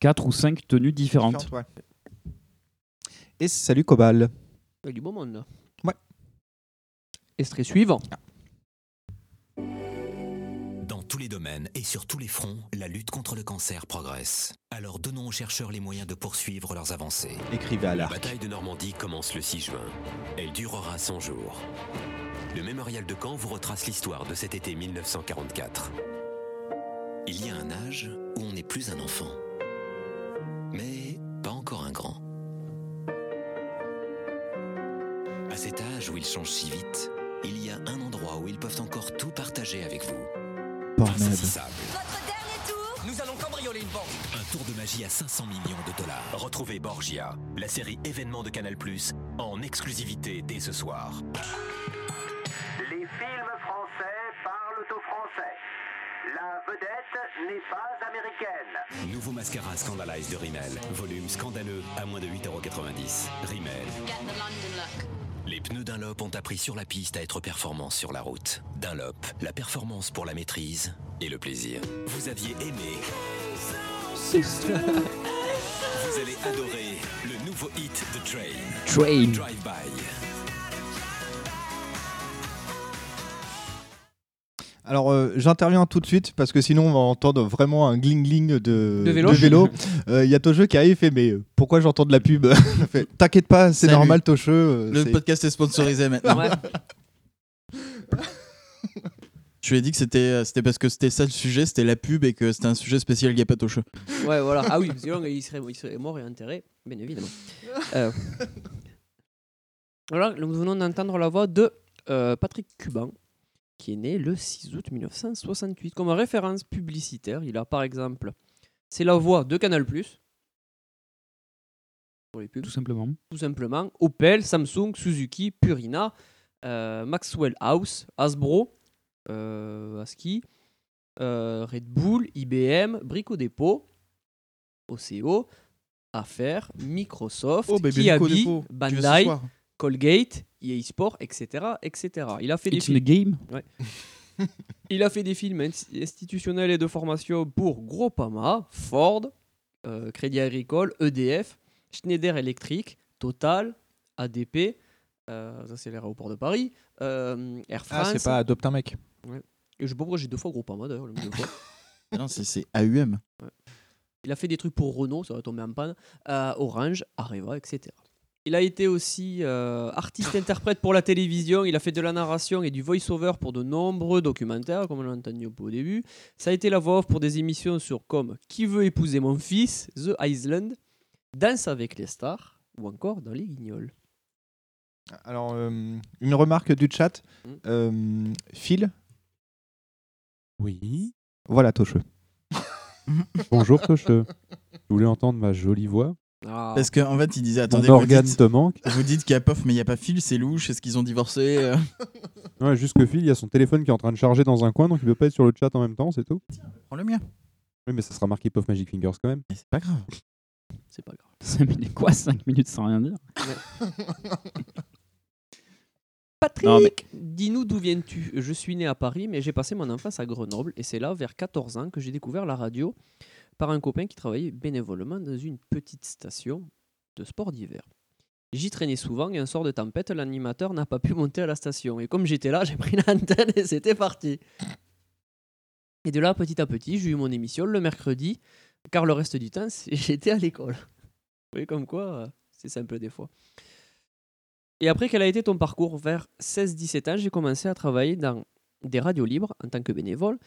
4 ou 5 tenues différentes. Différentes, ouais. Et salut Cobal. Il y a du beau monde là. Ouais. Extrait suivant. Dans tous les domaines et sur tous les fronts, la lutte contre le cancer progresse. Alors donnons aux chercheurs les moyens de poursuivre leurs avancées. Écrivez à La bataille de Normandie commence le 6 juin. Elle durera 100 jours. Le mémorial de Caen vous retrace l'histoire de cet été 1944. Il y a un âge où on n'est plus un enfant. Mais pas encore un grand. À cet âge où ils changent si vite, il y a un endroit où ils peuvent encore tout partager avec vous. Pornhub. Insaisissable. Nous allons cambrioler une banque. Un tour de magie à 500 millions de dollars. Retrouvez Borgia, la série événement de Canal+, en exclusivité dès ce soir. Les films français parlent au français. La vedette n'est pas américaine. Nouveau mascara Scandalize de Rimmel. Volume scandaleux à moins de 8,90€. Rimmel. Les pneus Dunlop ont appris sur la piste à être performants sur la route. Dunlop, la performance pour la maîtrise et le plaisir. Vous aviez aimé. Vous allez adorer le nouveau hit de Train. Train. Drive By. Alors euh, j'interviens tout de suite parce que sinon on va entendre vraiment un gling-gling de, De vélo. Euh, Il y a Tocheux qui arrive et fait mais euh, pourquoi j'entends de la pub? Il fait, T'inquiète pas, c'est normal Tocheux. euh, Le podcast est sponsorisé maintenant. Ouais. Je lui ai dit que c'était c'était parce que c'était ça le sujet, c'était la pub et que c'était un sujet spécial Gapatoche. Ouais, voilà. Ah oui, sinon il serait, il serait mort et enterré, bien évidemment. Euh, Voilà, nous venons d'entendre la voix de euh, Patrick Cuban, qui est né le 6 août 1968. Comme référence publicitaire, il a par exemple, c'est la voix de Canal+, pour les pubs, Tout simplement. tout simplement, Opel, Samsung, Suzuki, Purina, euh, Maxwell House, Hasbro, euh, Aski, euh, Red Bull, IBM, Brico Dépôt, OCO, Affaire, Microsoft, Oh, baby, Brico Kiabi, Bandai, Colgate, EA Sport, etc., etc. Il a fait des films. the game. Ouais. Il a fait des films ins- institutionnels et de formation pour Groupama, Ford, euh, Crédit Agricole, EDF, Schneider Electric, Total, ADP, euh, ça c'est l'aéroport de Paris, euh, Air Ah, France. c'est pas Adopte un mec. Ouais. Et je sais pas pourquoi j'ai deux fois Groupama d'ailleurs. le nombre de fois. Non, c'est- c'est AUM. Il a fait des trucs pour Renault, ça va tomber en panne, euh, Orange, Areva, etc. Il a été aussi euh, artiste-interprète pour la télévision. Il a fait de la narration et du voice-over pour de nombreux documentaires, comme on l'a entendu au début. Ça a été la voix off pour des émissions sur comme Qui veut épouser mon fils, The Island, Danse avec les stars ou encore Dans les guignols. Alors euh, une remarque du chat. Mm. Euh, Phil, Oui. voilà Tocheux. Bonjour Tocheux. Je voulais entendre ma jolie voix. Ah. Parce qu'en fait, il disait Mon attendez, vous organe dites- te manque. Vous dites qu'il y a Pof, mais il n'y a pas Phil, c'est louche, est-ce qu'ils ont divorcé euh Ouais, juste que Phil, il y a son téléphone qui est en train de charger dans un coin, donc il peut pas être sur le chat en même temps, c'est tout. Prends le mien. Oui, mais ça sera marqué Puff Magic Fingers quand même. Mais c'est pas grave. C'est pas grave. 5 minutes, quoi 5 minutes sans rien dire? Patrick, Non, mais- dis-nous d'où viens-tu? Je suis né à Paris, mais j'ai passé mon enfance à Grenoble, et c'est là, vers 14 ans, que j'ai découvert la radio par un copain qui travaillait bénévolement dans une petite station de sport d'hiver. J'y traînais souvent et un soir de tempête, l'animateur n'a pas pu monter à la station. Et comme j'étais là, j'ai pris l'antenne et c'était parti. Et de là, petit à petit, j'ai eu mon émission le mercredi, car le reste du temps, j'étais à l'école. Vous voyez comme quoi, euh, c'est simple des fois. Et après, quel a été ton parcours Vers 16-17 ans, j'ai commencé à travailler dans des radios libres en tant que bénévole.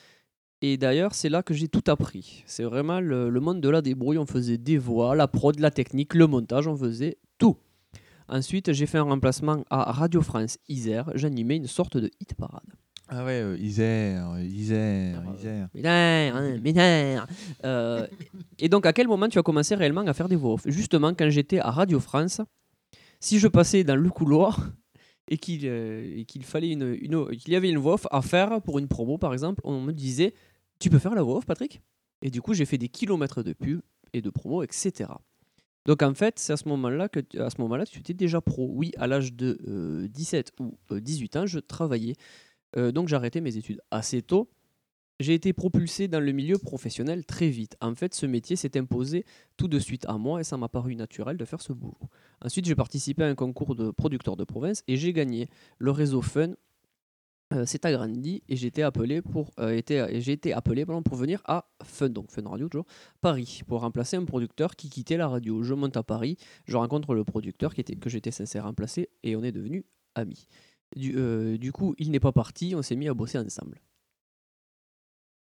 Et d'ailleurs, c'est là que j'ai tout appris. C'est vraiment le, le monde de la débrouille. On faisait des voix, la prod, la technique, le montage, on faisait tout. Ensuite, j'ai fait un remplacement à Radio France Isère. J'animais une sorte de hit parade. Ah ouais, euh, Isère, Isère, Isère. Mineur, hein, mineur. Euh, et donc, à quel moment tu as commencé réellement à faire des voix off? Justement, quand j'étais à Radio France, si je passais dans le couloir et qu'il euh, et qu'il fallait une, une- qu'il y avait une voix off à faire pour une promo, par exemple, on me disait Tu peux faire la voix off, Patrick? Et du coup, j'ai fait des kilomètres de pub et de promo, etc. Donc en fait, c'est à ce moment-là que à ce moment-là, tu étais déjà pro. Oui, à l'âge de euh, 17 ou euh, 18 ans, je travaillais. Euh, donc arrêté mes études assez tôt. J'ai été propulsé dans le milieu professionnel très vite. En fait, ce métier s'est imposé tout de suite à moi et ça m'a paru naturel de faire ce boulot. Ensuite, j'ai participé à un concours de producteurs de province et j'ai gagné. Le réseau Fun euh, s'est agrandi et été appelé pour euh, et j'ai été appelé pour venir à Fun donc Fun Radio toujours Paris pour remplacer un producteur qui quittait la radio. Je monte à Paris, je rencontre le producteur qui était que j'étais censé remplacer et on est devenus amis. Du, euh, du coup, il n'est pas parti, on s'est mis à bosser ensemble.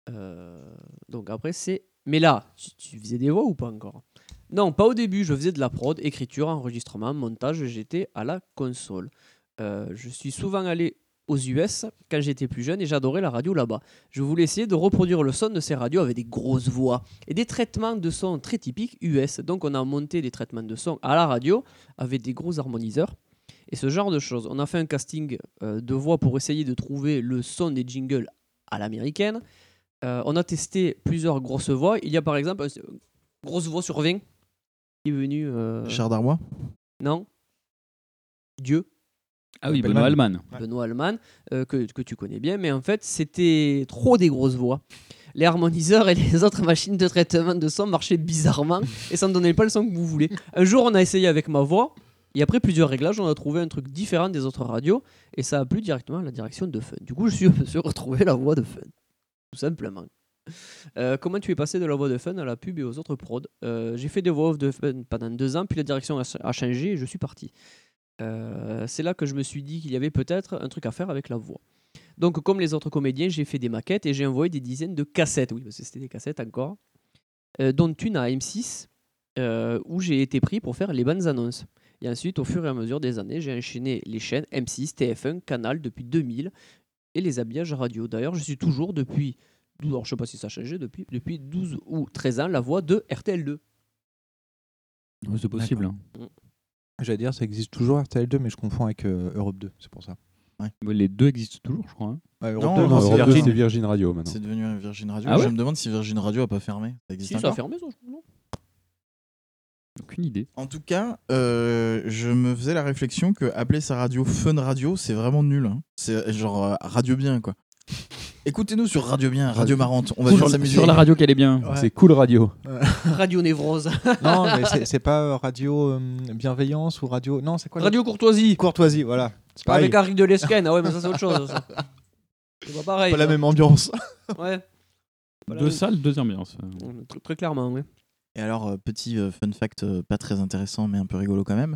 Euh, donc après c'est mais là, tu, tu faisais des voix ou pas encore? Non, pas au début, je faisais de la prod, écriture, enregistrement, montage, j'étais à la console. Euh, je suis souvent allé aux US quand j'étais plus jeune et j'adorais la radio là-bas. Je voulais essayer de reproduire le son de ces radios avec des grosses voix et des traitements de son très typiques US. Donc on a monté des traitements de son à la radio avec des gros harmoniseurs et ce genre de choses. On a fait un casting euh, de voix pour essayer de trouver le son des jingles à l'américaine. Euh, on a testé plusieurs grosses voix. Il y a par exemple une grosse voix sur 20 qui est venue. euh, Richard Non. Dieu. Ah oui, Benoît Alman. Benoît Alman, euh, que, que tu connais bien, mais en fait, c'était trop des grosses voix. Les harmoniseurs et les autres machines de traitement de son marchaient bizarrement et ça ne donnait pas le son que vous voulez. Un jour, on a essayé avec ma voix et après plusieurs réglages, on a trouvé un truc différent des autres radios et ça a plu directement à la direction de Fun. Du coup, je suis, je me suis retrouvé la voix de Fun, tout simplement. Euh, comment tu es passé de la voix de Fun à la pub et aux autres prods? Euh, J'ai fait des voix off de Fun pendant deux ans, puis la direction a changé et je suis parti. Euh, c'est là que je me suis dit qu'il y avait peut-être un truc à faire avec la voix. Donc, comme les autres comédiens, j'ai fait des maquettes et j'ai envoyé des dizaines de cassettes. Oui, parce que c'était des cassettes encore. Euh, dont une à M6, euh, où j'ai été pris pour faire les bandes annonces. Et ensuite, au fur et à mesure des années, j'ai enchaîné les chaînes M6, TF1, Canal depuis 2000 et les habillages radio. D'ailleurs, je suis toujours depuis, 12, alors je sais pas si ça a changé, depuis, depuis 12 ou 13 ans, la voix de RTL2. c'est possible. hein. J'allais dire, ça existe toujours RTL2, mais je confonds avec euh, Europe 2, c'est pour ça. Les deux existent toujours, je crois. hein. Ouais, Europe Non, 2, non, non, c'est Europe 2, Virgin. c'est Virgin Radio maintenant. C'est devenu Virgin Radio. Ah ouais je me demande si Virgin Radio a pas fermé. Ça existe Si, ça a encore fermé, ça, je- non Aucune idée. En tout cas, euh, je me faisais la réflexion que appeler sa radio Fun Radio, c'est vraiment nul. hein. C'est genre euh, Radio Bien, quoi. Écoutez-nous sur Radio Bien, Radio Marrante. On va Sur bien la- sur la radio qu'elle est bien. Ouais. C'est cool radio. Radio Névrose. non, mais c'est- pas euh, radio euh, bienveillance ou radio. Non, c'est quoi Radio Courtoisie. Courtoisie, voilà. C'est Pas avec Harry de Lesquen, ah ouais, mais ça c'est autre chose. C'est pas pareil. Pas la même ambiance. Ouais. Voilà, Deux salles, deux ambiances. Très, très clairement, oui. Et alors, euh, petit fun fact, pas très intéressant, mais un peu rigolo quand même.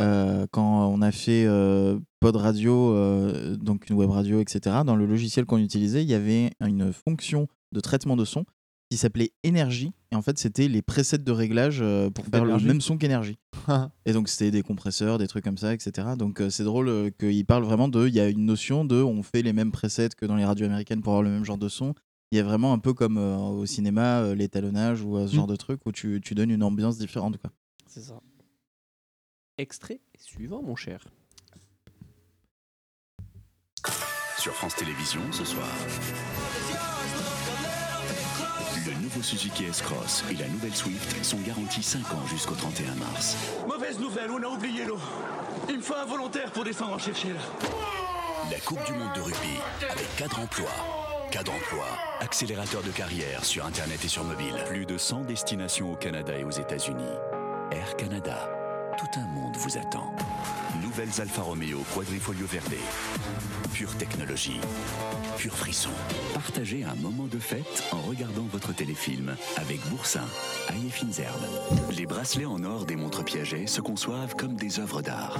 Euh, quand on a fait euh, Pod Radio, euh, donc une web radio, etc., dans le logiciel qu'on utilisait, il y avait une fonction de traitement de son qui s'appelait Énergie. Et en fait, c'était les presets de réglage euh, pour faire le même son qu'Énergie. et donc, c'était des compresseurs, des trucs comme ça, etc. Donc, euh, c'est drôle qu'il parle vraiment de. Il y a une notion de. On fait les mêmes presets que dans les radios américaines pour avoir le même genre de son. Il y a vraiment un peu comme euh, au cinéma, euh, l'étalonnage ou euh, ce Mm. genre de truc où tu, tu donnes une ambiance différente. C'est ça. Extrait suivant, mon cher. Sur France Télévisions ce soir. Le nouveau Suzuki S-Cross et la nouvelle Swift sont garantis 5 ans jusqu'au 31 mars. Mauvaise nouvelle, on a oublié l'eau. Il me faut un volontaire pour descendre en Chefchel. La Coupe du Monde de rugby avec cadre emploi. Cadre emploi, accélérateur de carrière sur Internet et sur mobile. Plus de 100 destinations au Canada et aux États-Unis. Air Canada, tout un monde vous attend. Nouvelles Alfa Romeo Quadrifoglio Verde. Pure technologie, pur frisson. Partagez un moment de fête en regardant votre téléfilm avec Boursin, Aïe. Les bracelets en or des montres Piaget se conçoivent comme des œuvres d'art.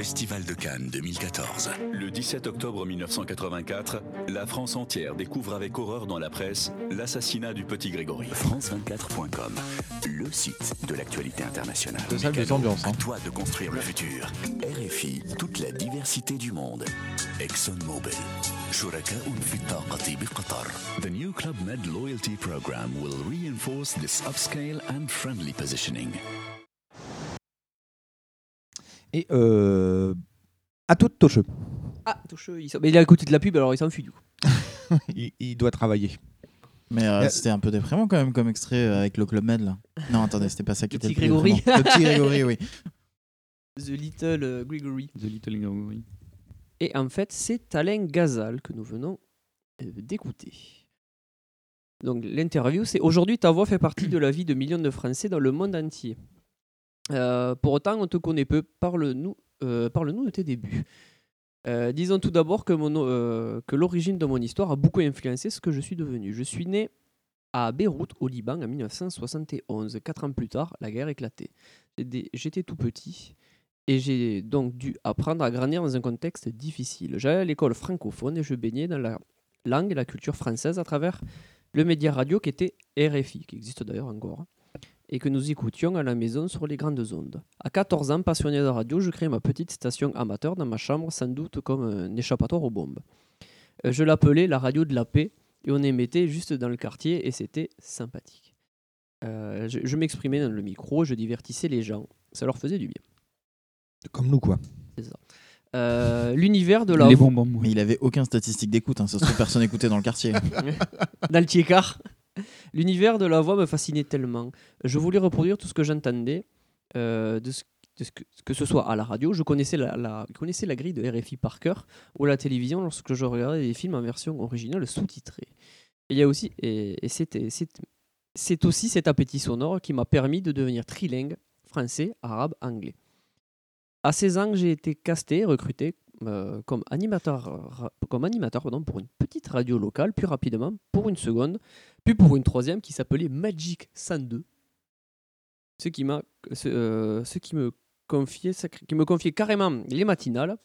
Festival de Cannes 2014. Le 17 octobre 1984, la France entière découvre avec horreur dans la presse l'assassinat du petit Grégory. France24.com, le site de l'actualité internationale. De salle des ambiances. hein. À toi de construire le futur. RFI, toute la diversité du monde. ExxonMobil. شركاء في الطاقة بقطر. The new Club Med loyalty program will reinforce this upscale and friendly positioning. Et euh, à tout Tocheux. Ah, Toucheux, il, s'en- mais il a écouté de la pub, alors il s'enfuit du coup. il, il doit travailler. Mais euh, Euh, c'était un peu déprimant quand même comme extrait euh, avec le Club Med là. Non, attendez, c'était pas ça qui Le était petit le plus Grégory. déprimant. Le petit Grégory, oui. The Little euh, Gregory. The Little Gregory. Et en fait, c'est Alain Gazal que nous venons euh, d'écouter. Donc l'interview, c'est Aujourd'hui, ta voix fait partie de la vie de millions de Français dans le monde entier. Euh, pour autant, on te connaît peu. Parle-nous euh, de tes débuts. Euh, disons tout d'abord que, que l'origine de mon histoire a beaucoup influencé ce que je suis devenu. Je suis né à Beyrouth, au Liban, en 1971. Quatre ans plus tard, la guerre éclatait. J'étais- tout petit et j'ai donc dû apprendre à grandir dans un contexte difficile. J'allais à l'école francophone et je baignais dans la langue et la culture française à travers le média radio qui était RFI, qui existe d'ailleurs encore, et que nous écoutions à la maison sur les grandes ondes. À 14 ans, passionné de radio, je créai ma petite station amateur dans ma chambre, sans doute comme un échappatoire aux bombes. Euh, Je l'appelais la radio de la paix, et on émettait juste dans le quartier, et c'était sympathique. Euh, je je m'exprimais dans le micro, je divertissais les gens, ça leur faisait du bien. Comme nous, quoi. C'est ça. Euh, L'univers de la Les bonbons. Mais il avait aucun statistique d'écoute, hein. ça se trouve personne écoutait dans le quartier. dans le. L'univers de la voix me fascinait tellement. Je voulais reproduire tout ce que j'entendais, euh, que, ce soit à la radio. Je connaissais la, grille de RFI par cœur, ou à la télévision lorsque je regardais des films en version originale sous-titrée. Il y a aussi, et, c'est aussi cet appétit sonore qui m'a permis de devenir trilingue, français, arabe, anglais. À 16 ans, j'ai été casté, recruté euh, comme animateur, pardon, pour une petite radio locale, puis rapidement pour une seconde, puis pour une troisième qui s'appelait Magic 102. Ce qui, ce, euh, me confiait, qui me confiait carrément les matinales,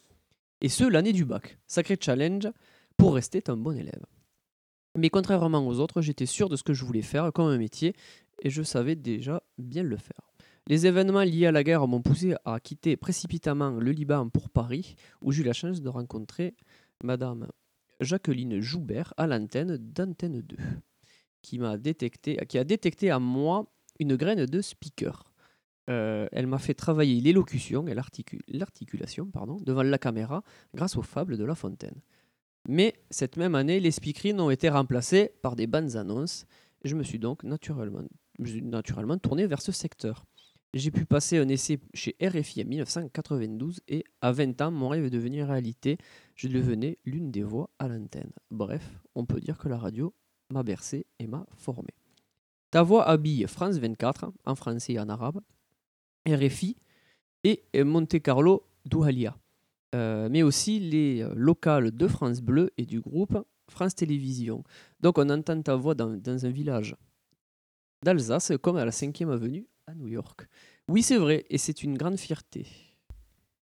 et ce l'année du bac. Sacré challenge pour rester un bon élève. Mais contrairement aux autres, j'étais sûr de ce que je voulais faire comme un métier, et je savais déjà bien le faire. Les événements liés à la guerre m'ont poussé à quitter précipitamment le Liban pour Paris, où j'ai eu la chance de rencontrer Madame Jacqueline Joubert à l'antenne d'Antenne 2, qui, m'a détecté, qui a détecté à moi une graine de speaker. Euh, elle m'a fait travailler l'élocution et l'articu- l'articulation devant la caméra grâce aux fables de La Fontaine. Mais cette même année, les speakerines ont été remplacées par des bandes annonces. Je me suis donc naturellement tourné vers ce secteur. J'ai pu passer un essai chez RFI en 1992 et à 20 ans, mon rêve est devenu réalité. Je devenais l'une des voix à l'antenne. Bref, on peut dire que la radio m'a bercé et m'a formé. Ta voix habille France 24 en français et en arabe, RFI et Monte Carlo Doualia, Euh, mais aussi les euh, locales de France Bleu et du groupe France Télévisions. Donc on entend ta voix dans, dans un village d'Alsace comme à la 5e avenue à New York. Oui, c'est vrai, et c'est une grande fierté.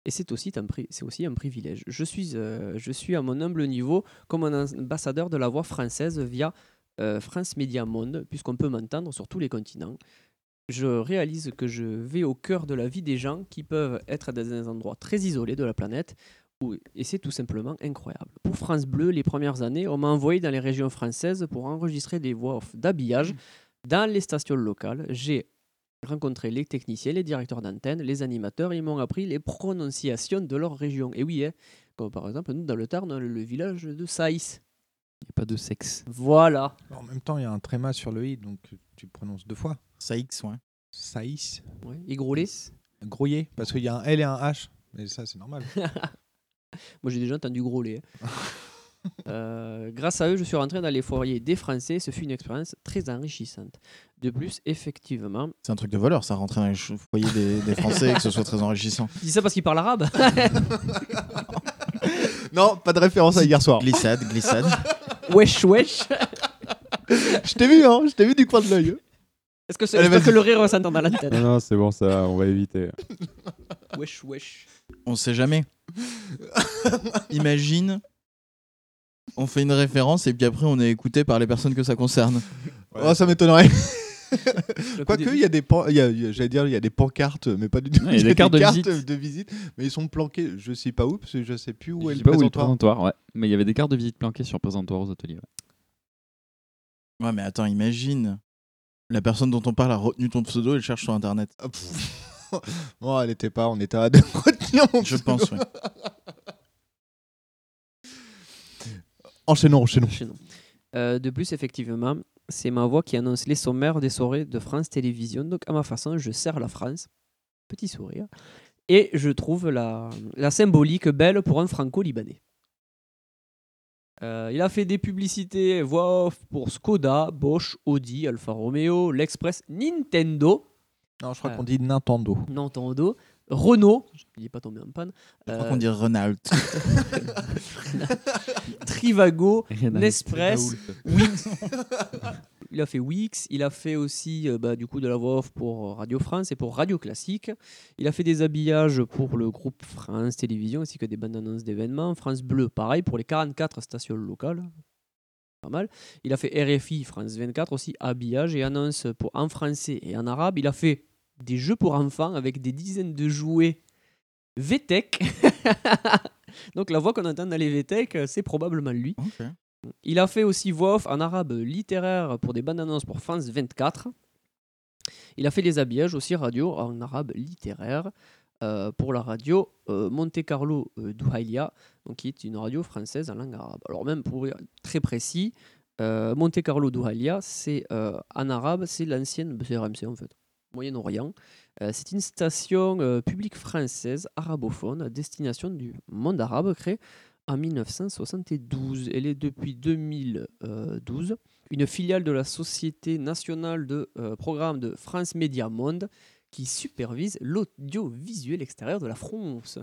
Et c'est aussi, un privilège. Je suis, euh, je suis à mon humble niveau comme un ambassadeur de la voix française via euh, France Média Monde, puisqu'on peut m'entendre sur tous les continents. Je réalise que je vais au cœur de la vie des gens qui peuvent être dans des endroits très isolés de la planète, et c'est tout simplement incroyable. Pour France Bleu, les premières années, on m'a envoyé dans les régions françaises pour enregistrer des voix d'habillage dans les stations locales. J'ai rencontré les techniciens, les directeurs d'antenne, les animateurs, ils m'ont appris les prononciations de leur région. Et oui, hein, comme par exemple, nous, dans le Tarn, le, le village de Saïs. Il n'y a pas de sexe. Voilà. En même temps, il y a un tréma sur le i, donc tu le prononces deux fois. Saïx, ouais. Saïs. Ouais. Et Groulet Grouillé, parce qu'il y a un L et un H. Mais ça, c'est normal. Moi, j'ai déjà entendu grôler. hein. Euh, grâce à eux, je suis rentré dans les foyers des Français. Ce fut une expérience très enrichissante. De plus, effectivement. C'est un truc de voleur, ça, rentrer dans les foyers des, des Français et que ce soit très enrichissant. Tu dis ça parce qu'il parle arabe non, pas de référence à hier soir. Glissade, glissade. Wesh, wesh. je t'ai vu, hein, je t'ai vu du coin de l'œil. Est-ce que, j'espère vas-y. que le rire va s'entendre à l'antenne Non, non, c'est bon, ça, on va éviter. Wesh, wesh. On sait jamais. Imagine, on fait une référence et puis après on est écouté par les personnes que ça concerne. Oh, ça m'étonnerait. Quoique, il y a des, y a- il y a- j'allais dire, il y a des pancartes, mais pas du tout. Il y a des cartes de visite. de visite, mais ils sont planqués. Je sais pas où, parce que je sais plus où Je est sais le pas où est le présentoir. présentoir, ouais. Mais il y avait des cartes de visite planquées sur le présentoir aux ateliers. ouais. Ouais, mais attends, imagine. La personne dont on parle a retenu ton pseudo et le cherche sur internet. Bon, elle était pas en état de retenir mon Je pseudo. pense, oui. Enchaînons, enchaînons. Euh, de plus, effectivement, c'est ma voix qui annonce les sommaires des soirées de France Télévisions. Donc, à ma façon, je sers la France. Petit sourire. Et je trouve la, la symbolique belle pour un franco-libanais. Euh, il a fait des publicités voix off pour Skoda, Bosch, Audi, Alfa Romeo, l'Express, Nintendo. Non, je crois Euh, qu'on dit Nintendo. Nintendo. Renault, il n'est pas tombé en panne. Je crois Euh, qu'on dit Renault. Trivago, Renault. Nespress, Renault. Wix. il a fait Wix, il a fait aussi euh, bah, du coup de la voix off pour Radio France et pour Radio Classique. Il a fait des habillages pour le groupe France Télévisions ainsi que des bandes annonces d'événements. France Bleu, pareil pour les 44 stations locales. Pas mal. Il a fait RFI, France 24 aussi, habillage et annonces pour, en français et en arabe. Il a fait des jeux pour enfants avec des dizaines de jouets VTech. Donc la voix qu'on entend dans les VTech, euh, c'est probablement lui. Il a fait aussi voix off en arabe littéraire pour des bandes annonces pour France 24. Il a fait des habillages aussi radio en arabe littéraire euh, pour la radio euh, Monte Carlo euh, donc qui est une radio française en langue arabe. Alors même pour être très précis, Monte Carlo Douhaïlia, c'est en arabe, c'est l'ancienne c'est RMC en fait, Moyen-Orient. Euh, c'est une station euh, publique française arabophone à destination du monde arabe créée en 1972. Elle est depuis 2012 une filiale de la Société nationale de euh, programme de France Média Monde qui supervise l'audiovisuel extérieur de la France.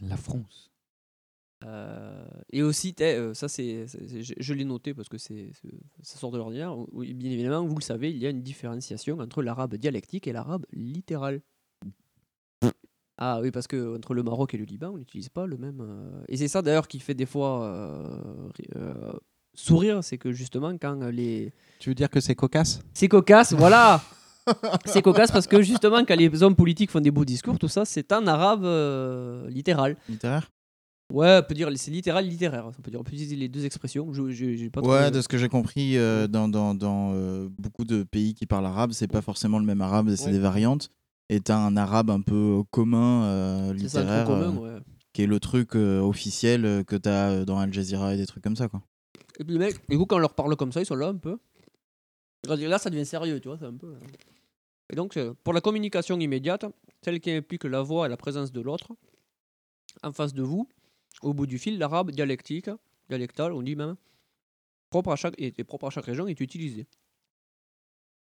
La France. Euh, et aussi, euh, ça c'est, je, je l'ai noté parce que c'est, ça sort de l'ordinaire. Bien évidemment, vous le savez, il y a une différenciation entre l'arabe dialectique et l'arabe littéral. Ah oui, parce que entre le Maroc et le Liban, on n'utilise pas le même. euh, Et c'est ça d'ailleurs qui fait des fois ri- sourire, c'est que justement quand les. Tu veux dire que c'est cocasse? C'est cocasse, voilà. c'est cocasse parce que justement quand les hommes politiques font des beaux discours, tout ça, c'est en arabe littéral. Littéraire? Ouais, on peut dire c'est littéral littéraire. On peut dire on peut utiliser les deux expressions. Je, je- j'ai pas trop- Ouais, de ce que j'ai compris, euh, dans, dans, dans euh, beaucoup de pays qui parlent arabe, c'est pas forcément le même arabe, c'est Ouais. des variantes. Et t'as un arabe un peu commun, euh, C'est ça, le littéraire, commun, euh, ouais. qui est le truc euh, officiel euh, que t'as euh, dans Al Jazeera et des trucs comme ça. Quoi. Et puis les mecs, et vous quand on leur parle comme ça, ils sont là un peu. Là, ça devient sérieux, tu vois, c'est un peu. Et donc, euh, pour la communication immédiate, celle qui implique la voix et la présence de l'autre, en face de vous, au bout du fil, l'arabe dialectique, dialectal, on dit même, propre à chaque, propre à chaque région, est utilisé.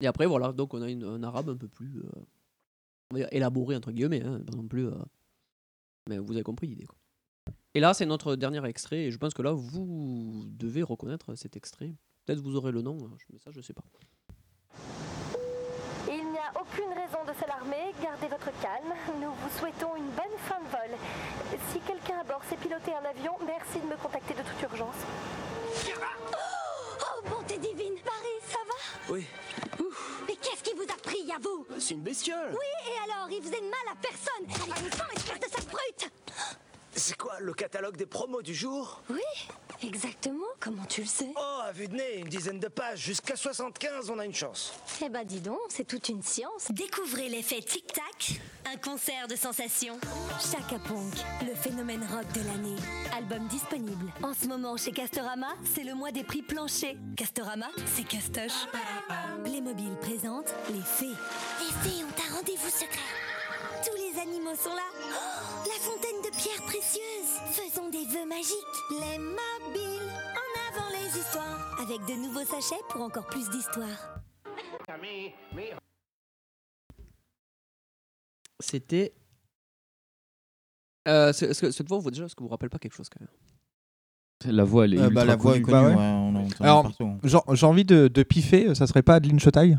Et après, voilà, donc on a une- un arabe un peu plus euh, élaboré, entre guillemets, hein, pas non plus. euh, mais vous avez compris l'idée. Et là, c'est notre dernier extrait, et je pense que là, vous devez reconnaître cet extrait. Peut-être vous aurez le nom, hein, mais ça, je sais pas. Aucune raison de s'alarmer, gardez votre calme. Nous vous souhaitons une bonne fin de vol. Si quelqu'un à bord sait piloter un avion, merci de me contacter de toute urgence. Oh, bonté divine Marie, ça va? Oui. Mais qu'est-ce qui vous a pris à vous? C'est une bestiole. Oui, et alors, il faisait de mal à personne Allez-vous-en, espèce de sale brute C'est quoi le catalogue des promos du jour? Oui, exactement. Comment tu le sais? Oh, à vue de nez, une dizaine de pages. Jusqu'à 75, on a une chance. Eh ben dis donc, c'est toute une science. Découvrez l'effet Tic Tac, un concert de sensations. Chaka Ponk, le phénomène rock de l'année. Album disponible. En ce moment chez Castorama, c'est le mois des prix planchers. Castorama, c'est castoche. Playmobil présente Les Fées. Les Fées ont un rendez-vous secret. Tous les animaux sont là. Oh, la fontaine pierres précieuses. Faisons des vœux magiques. Les mobiles. En avant les histoires. Avec de nouveaux sachets pour encore plus d'histoires. C'était. Euh, est-ce que cette voix, vous déjà, est-ce que vous rappelle pas quelque chose quand même? La voix, elle est Euh, bah, ultra la voix connue. ouais, on Alors, j'ai envie de, de piffer, ça serait pas Adeline Chotaille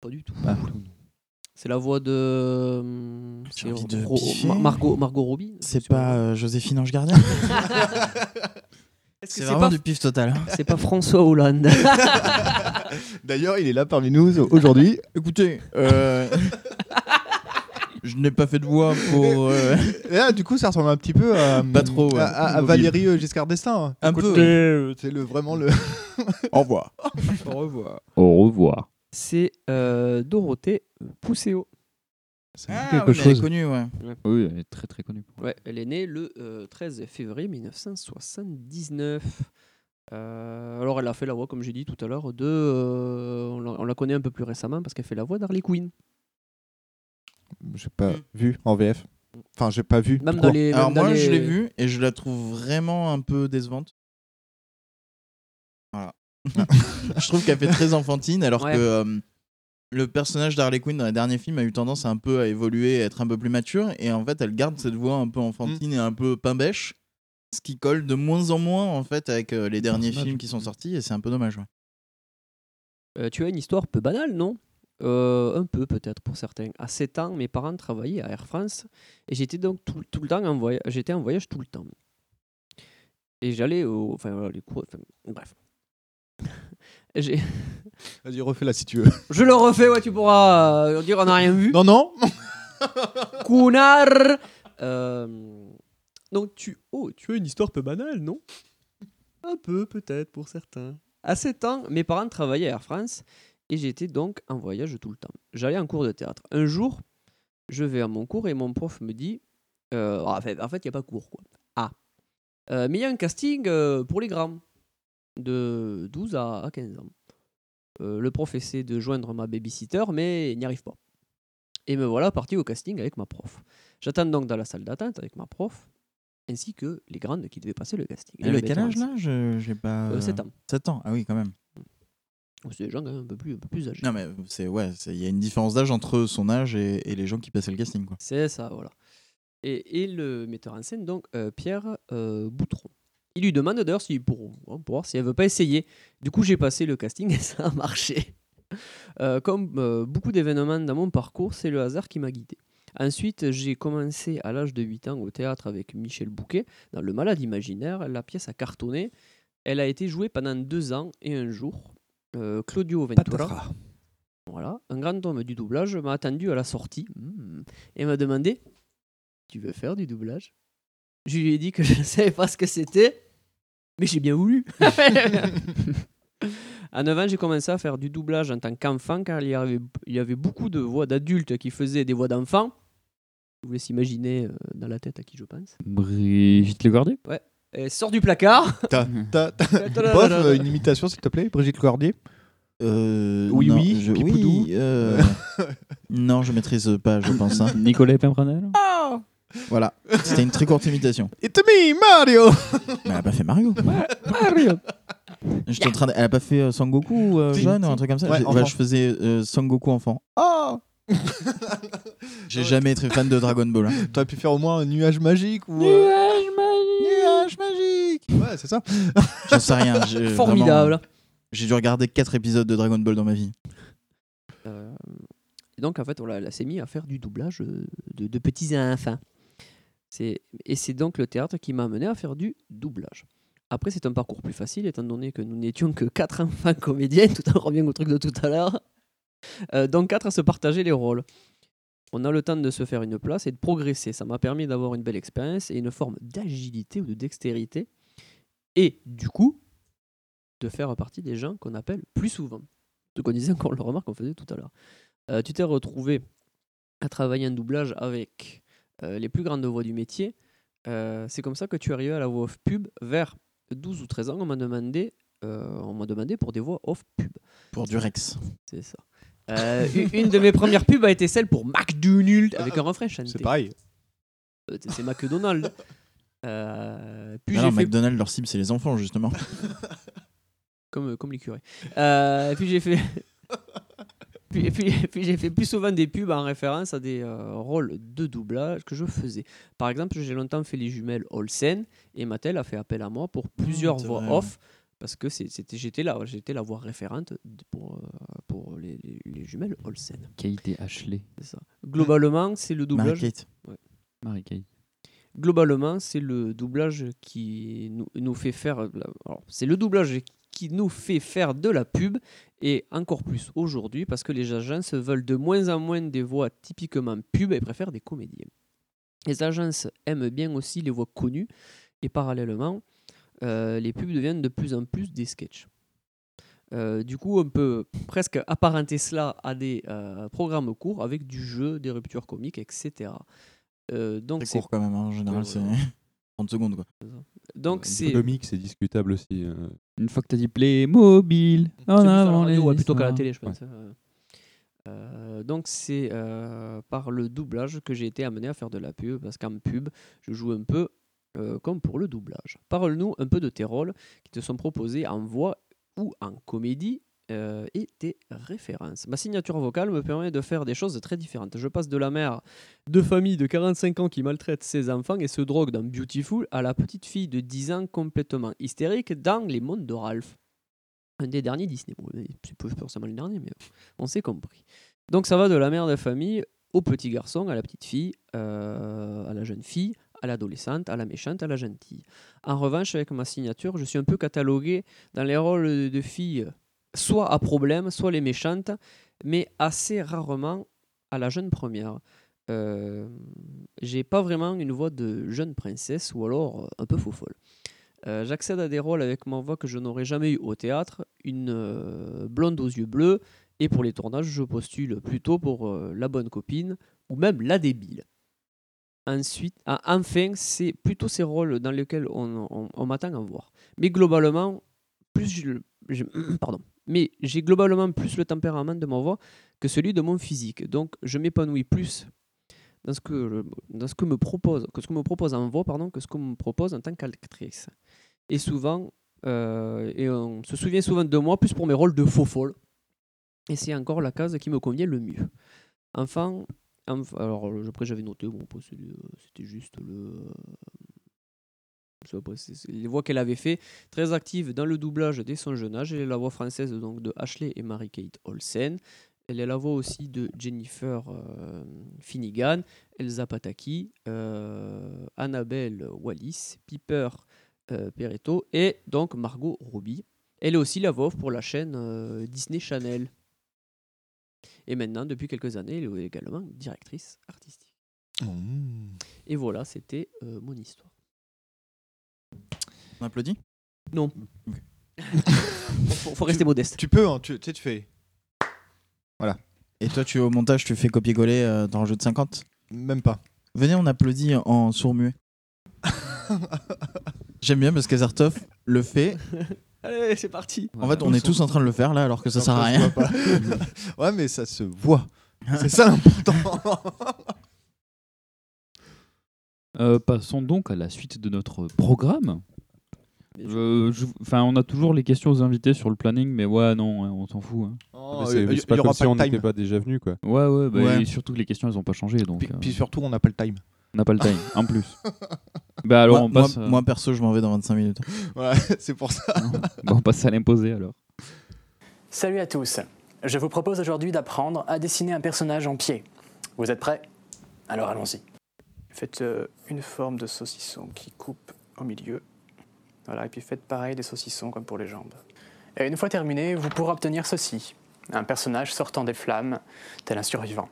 Pas du tout. Ah. C'est la voix de. c'est envie de Ro- piffer. Ma- Margot, Margot Robbie. C'est pas euh, Joséphine Ange Gardien C'est vraiment pas- du pif total. hein. C'est pas François Hollande. D'ailleurs, il est là parmi nous aujourd'hui. Écoutez, euh, je n'ai pas fait de voix pour. euh, Et là, du coup, ça ressemble un petit peu à, Pas trop, ouais. à, à- à Mobile. Valérie euh, Giscard d'Estaing. Un Écoutez, peu, euh, C'est le, vraiment le. Au revoir. Au revoir. Au revoir. C'est euh, Dorothée Pousseau. Ah, quelque oui, mais elle est chose. connue, ouais. Oui, elle est très très connue. Ouais, elle est née le euh, 13 février 1979. Euh, alors, elle a fait la voix, comme j'ai dit tout à l'heure, de. euh, on, la, on la connaît un peu plus récemment parce qu'elle fait la voix d'Harley Quinn. J'ai pas vu en VF. Enfin, j'ai pas vu. Même dans les- Alors dans moi, je l'ai vue et je la trouve vraiment un peu décevante. Je trouve qu'elle fait très enfantine alors Ouais. que euh, le personnage d'Harley Quinn dans les derniers films a eu tendance à un peu à évoluer, à être un peu plus mature et en fait elle garde cette voix un peu enfantine et un peu pain bêche, ce qui colle de moins en moins en fait avec euh, les derniers films qui sont sortis et c'est un peu dommage. ouais. Euh, tu as une histoire peu banale, non? Euh, Un peu peut-être pour certains. À 7 ans, mes parents travaillaient à Air France et j'étais donc tout, tout le temps en voyage. J'étais en voyage tout le temps. Et j'allais au. Enfin voilà, les cours. enfin, bref. J'ai- Vas-y, refais-la si tu veux. Je le refais, ouais, tu pourras euh, dire on n'a rien vu. Non, non Cunard Euh, Donc tu. Oh, tu as une histoire peu banale, non? Un peu, peut-être, pour certains. À 7 ans, mes parents travaillaient à Air France et j'étais donc en voyage tout le temps. J'allais en cours de théâtre. Un jour, je vais à mon cours et mon prof me dit euh, en fait, en fait, il n'y a pas cours, quoi. Ah. Euh, mais il y a un casting pour les grands, de 12 à, à 15 ans. Euh, le prof essaie de joindre ma babysitter, mais il n'y arrive pas. Et me voilà parti au casting avec ma prof. J'attends donc dans la salle d'attente avec ma prof, ainsi que les grandes qui devaient passer le casting. Elle le a quel âge là? J'ai pas. Euh, sept ans. 7 ans, ah oui, quand même. C'est des gens quand même un peu plus, un peu plus âgés. Non, mais c'est ouais, il y a une différence d'âge entre son âge et, et les gens qui passaient le casting. C'est ça, voilà. Et, et le metteur en scène, donc euh, Pierre euh, Boutron. Il lui demande d'ailleurs si, pour, hein, pour voir si elle veut pas essayer. Du coup, j'ai passé le casting et ça a marché. Euh, comme euh, beaucoup d'événements dans mon parcours, c'est le hasard qui m'a guidé. Ensuite, j'ai commencé à l'âge de 8 ans au théâtre avec Michel Bouquet dans Le Malade Imaginaire. La pièce a cartonné. Elle a été jouée pendant deux ans et un jour. Euh, Claudio Ventura, voilà, un grand homme du doublage, m'a attendu à la sortie hmm, et m'a demandé Tu veux faire du doublage? Je lui ai dit que je ne savais pas ce que c'était, mais j'ai bien voulu. à 9 ans, j'ai commencé à faire du doublage en tant qu'enfant car il y, avait, il y avait beaucoup de voix d'adultes qui faisaient des voix d'enfants. Je vous laisse imaginer euh, dans la tête à qui je pense. Brigitte Legardier Ouais. Et sort du placard. T'as, t'as, t'as- Bof, euh, une imitation s'il te plaît, Brigitte Cordier Euh, Oui, non, oui, je, Pipoudou. oui, euh, non, je maîtrise pas, je pense. hein. Nicolas Pimprenel Voilà, c'était une très courte imitation. It's me, Mario Mais elle a pas fait Mario. Mario J'étais en train de- Elle a pas fait euh, Sangoku euh, Si, jeune si. ou un truc comme ça? Ouais, J'ai- enfant. Je faisais euh, Sangoku enfant. Oh J'ai jamais été fan de Dragon Ball. hein. T'aurais pu faire au moins un nuage magique ou. euh, Nuage magique Ouais, c'est ça. J'en sais rien. j'ai Formidable. vraiment- J'ai dû regarder 4 épisodes de Dragon Ball dans ma vie. Euh, et donc, en fait, voilà, elle s'est mise à faire du doublage euh, de, de petits enfants. C'est- Et c'est donc le théâtre qui m'a amené à faire du doublage. Après, c'est un parcours plus facile, étant donné que nous n'étions que quatre enfants comédiens, tout en revient au truc de tout à l'heure. Euh, donc, quatre à se partager les rôles. On a le temps de se faire une place et de progresser. Ça m'a permis d'avoir une belle expérience et une forme d'agilité ou de dextérité. Et du coup, de faire partie des gens qu'on appelle plus souvent. Ce qu'on disait, qu'on le remarque, qu'on faisait tout à l'heure. Euh, tu t'es retrouvé à travailler en doublage avec euh, les plus grandes voix du métier. Euh, c'est comme ça que tu arrivé à la voix off pub vers 12 ou 13 ans. On m'a demandé, euh, on m'a demandé pour des voix off pub. Pour du Rex. C'est ça. Une- de mes premières pubs a été celle pour McDonald's avec un refrain chanté. C'est pareil. C'est McDonald's. Euh, puis Ah non, fait McDonald's, leur cible, c'est les enfants, justement. comme, comme les curés. Euh, puis j'ai fait. Puis, puis- puis j'ai fait plus souvent des pubs en référence à des euh, rôles de doublage que je faisais. Par exemple, j'ai longtemps fait les jumelles Olsen et Mattel a fait appel à moi pour plusieurs c'est voix vrai, off Parce que c'était, j'étais là, j'étais la voix référente pour, euh, pour les, les- les jumelles Olsen. Qualité Ashley. C'est ça. Globalement, c'est le doublage. Ouais. Marie-Kate. Globalement, c'est le doublage qui nous, nous fait faire. alors, c'est le doublage qui nous fait faire de la pub et encore plus aujourd'hui parce que les agences veulent de moins en moins des voix typiquement pub et préfèrent des comédiens. Les agences aiment bien aussi les voix connues et parallèlement, euh, les pubs deviennent de plus en plus des sketchs. Euh, du coup, on peut presque apparenter cela à des euh, programmes courts avec du jeu, des ruptures comiques, etc. Euh, donc c'est court quand même, hein, en général, Ouais, c'est voilà. 30 secondes quoi. Donc c'est Comique, c'est discutable aussi. Une fois que t'as dit Playmobil, en C'est plus à la avant radio, les ouais, plutôt qu'à la télé, je pense. Euh, euh, donc c'est euh, par le doublage que j'ai été amené à faire de la pub, parce qu'en pub, je joue un peu euh, comme pour le doublage. Parle-nous un peu de tes rôles qui te sont proposés en voix ou en comédie euh, et tes références. Ma signature vocale me permet de faire des choses très différentes. Je passe de la mère de famille de 45 ans qui maltraite ses enfants et se drogue dans Beautiful à la petite fille de 10 ans complètement hystérique dans Les Mondes de Ralph. Un des derniers Disney. Bon, c'est pas forcément le dernier, mais on s'est compris. Donc ça va de la mère de famille au petit garçon, à la petite fille, euh, à la jeune fille, à l'adolescente, à la méchante, à la gentille. En revanche, avec ma signature, je suis un peu catalogué dans les rôles de filles, soit à problème, soit les méchantes, mais assez rarement à la jeune première. Euh, j'ai pas vraiment une voix de jeune princesse ou alors euh, un peu faux folle. Euh, J'accède à des rôles avec ma voix que je n'aurais jamais eu au théâtre, une blonde aux yeux bleus, et pour les tournages, je postule plutôt pour la bonne copine ou même la débile. Ensuite, ah, enfin, c'est plutôt ces rôles dans lesquels on, on- m'attend à voir. Mais globalement, plus je- pardon, mais j'ai globalement plus le tempérament de ma voix que celui de mon physique. Donc, je m'épanouis plus dans ce que dans ce que me propose que ce qu'on me propose en voix que ce qu'on me propose en tant qu'actrice. Et souvent, euh, et on se souvient souvent de moi plus pour mes rôles de faux folle. Et c'est encore la case qui me convient le mieux. Enfin, enf- alors après j'avais noté, bon, euh, c'était juste le. Je sais pas, c'est- c'est les voix qu'elle avait fait, très active dans le doublage dès son jeune âge. Elle est la voix française donc de Ashley et Mary-Kate Olsen. Elle est la voix aussi de Jennifer euh, Finnegan, Elsa Pataki, euh, Annabelle Wallis, Piper euh, Perretto et donc Margot Robbie. Elle est aussi la voix pour la chaîne euh, Disney Channel. Et maintenant, depuis quelques années, elle est également directrice artistique. Et voilà, c'était euh, mon histoire. On applaudit Non. faut, faut rester modeste. Tu peux, hein, tu, tu sais, tu fais. Voilà. Et toi, tu au montage, tu fais copier-coller euh, dans le jeu de 50 Même pas. Venez, on applaudit en sourd-muet. J'aime bien parce qu'Azartov le fait. Allez, c'est parti. En fait, on est tous en train de le faire là, alors que ça Non, sert à rien. ouais, mais ça se voit. C'est ça l'important. Euh, passons donc à la suite de notre programme. Euh, je- Enfin, on a toujours les questions aux invités sur le planning, mais ouais, non, hein, on s'en fout. hein. Oh, c'est- il y- c'est pas y aura comme si pas on de time. n'était pas déjà venu quoi. Ouais, ouais, bah, Ouais. et surtout que les questions, elles n'ont pas changé. Donc, Puis, euh, puis surtout, on n'a pas le time. on n'a pas le time, en plus. bah alors, moi, on passe, moi- euh, moi, perso, je m'en vais dans 25 minutes. Ouais, c'est pour ça. bah, on passe à l'imposer alors. Salut à tous. Je vous propose aujourd'hui d'apprendre à dessiner un personnage en pied. Vous êtes prêts? Alors allons-y. Faites euh, une forme de saucisson qui coupe au milieu. Voilà, et puis faites pareil des saucissons comme pour les jambes. Et une fois terminé, vous pourrez obtenir ceci. Un personnage sortant des flammes, tel un survivant.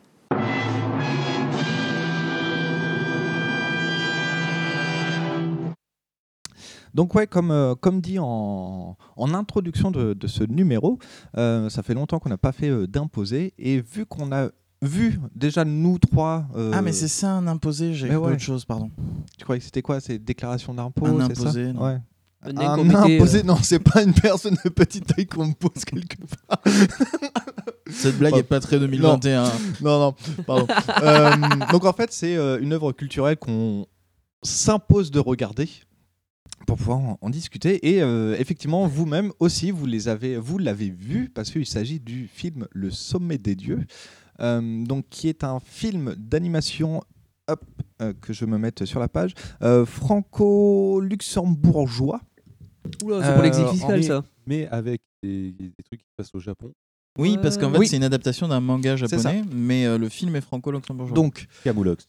Donc ouais, comme, euh, comme dit en, en introduction de, de ce numéro, euh, ça fait longtemps qu'on n'a pas fait euh, d'imposé. Et vu qu'on a vu déjà nous trois... euh, Ah, mais c'est ça un imposé, j'ai ouais. autre chose, pardon. Tu croyais que c'était quoi? C'est déclaration d'impôt Un ça? imposé, non. Ouais. Un Un imposé, euh. non, c'est pas une personne de petite taille qu'on me pose quelque part. Cette blague est pas très 2021. Non, non, non, pardon. Euh, donc en fait, c'est euh, une œuvre culturelle qu'on s'impose de regarder pour pouvoir en, en discuter. Et euh, effectivement, vous-même aussi, vous les avez, vous l'avez vu parce qu'il s'agit du film Le Sommet des dieux, euh, donc qui est un film d'animation. Hop, euh, que je me mette sur la page. euh, Franco-luxembourgeois. Oula, c'est pour l'exil Euh, fiscal, mais- ça. Mais avec des, des trucs qui se passent au Japon. Oui, parce qu'en fait, Oui. c'est une adaptation d'un manga japonais, mais euh, le film est franco-luxembourgeois. Donc, Camoulox.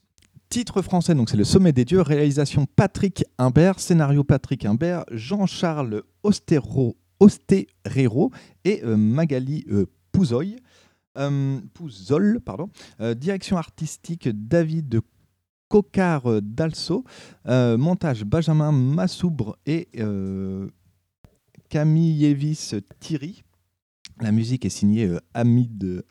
Titre français, donc c'est Le Sommet des Dieux. Réalisation Patrick Imbert. Scénario Patrick Imbert. Jean-Charles Ostero, Osterero et euh, Magali euh, Pouzoy. Euh, Pouzol, pardon. Euh, direction artistique David Cocard euh, d'Also. Euh, montage Benjamin Massoubre et euh, Camille Evis Thierry. La musique est signée euh, Amine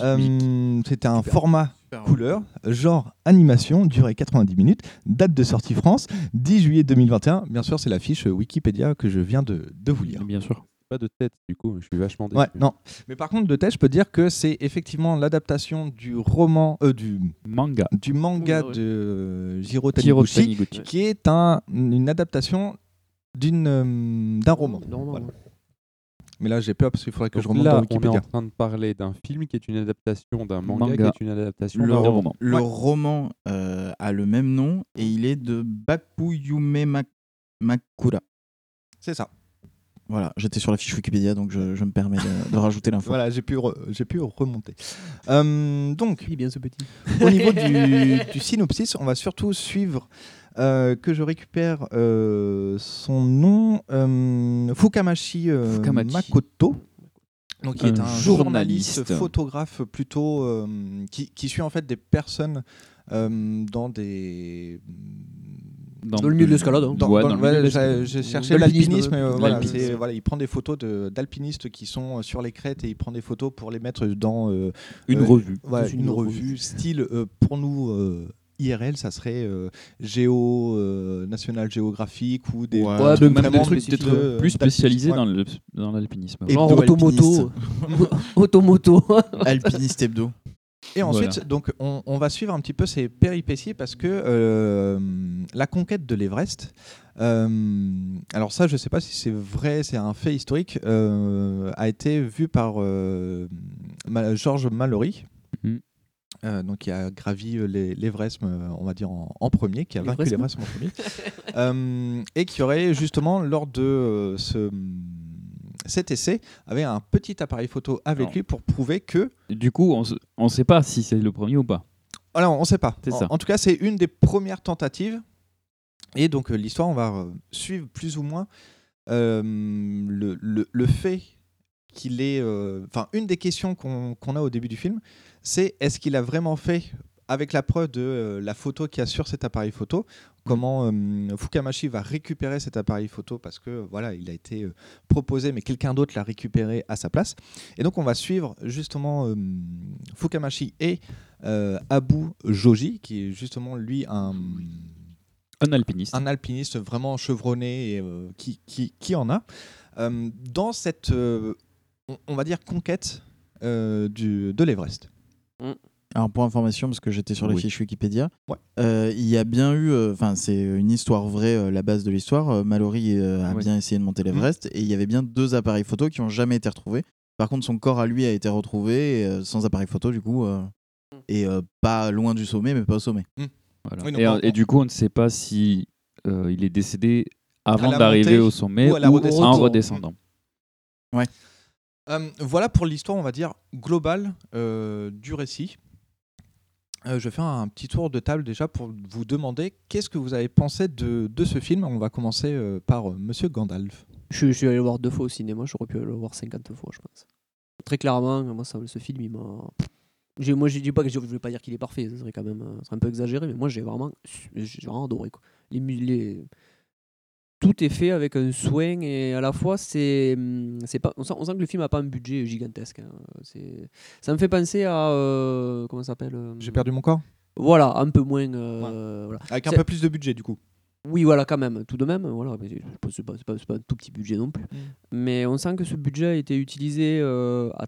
Euh, C'était un Super. format Super. couleur, genre animation, durée 90 minutes, date de sortie France, 10 juillet 2021. Bien sûr, c'est la fiche Wikipédia que je viens de, de vous lire. Bien sûr. Pas de tête, du coup, je suis vachement déçu. Ouais, non. Mais par contre, de tête, je peux dire que c'est effectivement l'adaptation du roman, euh, du manga, du manga Oui, de Jiro Taniguchi, Taniguchi. qui est un, une adaptation d'une euh, d'un roman. Voilà. Mais là, j'ai peur parce qu'il faudrait que Donc je remonte là, dans on est Wikipédia. en train de parler d'un film qui est une adaptation d'un manga, Manga. qui est une adaptation Le, d'un roman. le roman euh, a le même nom et il est de Bakuyume Mak- Makura. C'est ça. Voilà, j'étais sur la fiche Wikipédia donc je, je me permets de, de rajouter l'info. Voilà, j'ai pu, re- j'ai pu remonter. Euh, donc, est bien ce petit. au niveau du, du synopsis, on va surtout suivre euh, que je récupère euh, son nom, euh, Fukamashi, euh, Fukamachi. Makoto. Donc, qui est Un un journaliste, journaliste. photographe plutôt euh, qui, qui suit en fait des personnes euh, dans des Dans le milieu de l'escalade, hein. Dans- Ouais, dans- dans le ouais, milieu de j'ai cherché L'alpinisme, ouais. euh, voilà, il prend des photos de- d'alpinistes qui sont sur les crêtes et il prend des photos pour les mettre dans euh, Une euh, revue. ouais, une, une revue, revue. style euh, pour nous. euh, IRL, ça serait euh, Géo euh, National Géographique ou des Ouais, Ouais, trucs même des trucs de- plus spécialisés d'alpinisme. dans le- dans l'alpinisme. Et Genre automoto. automoto. Alpiniste hebdo. Et ensuite, Voilà. donc, on, on va suivre un petit peu ces péripéties parce que euh, la conquête de l'Everest, euh, alors ça, je ne sais pas si c'est vrai, c'est un fait historique, euh, a été vu par George Mallory. Mhm. euh, donc qui a gravi l'Everest, on va dire en, en premier, qui a vaincu L'Everest l'Everest en premier, Euh, et qui aurait justement lors de euh, ce, cet essai avait un petit appareil photo avec Alors. lui pour prouver que Du coup, on ne sait pas si c'est le premier ou pas. alors, on ne sait pas. C'est En, ça. en tout cas, c'est une des premières tentatives. Et donc, euh, l'histoire, on va euh, suivre plus ou moins euh, le, le- le fait qu'il est. euh, Enfin, une des questions qu'on a au début du film, c'est est-ce qu'il a vraiment fait, avec la preuve de euh, la photo qu'il y a sur cet appareil photo, comment euh, Fukamashi va récupérer cet appareil photo parce que voilà, il a été euh, proposé, mais quelqu'un d'autre l'a récupéré à sa place. Et donc, on va suivre justement euh, Fukamashi et euh, Abu Joji, qui est justement lui un, Un alpiniste. un alpiniste vraiment chevronné et euh, qui, qui, qui en a, euh, dans cette, euh, on, on va dire, conquête euh, du, de l'Everest. Alors pour information, parce que j'étais sur la Oui. fiche Wikipédia, Ouais. euh, il y a bien eu, euh, enfin c'est une histoire vraie, euh, la base de l'histoire. Euh, Mallory euh, a Oui. bien essayé de monter l'Everest et il y avait bien deux appareils photo qui ont jamais été retrouvés. Par contre, son corps à lui a été retrouvé euh, sans appareil photo du coup, euh, et euh, pas loin du sommet, mais pas au sommet. Voilà. Oui, donc et, du coup, on ne sait pas si euh, il est décédé avant d'arriver au sommet ou en redescendant. Euh, voilà pour l'histoire, on va dire, globale euh, du récit. Euh, je fais un petit tour de table déjà pour vous demander qu'est-ce que vous avez pensé de, de ce film. On va commencer euh, par euh, Monsieur Gandalf. Je, je suis allé le voir deux fois au cinéma, j'aurais pu le voir 50 fois, je pense. Très clairement, moi, ce film, il m'a. Moi, je dis pas que je pas dire qu'il est parfait, ça serait quand même un peu exagéré, mais moi, j'ai vraiment, vraiment adoré. Les, les- Tout est fait avec un soin et à la fois, c'est, hum, c'est pas, on, sent, on sent que le film n'a pas un budget gigantesque. hein. C'est, ça me fait penser à. euh, comment ça s'appelle euh, J'ai perdu mon corps Voilà, un peu moins. euh, voilà. Avec un peu plus de budget du coup. oui, voilà, quand même, tout de même. Voilà, c'est pas, pas, pas- un tout petit budget non plus. Mais on sent que ce budget a été utilisé euh, à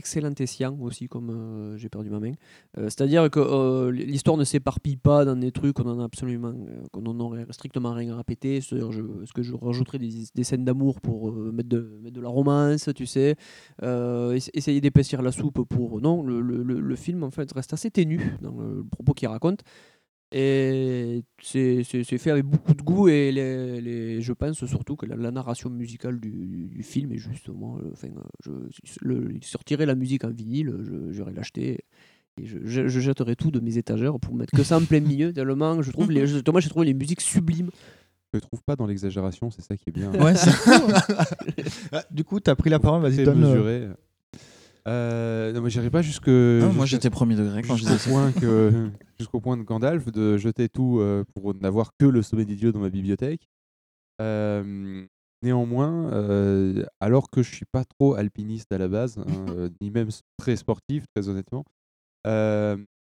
excellent escient aussi, comme euh, j'ai perdu ma main. Euh, C'est-à-dire que euh, l'histoire ne s'éparpille pas dans des trucs qu'on en a absolument, qu'on aurait strictement rien à répéter. C'est-à-dire, est-ce que je rajouterais des, scènes d'amour pour mettre, de, mettre de la romance, tu sais, essa- essayer d'épaissir la soupe pour. Non, le- le- le film en fait reste assez ténu dans le propos qu'il raconte. Et c'est c'est- c'est fait avec beaucoup de goût et les, les- je pense surtout que la, la narration musicale du, du film est justement. euh, Enfin, euh, je, le, il sortirait la musique en vinyle, je- j'irais l'acheter et je, je, je jetterai tout de mes étagères pour mettre que ça en plein milieu. Tellement je trouve les, justement, j'ai trouvé les musiques sublimes. Je le trouve pas dans l'exagération, c'est ça qui est bien. Ouais, Ah, du coup, tu as pris la parole, vas-y, donne. euh, mesuré. Euh, non, mais j'irai pas jusque. Moi, j'étais premier degré quand je disais ça. que jusqu'au point de Gandalf de jeter tout euh, pour n'avoir que le sommet des dieux dans ma bibliothèque. Euh, néanmoins, euh, alors que je suis pas trop alpiniste à la base, hein, ni même très sportif, très honnêtement,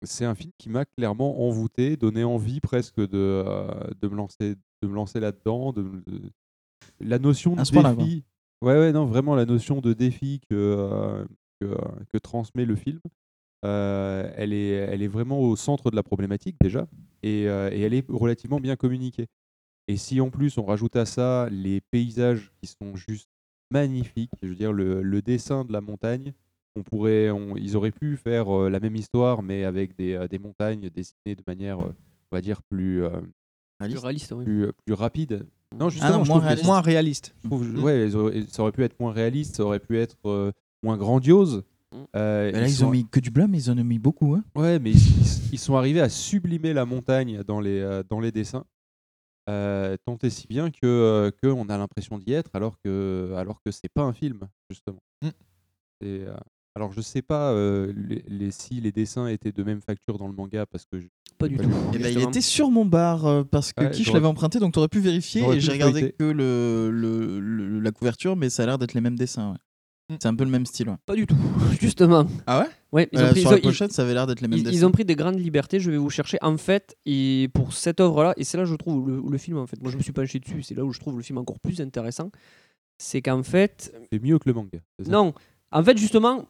c'est un film qui m'a clairement envoûté, donné envie presque de, de me lancer, de me lancer là-dedans, de, de- la notion de défi. Ouais, ouais, non, vraiment la notion de défi que, que, que transmet le film. Euh, elle, est, elle est vraiment au centre de la problématique déjà, et, euh, et elle est relativement bien communiquée. Et si en plus on rajoute à ça les paysages qui sont juste magnifiques, je veux dire le, le dessin de la montagne, on pourrait, on- ils auraient pu faire euh, la même histoire mais avec des, euh, des montagnes dessinées de manière, euh, on va dire plus euh, Plus réaliste, oui. plus, plus rapide. Non, Ah justement, non, je moins trouve que réaliste. Moins réaliste. je trouve- Mm. ouais, ça aurait pu être moins réaliste, ça aurait pu être euh, moins grandiose. Euh, Mais là, ils ont mis que du blâme, mais ils en ont mis beaucoup. Hein. Ouais, mais ils, ils- ils sont arrivés à sublimer la montagne dans les, euh, dans les dessins. Euh, tant et si bien que, euh, que on a l'impression d'y être alors que alors que c'est pas un film justement. Mm. Et, euh, alors je sais pas euh, les, les- si les dessins étaient de même facture dans le manga parce que je- Pas du tout. le manga. Eh ben, il était sur mon bar euh, parce que Ouais, Kish j'aurais- l'avait emprunté, donc tu aurais pu vérifier. Et j'ai regardé que le, le- le- la couverture, mais ça a l'air d'être les mêmes dessins. ouais. C'est un peu le même style. ouais. Pas du tout, justement. Ah ouais? Ouais, ils ont Euh, pris, Sur ils la ont- pochette, ça avait l'air d'être les mêmes ils, dessins. ils ont pris des grandes libertés, je vais vous chercher. En fait, et pour cette œuvre-là, et c'est là je trouve le, le film, en fait, moi je me suis penché dessus, c'est là où je trouve le film encore plus intéressant, c'est qu'en fait... C'est mieux que le manga. c'est ça? Non, en fait, justement,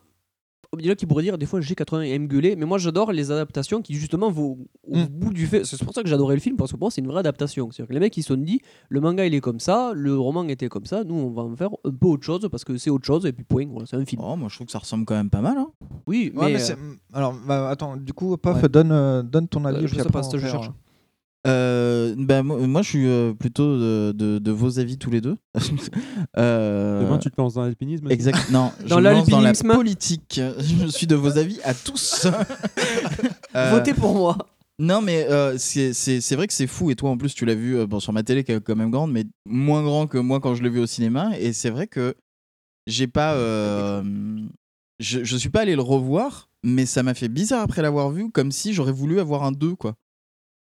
il y en a qui pourraient dire des fois G80 aime gueuler, mais moi j'adore les adaptations qui justement vont au Mm. bout du fait. C'est pour ça que j'adorais le film, parce que pour moi c'est une vraie adaptation. C'est-à-dire que les mecs ils se sont dit le manga il est comme ça, le roman était comme ça, nous on va en faire un peu autre chose parce que c'est autre chose, et puis point, voilà, c'est un film. Oh, moi je trouve que ça ressemble quand même pas mal. Hein. Oui, Ouais, mais. euh, Alors, bah, attends, du coup, Paf, Ouais. donne, euh, donne ton avis. Euh, et je sais pas, je cherche. Euh, bah, moi, moi, je suis euh, plutôt de, de- de vos avis tous les deux. Euh, Demain tu te lances dans l'alpinisme Exact. Non, je Dans me lance dans la l'alpinisme politique. Je suis de vos avis à tous. Euh, Votez pour moi. Non, mais euh, c'est c'est- c'est vrai que c'est fou. Et toi, en plus, tu l'as vu euh, bon, sur ma télé, qui est quand même grande, mais moins grand que moi quand je l'ai vu au cinéma. Et c'est vrai que j'ai pas. euh, je, je suis pas allé le revoir, mais ça m'a fait bizarre après l'avoir vu, comme si j'aurais voulu avoir un 2, quoi.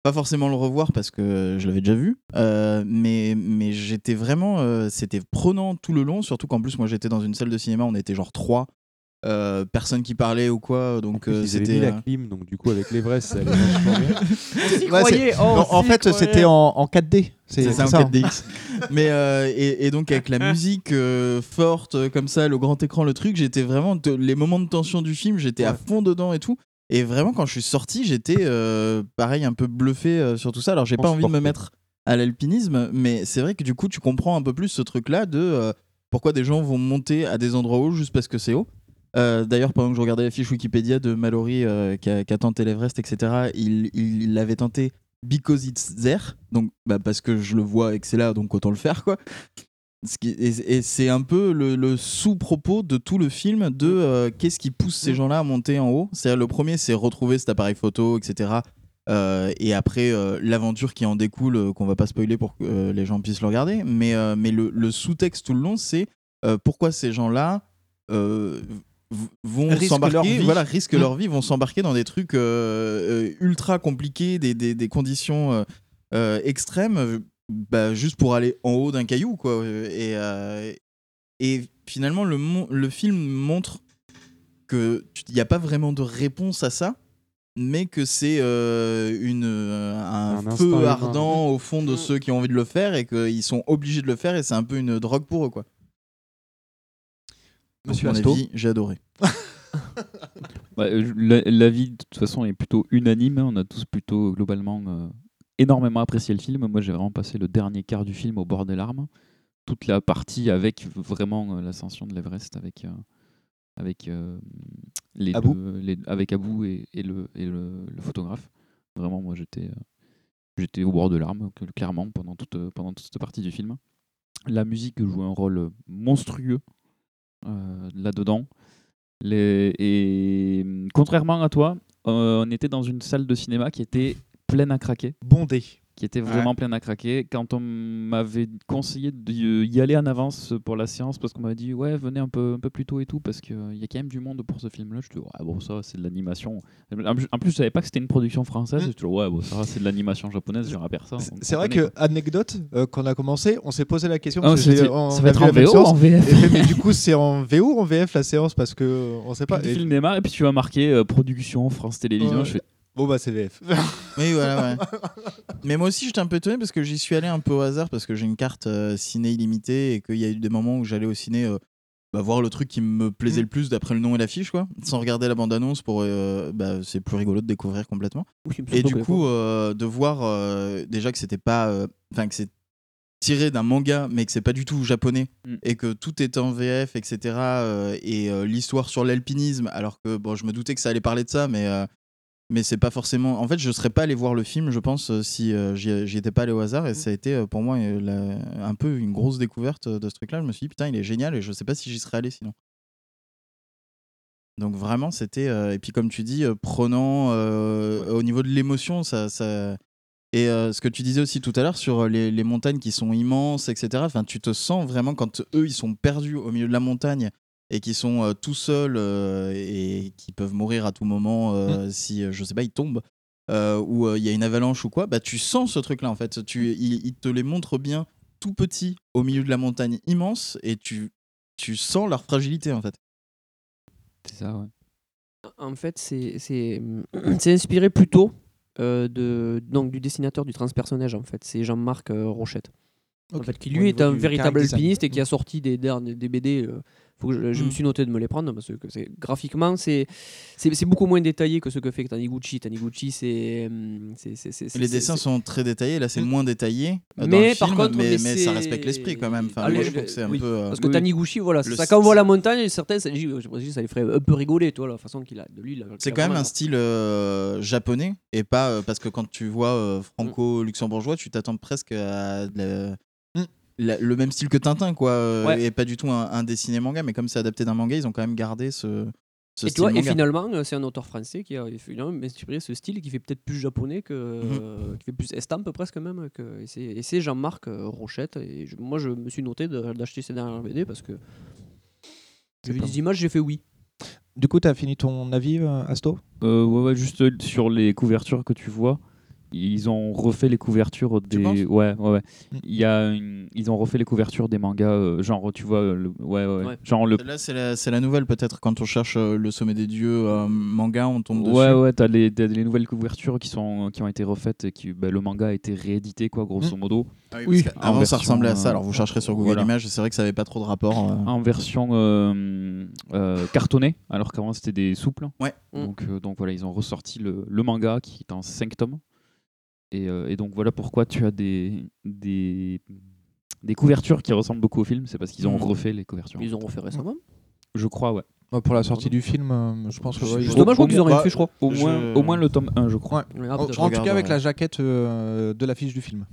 Pas forcément le revoir parce que je l'avais déjà vu, euh, mais, mais j'étais vraiment. euh, C'était prenant tout le long, surtout qu'en plus, moi j'étais dans une salle de cinéma, on était genre trois. euh, personne qui parlait ou quoi, donc En plus, euh, ils avaient c'était. mis la clim, donc du coup avec l'Everest ça allait vachement bien. Ouais, c'est- en, en fait, c'était en, en 4D. C'est ça, en 4DX. Mais euh, et, et donc avec la musique euh, forte comme ça, le grand écran, le truc, j'étais vraiment les moments de tension du film, j'étais à fond dedans et tout. Et vraiment quand je suis sorti, j'étais euh, pareil un peu bluffé euh, sur tout ça. Alors j'ai pas envie de me mettre à l'alpinisme, mais c'est vrai que du coup tu comprends un peu plus ce truc-là de euh, pourquoi des gens vont monter à des endroits hauts juste parce que c'est haut. Euh, D'ailleurs, pendant que je regardais la fiche Wikipédia de Mallory euh, qui, a, qui a tenté l'Everest, etc., il, il, il l'avait tenté because it's there, donc bah, parce que je le vois et que c'est là, donc autant le faire, quoi. Et c'est un peu le, le sous-propos de tout le film de euh, qu'est-ce qui pousse ces gens-là à monter en haut. C'est le premier, c'est retrouver cet appareil photo, etc. Euh, et après euh, l'aventure qui en découle, qu'on va pas spoiler pour que les gens puissent le regarder. Mais, mais le, le sous-texte tout le long, c'est pourquoi ces gens-là vont s'embarquer, vie. voilà, risquent Mm. leur vie, vont s'embarquer dans des trucs ultra compliqués, des, des, des conditions extrêmes, bah, juste pour aller en haut d'un caillou, quoi. Et, euh, et finalement, le, mon- le film montre que il n'y a pas vraiment de réponse à ça, mais que c'est euh, une euh, un, feu humain. ardent au fond de ceux qui ont envie de le faire et qu'ils sont obligés de le faire et c'est un peu une drogue pour eux, quoi. Donc, Monsieur mon Asto avis, j'ai adoré. Bah, euh, la- L'avis de toute façon est plutôt unanime. hein. On a tous plutôt globalement euh, énormément apprécié le film. Moi j'ai vraiment passé le dernier quart du film au bord des larmes. Toute la partie avec vraiment euh, l'ascension de l'Everest avec, euh, avec, euh, les Abou. deux- les- avec Abou et, et le, et le, le photographe. Vraiment moi j'étais euh, j'étais au bord de larmes, clairement, pendant toute, pendant toute cette partie du film. La musique joue un rôle monstrueux euh, là-dedans. Les- Et contrairement à toi, on était dans une salle de cinéma qui était pleine à craquer. Bondée. Qui était vraiment pleine à craquer. Quand on m'avait conseillé d'y aller en avance pour la séance, parce qu'on m'avait dit, ouais, venez un peu, un peu plus tôt et tout, parce qu'il y a quand même du monde pour ce film-là. Je dis, ouais, bon, ça, c'est de l'animation. En plus, je savais pas que c'était une production française. Je dis, ouais, bon, ça, c'est de l'animation japonaise, j'aurais personne. Mm. C'est vrai que, anecdote, euh, quand on a commencé, on s'est posé la question. Ah, c'était- j'ai- on ça va être en VO en VF? et mais du coup, c'est en VO ou en VF la séance Parce que euh, on sait pas. Le film démarre et puis tu vas marquer euh, production France Télévisions. Ouais. Je fais, Bon, bah, c'est VF. Oui, voilà, ouais. Mais moi aussi, j'étais un peu étonné parce que j'y suis allé un peu au hasard parce que j'ai une carte euh, ciné illimitée et qu'il y a eu des moments où j'allais au ciné euh, bah, voir le truc qui me plaisait le plus d'après le nom et l'affiche, quoi, sans regarder la bande-annonce pour. euh, bah, c'est plus rigolo de découvrir complètement. Oui, et du coup, euh, de voir euh, déjà que c'était pas. euh, Enfin, que c'est tiré d'un manga, mais que c'est pas du tout japonais Mm. et que tout est en VF, etc. euh, et euh, l'histoire sur l'alpinisme, alors que bon, je me doutais que ça allait parler de ça, mais euh, mais c'est pas forcément. En fait, je serais pas allé voir le film, je pense, euh, si euh, j'y étais pas allé au hasard. Et ça a été euh, pour moi la- un peu une grosse découverte de ce truc-là. Je me suis dit, putain, il est génial et je sais pas si j'y serais allé sinon. Donc vraiment, c'était. euh, et puis comme tu dis, prenant euh, au niveau de l'émotion, ça. ça... Et ce que tu disais aussi tout à l'heure sur les, les montagnes qui sont immenses, etc. Enfin, tu te sens vraiment quand eux, ils sont perdus au milieu de la montagne et qui sont euh, tout seuls euh, et qui peuvent mourir à tout moment euh, si, euh, je sais pas, ils tombent euh, ou euh, il y a une avalanche ou quoi, bah tu sens ce truc-là en fait. Tu, ils, ils te les montrent bien tout petits au milieu de la montagne immense et tu, tu sens leur fragilité en fait. C'est ça, ouais. En fait, c'est c'est c'est inspiré plutôt euh, de donc du dessinateur du transpersonnage en fait, c'est Jean-Marc euh, Rochette. En fait, qui lui est un véritable alpiniste et qui a sorti des derniers des BD. Faut que je, je me Mm. suis noté de me les prendre parce que c'est graphiquement c'est beaucoup moins détaillé que ce que fait Taniguchi. Taniguchi c'est hum, Les dessins sont très détaillés, là c'est moins détaillé. dans mais le par film, contre, mais, ça respecte l'esprit quand même. Enfin, Allez, moi, je trouve que c'est un peu. euh, Parce que Taniguchi, voilà, c'est le ça. Quand on voit la montagne, certains, ça, ça les ferait un peu rigoler, toi, la façon qu'il a de lui. C'est quand même un style euh, japonais et pas euh, parce que quand tu vois franco-luxembourgeois, tu t'attends presque à de la- la- le même style que Tintin, quoi, euh, Ouais. et pas du tout un, un dessiné manga, mais comme c'est adapté d'un manga, ils ont quand même gardé ce, ce Et, style vois, et finalement, euh, c'est un auteur français qui a finalement inspiré ce style qui fait peut-être plus japonais, que, Mhm. euh, qui fait plus estampe presque même. Que, et c'est- Jean-Marc Rochette. Et je- moi, je me suis noté de- d'acheter ces dernières BD parce que j'ai vu des images, j'ai fait oui. Du coup, tu as fini ton avis, Asto? Euh, ouais, ouais, juste sur les couvertures que tu vois, ils ont refait les couvertures des. penses ouais, ouais, ouais. Il y a une- Ils ont refait les couvertures des mangas, euh, genre, tu vois, le... ouais, ouais, Ouais. genre le. Là, c'est la, c'est la nouvelle, peut-être, quand on cherche euh, le sommet des dieux euh, manga, on tombe dessus. Ouais, ouais, t'as les, t'as les nouvelles couvertures qui, sont, qui ont été refaites, et qui, bah, le manga a été réédité, quoi, grosso modo. Ah oui, qu'avant, ça ressemblait à ça. Alors, vous chercherez sur Google voilà. Images, c'est vrai que ça avait pas trop de rapport. euh. En version euh, euh, cartonnée, alors qu'avant c'était des souples. Ouais. Donc, euh, donc voilà, ils ont ressorti le, le manga qui est en 5 tomes. Et, euh, et donc voilà pourquoi tu as des, des, des couvertures qui ressemblent beaucoup au film, c'est parce qu'ils ont Mm. refait les couvertures. Ils ont refait récemment? Je crois, ouais. Ouais, Pour la sortie du film, euh, je pense que. ouais, Justement, je crois qu'ils bah, fait, je crois. Au moins, au moins le tome 1, je crois. Ouais. Ah, En, tout cas, avec ouais. la jaquette euh, de l'affiche du film.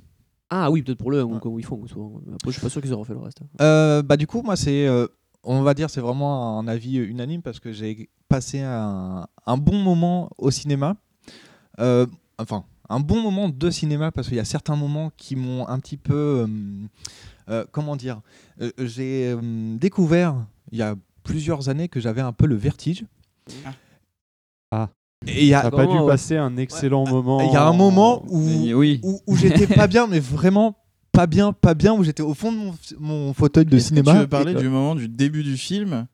Ah oui, peut-être pour le ou comme ils font. souvent. Après, je suis pas sûr qu'ils aient refait le reste. Euh, bah, du coup, moi, c'est. euh, on va dire, c'est vraiment un avis unanime parce que j'ai passé un, un bon moment au cinéma. Euh, enfin, un bon moment de cinéma parce qu'il y a certains moments qui m'ont un petit peu. euh, euh, comment dire Euh, J'ai euh, découvert il y a plusieurs années que j'avais un peu le vertige. Ah. Et il y a- T'as pas dû ouais. passer un excellent moment. Il y a un moment où, oui. où, où j'étais pas bien, mais vraiment pas bien, pas bien, où j'étais au fond de mon, mon fauteuil de que cinéma. Tu veux parler Et- du moment du début du film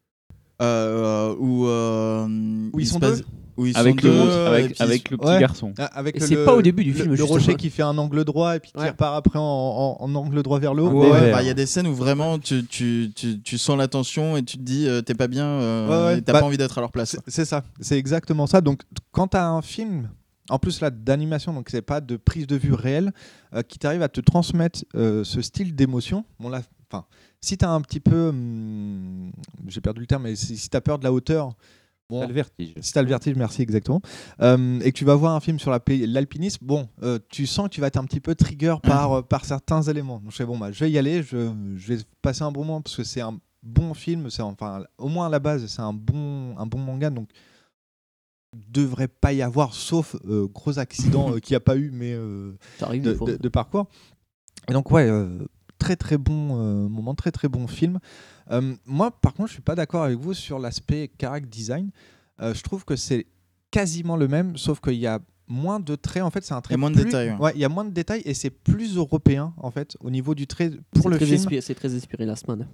euh, où, euh, Où ils il sont passe- deux? Où ils Avec sont le- deux, avec- et puis avec ils- le petit Ouais. garçon. Ah, Avec Et c'est pas au début du le- film, Le, justement. rocher qui fait un angle droit et puis qui Ouais. repart après en, en- en angle droit vers le haut. Ouais, Mais ouais, bah, il y a des scènes où vraiment tu, tu, tu, tu sens la tension et tu te dis euh, t'es pas bien, euh, Ouais, ouais. et t'as Bah, pas envie d'être à leur place. C'est- C'est ça, c'est exactement ça. Donc, quand tu as un film, en plus là d'animation, donc c'est pas de prise de vue réelle, euh, qui t'arrive à te transmettre euh, ce style d'émotion, bon là, enfin, si tu as un petit peu, hum, j'ai perdu le terme, mais si, si tu as peur de la hauteur, Bon, T'as le vertige. Si t'as le vertige, merci, exactement. Euh, et que tu vas voir un film sur la l'alpinisme, bon, euh, tu sens que tu vas être un petit peu trigger par, euh, par certains éléments. Donc je fais, bon, bah, je vais y aller, je, je vais passer un bon moment parce que c'est un bon film, c'est enfin, au moins à la base, c'est un bon, un bon manga, donc devrait pas y avoir, sauf gros accident qu'il n'y a pas eu, mais de, de- de parcours. Et donc, ouais, très très bon moment, très très bon film. Euh, moi, par contre, je suis pas d'accord avec vous sur l'aspect character design. Euh, je trouve que c'est quasiment le même, sauf qu'il y a moins de traits. En fait, c'est un trait Il y a moins de plus- détails, ouais. Ouais, il y a moins de détails et c'est plus européen en fait au niveau du trait pour le très film. inspiré- C'est très inspiré la semaine.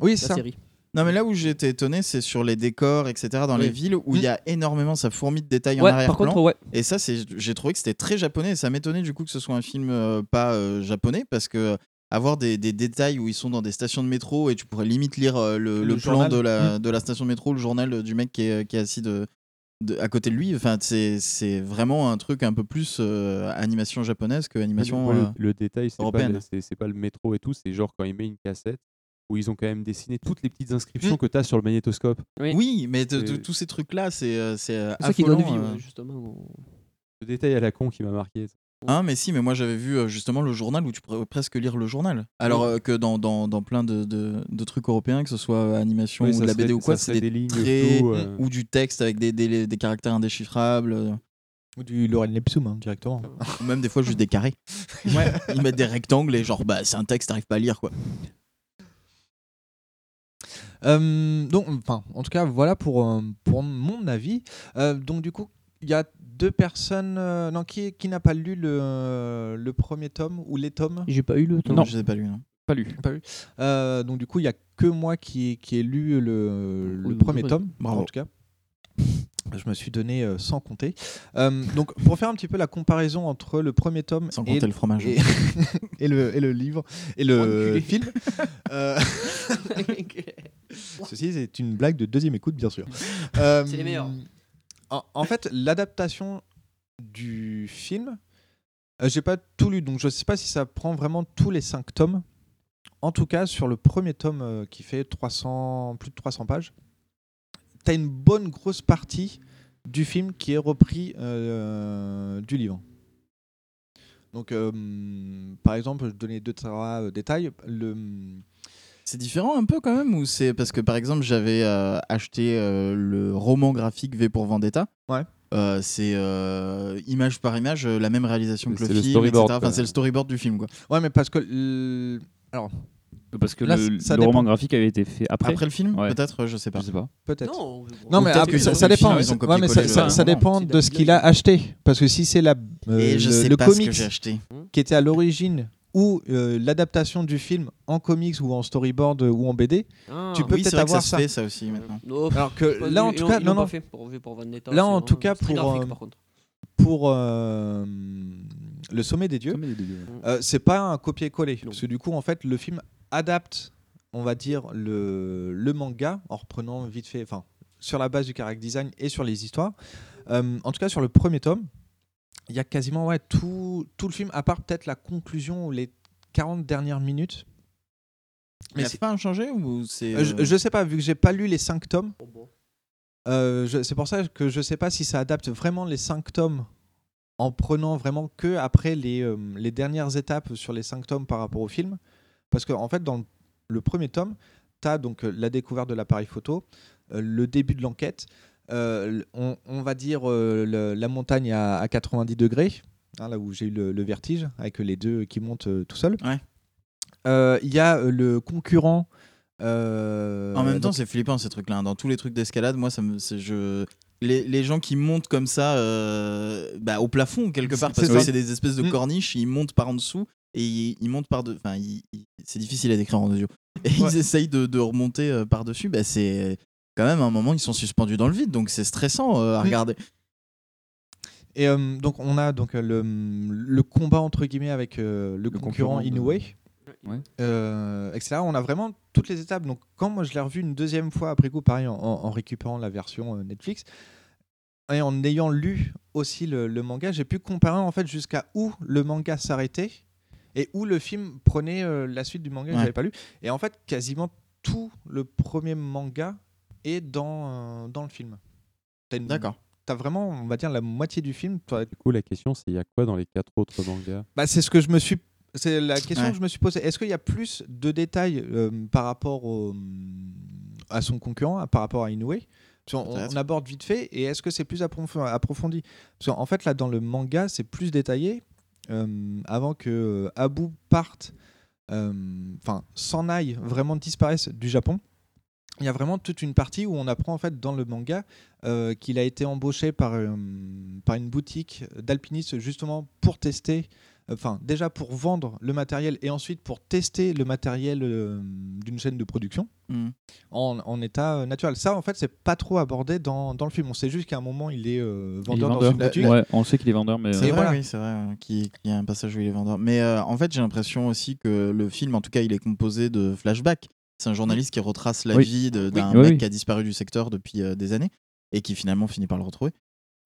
Oui, La c'est ça. série. Non, mais là où été étonné, c'est sur les décors, etc., dans Oui. les villes où il y a énormément, ça fourmille de détails en Ouais, arrière-plan. contre, ouais. Et ça, c'est, j'ai trouvé que c'était très japonais. Et ça m'étonnait du coup que ce soit un film euh, pas euh, japonais parce que avoir des, des détails où ils sont dans des stations de métro et tu pourrais limite lire euh, le, Le le plan de la, Mm. de la station de métro, le journal du mec qui est, qui est assis de, de- à côté de lui. Enfin, c'est, c'est vraiment un truc un peu plus euh, animation japonaise que animation le, euh, le détail, c'est pas, le- pas métro et tout, c'est genre quand il met une cassette où ils ont quand même dessiné toutes les petites inscriptions que tu as sur le magnétoscope. Oui, mais tous ces trucs-là, c'est, c'est C'est ça qui donne affolant, vie, euh. ouais, justement. Le détail à la con qui m'a marqué. Hein, mais si, mais moi j'avais vu euh, justement le journal où tu pourrais presque lire le journal. Alors euh, que dans, dans, dans plein de, de, de trucs européens, que ce soit euh, animation Oui, ou de la serait- BD ou quoi, c'est des, des traits euh. ou du texte avec des, des, des caractères indéchiffrables. Ou du Lorraine Lepsum hein, directement. ou même des fois juste des carrés. Ils mettent des rectangles et genre, bah c'est un texte, t'arrives pas à lire quoi. Euh, donc, enfin, en tout cas, voilà pour, pour mon avis. Euh, donc, du coup, il y a deux personnes. euh, non, qui, qui n'a pas lu le, le premier tome ou les tomes? J'ai pas eu le temps. Non, je l'ai pas lu. Non. Pas lu. Pas lu. Euh, donc, du coup, il y a que moi qui, qui ai lu le, le Oui, premier oui. tome, Bravo. en tout cas. Je me suis donné euh, sans compter. Euh, donc, pour faire un petit peu la comparaison entre le premier tome Sans et, compter le fromage. et, et le, et le livre et le Enculé. film. euh, Ceci est une blague de deuxième écoute, bien sûr. Euh, C'est les meilleurs. En, fait, l'adaptation du film, euh, j'ai pas tout lu, donc je sais pas si ça prend vraiment tous les cinq tomes. En tout cas, sur le premier tome euh, qui fait 300, plus de 300 pages, tu as une bonne grosse partie du film qui est repris euh, du livre. Donc, euh, par exemple, je donnais deux trois euh, détails. C'est différent un peu quand même ou c'est parce que par exemple j'avais euh, acheté euh, le roman graphique V pour Vendetta. Ouais. Euh, c'est euh, image par image la même réalisation que C'est le, le film, etc. Enfin, c'est le storyboard du film quoi. Ouais, mais parce que. l- Alors. Parce que Là, le, ça le dépend. roman graphique avait été fait après. Après le film Ouais. peut-être je sais pas. Je sais pas. Peut-être. Non, Non, mais après, ça, dépend. film, ils ont Ouais, mais ça, dépend de ce qu'il a acheté. Parce que si c'est la, euh, Et je le, sais le pas ce que comics j'ai acheté. qui était à l'origine ou euh, l'adaptation du film en comics ou en storyboard ou en BD, Ah. tu peux Oui, peut-être vrai que ça avoir se ça. fait ça aussi maintenant. Non, Alors que là, en tout cas, non, non. Là, en tout cas, pour, euh, euh, le sommet des dieux, euh, c'est pas un copier-coller. Parce que du coup, en fait, le film adapte, on va dire, le, le manga en reprenant vite fait, enfin, sur la base du character design et sur les histoires. Euh, en tout cas, sur le premier tome, il y a quasiment ouais, tout, tout le film, à part peut-être la conclusion ou les 40 dernières minutes. Mais c'est pas changé ou c'est Euh, je, euh, je sais pas, vu que j'ai pas lu les 5 tomes. euh, je- c'est pour ça que je sais pas si ça adapte vraiment les 5 tomes en prenant vraiment que après les, euh, les dernières étapes sur les 5 tomes par rapport au film. Parce qu'en en fait, dans le, le premier tome, tu as donc euh, la découverte de l'appareil photo, euh, le début de l'enquête, euh, on, on va dire euh, le- la montagne à, à 90 degrés, hein, là où j'ai eu le, le vertige, avec les deux qui montent euh, tout seuls. Il y a le concurrent. En même temps, donc- c'est flippant ces trucs-là. hein. Dans tous les trucs d'escalade, moi, ça me, je... les, les gens qui montent comme ça bah, au plafond, quelque part, parce que c'est des espèces de Mm. corniches, ils montent par en dessous et ils, ils montent par de... Enfin, c'est difficile à décrire en audio. Et Ouais. ils essayent de, de remonter par-dessus. Bah, c'est quand même un moment, ils sont suspendus dans le vide, donc c'est stressant euh, à regarder. Et euh, donc on a donc le, le combat entre guillemets avec euh, le, concurrent, concurrent de- Inoue, Ouais. euh, etc. On a vraiment toutes les étapes. Donc quand moi je l'ai revu une deuxième fois après coup, pareil en, en récupérant la version euh, Netflix et en ayant lu aussi le, le manga, j'ai pu comparer en fait jusqu'à où le manga s'arrêtait et où le film prenait euh, la suite du manga que Ouais. j'avais pas lu. Et en fait quasiment tout le premier manga et dans, euh, dans le film. D'accord. T'as vraiment, on va dire, la moitié du film. Toi, Du coup, la question, c'est il y a quoi dans les quatre autres mangas? Bah, c'est ce que je me suis. C'est la question Ouais. que je me suis posée. Est-ce qu'il y a plus de détails euh, par rapport au- à son concurrent, par rapport à Inoue? On, aborde vite fait. Et est-ce que c'est plus approf- approfondi? Parce qu'en fait, là, dans le manga, c'est plus détaillé. euh, avant que Abu parte, euh, enfin, s'en aille, vraiment disparaisse du Japon. Il y a vraiment toute une partie où on apprend en fait dans le manga euh, qu'il a été embauché par, euh, par une boutique d'alpinistes justement pour tester, enfin déjà pour vendre le matériel et ensuite pour tester le matériel euh, d'une chaîne de production Mhm. en, en état euh, naturel. Ça en fait c'est pas trop abordé dans, dans le film. On sait juste qu'à un moment il est euh, Il est vendeur, dans vendeur. une boutique. Ouais, on sait qu'il est vendeur, mais. C'est euh, vrai, oui, c'est vrai euh, qu'il qu'il y a un passage où il est vendeur. Mais euh, en fait, j'ai l'impression aussi que le film, en tout cas, il est composé de flashbacks. C'est un journaliste qui retrace la Oui. vie d'un Oui, mec oui. qui a disparu du secteur depuis euh, des années et qui finalement finit par le retrouver.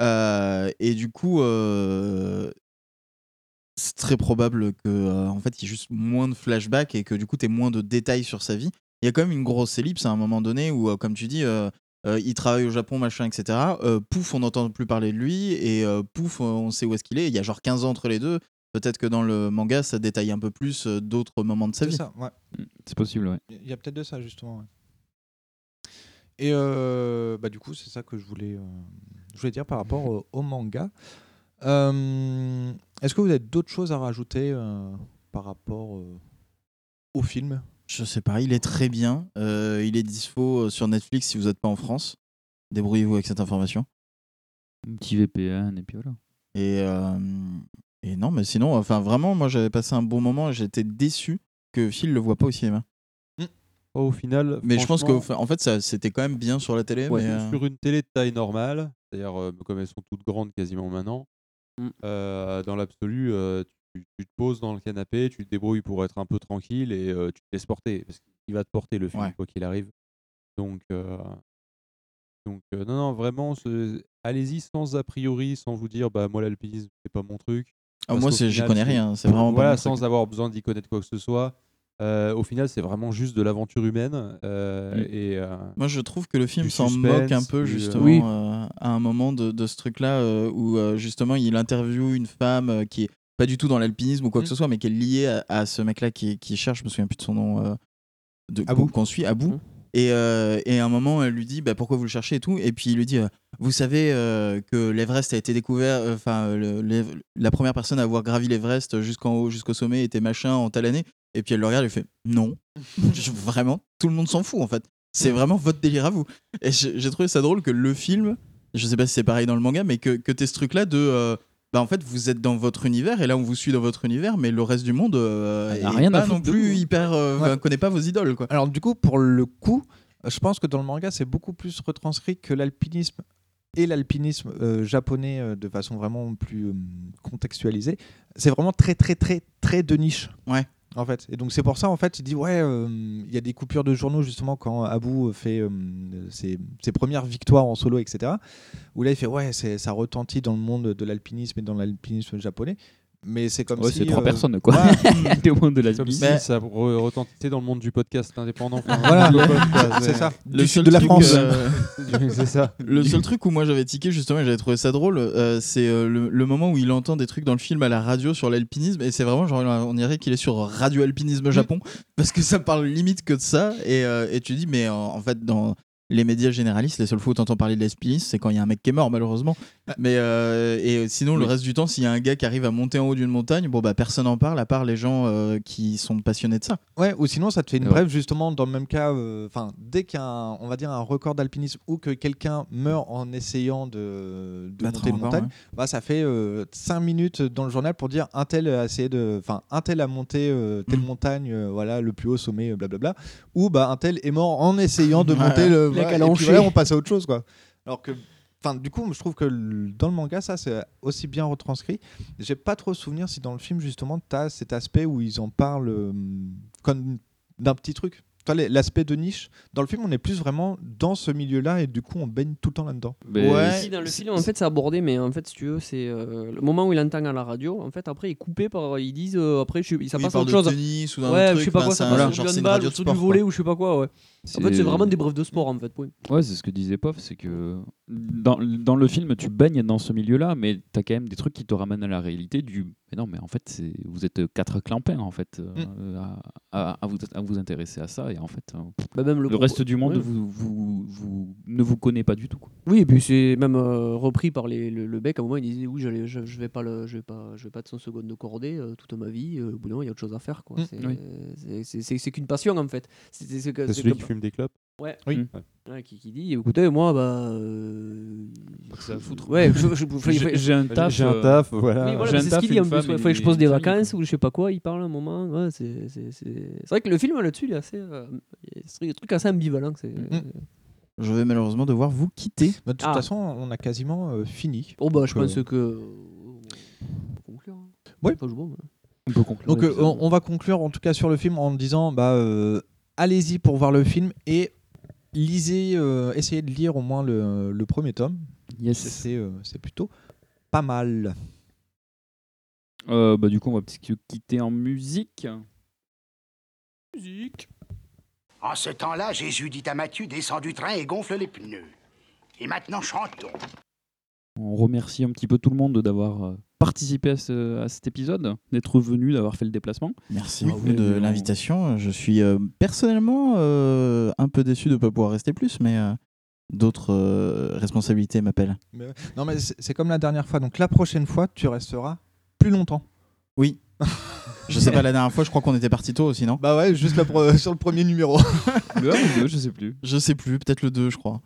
Euh, et du coup, euh, c'est très probable que en fait, il y ait juste moins de flashbacks et que du coup, tu aies moins de détails sur sa vie. Il y a quand même une grosse ellipse à un moment donné où, comme tu dis, il travaille au Japon, machin, etc. Pouf, on n'entend plus parler de lui et pouf, on sait où est-ce qu'il est. Il y a genre 15 ans entre les deux. Peut-être que dans le manga, ça détaille un peu plus euh, d'autres moments de sa C'est vie. ça, ouais. C'est possible, ouais. Il y a peut-être de ça justement. ouais. Et euh, bah, du coup, c'est ça que je voulais, euh, je voulais dire par rapport au, au manga. Euh, Est-ce que vous avez d'autres choses à rajouter euh, par rapport euh, au film? Je sais pas, il est très bien. Euh, il est dispo sur Netflix si vous n'êtes pas en France. Débrouillez-vous avec cette information. Un petit VPN, et puis voilà. Et, euh, et non, mais sinon, enfin vraiment, moi j'avais passé un bon moment. J'étais déçu que Phil le voit pas au cinéma. Oh, au final, Mais je pense que en fait, ça, c'était quand même bien sur la télé. Ouais, mais, euh, Sur une télé de taille normale, c'est-à-dire euh, comme elles sont toutes grandes quasiment maintenant, Mm. euh, dans l'absolu, euh, tu, tu te poses dans le canapé, tu te débrouilles pour être un peu tranquille et euh, tu te laisses porter. Parce qu'il va te porter le film, Ouais. quoi qu'il arrive. Donc, euh, donc euh, non, non, vraiment, ce- allez-y sans a priori, sans vous dire, bah moi l'alpinisme, c'est pas mon truc. Ah, moi, j'y connais rien, c'est vraiment Voilà, sans avoir besoin d'y connaître quoi que ce soit. Euh, au final, c'est vraiment juste de l'aventure humaine. euh, Mm. et, euh, Moi, je trouve que le film s'en moque un peu, justement, Oui. euh, à un moment de, de ce truc-là, euh, où euh, justement, il interviewe une femme euh, qui est pas du tout dans l'alpinisme ou quoi Mm. que ce soit, mais qui est liée à, à ce mec-là qui, qui cherche, je me souviens plus de son nom, euh, de, Abou. qu'on suit, Abou. Mm. Et, euh, et à un moment, elle lui dit bah, pourquoi vous le cherchez et tout. Et puis il lui dit euh, Vous savez euh, que l'Everest a été découvert, enfin, la première personne à avoir gravi l'Everest jusqu'en haut, jusqu'au sommet était machin en telle année. Et puis elle le regarde et fait Non. Vraiment, tout le monde s'en fout en fait. C'est vraiment votre délire à vous. Et j'ai trouvé ça drôle que le film, je sais pas si c'est pareil dans le manga, mais que, que tu ce truc là de. Bah en fait, vous êtes dans votre univers et là on vous suit dans votre univers, mais le reste du monde euh, Ah, est rien à pas non foutre de plus vous. hyper. euh, Ouais. connaît pas vos idoles quoi. Alors du coup, pour le coup, euh, je pense que dans le manga, c'est beaucoup plus retranscrit que l'alpinisme et l'alpinisme euh, japonais euh, de façon vraiment plus contextualisée. C'est vraiment très très très très de niche. Ouais. En fait. Et donc c'est pour ça en fait, il dit ouais, euh, il y a des coupures de journaux justement quand Abu fait euh, ses, ses premières victoires en solo, etc. Où là il fait ouais, ça retentit dans le monde de l'alpinisme et dans l'alpinisme japonais. Mais c'est comme Ouais, si c'est trois euh, personnes, quoi. voilà. Des mondes de Comme l'alpinisme. si Mais- ça re- retentissait dans le monde du podcast indépendant. Enfin, Voilà, c'est ouais. ça. Le Du seul sud de la truc, France. euh, c'est ça. Le seul truc où moi j'avais tiqué justement et j'avais trouvé ça drôle, euh, c'est euh, le, le moment où il entend des trucs dans le film à la radio sur l'alpinisme et c'est vraiment genre on dirait qu'il est sur Radio Alpinisme Japon parce que ça parle limite que de ça et, euh, et tu dis mais en, en fait dans les médias généralistes les seules fois où t'entends parler de l'alpinisme c'est quand il y a un mec qui est mort malheureusement mais euh, et sinon le Oui. reste du temps s'il y a un gars qui arrive à monter en haut d'une montagne bon bah personne en parle à part les gens euh, qui sont passionnés de ça Ouais, ou sinon ça te fait une Ouais. brève justement dans le même cas. euh, dès qu'il y a un, on va dire un record d'alpinisme ou que quelqu'un meurt en essayant de, monter un une montagne, ouais. bah ça fait 5 minutes dans le journal pour dire un tel a essayé de, enfin un tel a monté euh, telle Mm. montagne, euh, voilà le plus haut sommet, euh, blablabla, ou bah un tel est mort en essayant de monter le. Mec voilà, à voilà, on passe à autre chose quoi. Alors que Enfin, du coup, je trouve que dans le manga, ça, c'est aussi bien retranscrit. J'ai pas trop souvenir si dans le film, justement, tu as cet aspect où ils en parlent euh, comme d'un petit truc. l'aspect de niche. Dans le film, on est plus vraiment dans ce milieu-là et du coup, on baigne tout le temps là-dedans. Si, dans le film, en fait, c'est abordé, mais en fait, si tu veux, c'est euh, le moment où il entend à la radio. En fait, après, il est coupé par. Ils disent, euh, après, je, ça Oui, passe il à autre chose. tennis ou ouais, autre je sais truc, pas enfin, quoi, c'est ça un- passe genre, c'est le une sur du sport, volet quoi. ou je sais pas quoi, ouais. En fait, C'est- vraiment des brefs de sport, en fait. oui. Ouais, c'est ce que disait Pof, c'est que dans, dans le film, tu baignes dans ce milieu-là, mais tu as quand même des trucs qui te ramènent à la réalité du. Mais non, mais en fait, vous êtes quatre clampins, en fait, euh, à, à- à vous, à vous intéresser à ça, et en fait, euh, Bah, même le reste du monde ouais. vous, vous, vous- ne vous connaît pas du tout. quoi. Oui, et puis c'est même euh, repris par les, le, le mec. À un moment, il disait Oui, je, je vais pas le, je vais pas, je vais pas de 100 secondes de cordée euh, toute ma vie. euh, au bout d'un moment, il y a autre chose à faire. quoi. Mm. C'est Oui. qu'une passion, en fait. C'est celui qui fume des clopes Ouais. Oui. Mm. Ouais, qui, qui dit écoutez, moi, bah. euh, ça à foutre. Ouais, J'ai- un taf, J'ai un euh, taf, voilà. Voilà, J'ai un c'est ce taf, qu'il dit en plus. Il fallait que je pose des vacances ou je sais pas quoi. Il parle à un moment. Ouais, c'est vrai que le film là-dessus, il est assez. euh, c'est un truc assez ambivalent. c'est- Je vais malheureusement devoir vous quitter. Bah, de toute Ah. façon, on a quasiment euh, fini. Oh, bah, je Donc, pense euh, que. On peut conclure. hein. Oui. Mais- On peut conclure. Donc euh, on, on va conclure en tout cas sur le film en disant bah euh, allez-y pour voir le film et lisez, euh, essayez de lire au moins le, le premier tome. Yes. C'est- euh, plutôt pas mal. Euh, bah, du coup, on va petit- quitter en musique. Musique. En ce temps-là, Jésus dit à Matthieu Descends du train et gonfle les pneus. Et maintenant, chantons. On remercie un petit peu tout le monde d'avoir euh, participé à, ce- à cet épisode, d'être venu, d'avoir fait le déplacement. Merci beaucoup oui, de on- l'invitation. Je suis euh, personnellement euh, un peu déçu de ne pas pouvoir rester plus, mais euh, d'autres euh, responsabilités m'appellent. Mais ouais. non mais c'est comme la dernière fois. Donc la prochaine fois, tu resteras plus longtemps. Oui. Je sais pas, la dernière fois, je crois qu'on était parti tôt aussi, non? Bah ouais, juste sur le premier numéro. Le 1 ou le 2, je sais plus. Je sais plus, peut-être le 2, je crois.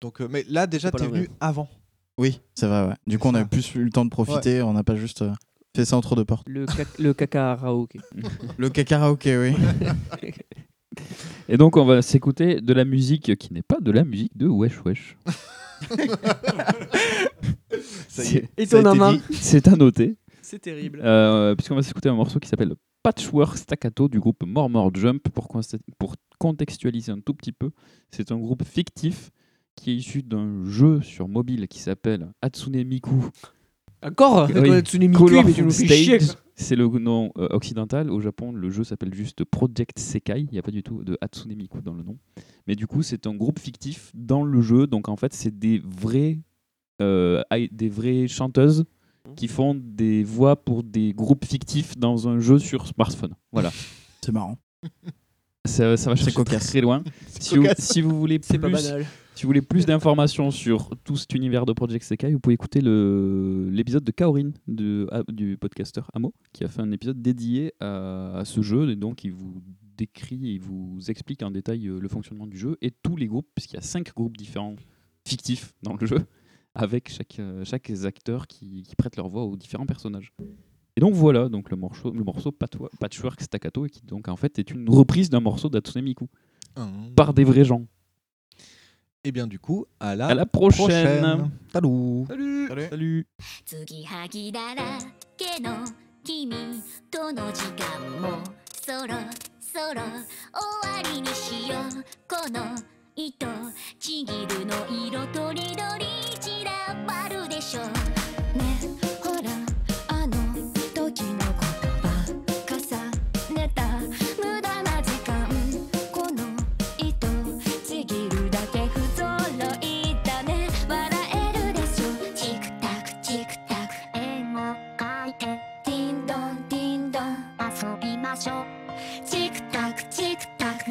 Donc euh, mais là déjà t'es venu avant. Oui, c'est vrai, ouais. Du coup, on a plus eu le temps de profiter, on n'a pas juste euh, fait ça entre deux portes. Le, ca- le karaoké. Le karaoké, oui. Et donc, on va s'écouter de la musique qui n'est pas de la musique de Wesh Wesh. Ça y est, Étonnamment. dit. C'est à noter. C'est terrible. Euh, Puisqu'on va s'écouter un morceau qui s'appelle Patchwork Staccato du groupe More More Jump. Pour, pour contextualiser un tout petit peu, c'est un groupe fictif qui est issu d'un jeu sur mobile qui s'appelle Hatsune Miku. Encore Oui. Hatsune Miku, mais tu nous fais chier. C'est le nom euh, occidental. Au Japon, le jeu s'appelle juste Project Sekai. Il n'y a pas du tout de Hatsune Miku dans le nom. Mais du coup, c'est un groupe fictif dans le jeu. Donc en fait, c'est des vrais, euh, des vraies chanteuses qui font des voix pour des groupes fictifs dans un jeu sur smartphone. Voilà. C'est marrant. Ça, ça va chercher cocasse. très loin. C'est Si vous, cocasse. si vous voulez C'est plus, pas banal. Si vous voulez plus d'informations sur tout cet univers de Project Sekai, vous pouvez écouter l'épisode de Kaorin de, ah, du podcaster Amo, qui a fait un épisode dédié à, à ce jeu et donc il vous décrit et vous explique en détail euh, le fonctionnement du jeu et tous les groupes, puisqu'il y a cinq groupes différents fictifs dans le jeu, avec chaque, euh, chaque acteur qui, qui prête leur voix aux différents personnages. Et donc voilà, donc le morceau, le morceau Patchwork Staccato, qui donc en fait est une reprise d'un morceau d'Hatsune Miku Ah. par des vrais gens. Et bien du coup, à la, À la prochaine. Salut. Salut. Salut. 継ぎはぎだらけの君との時間もそろそろ終わりにしようこの糸ちぎるの色とりどり散らばるでしょね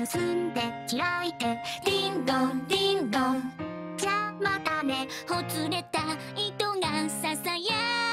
結んで開いて。ディンドンディンドン。じゃあまたね。ほつれた糸がささや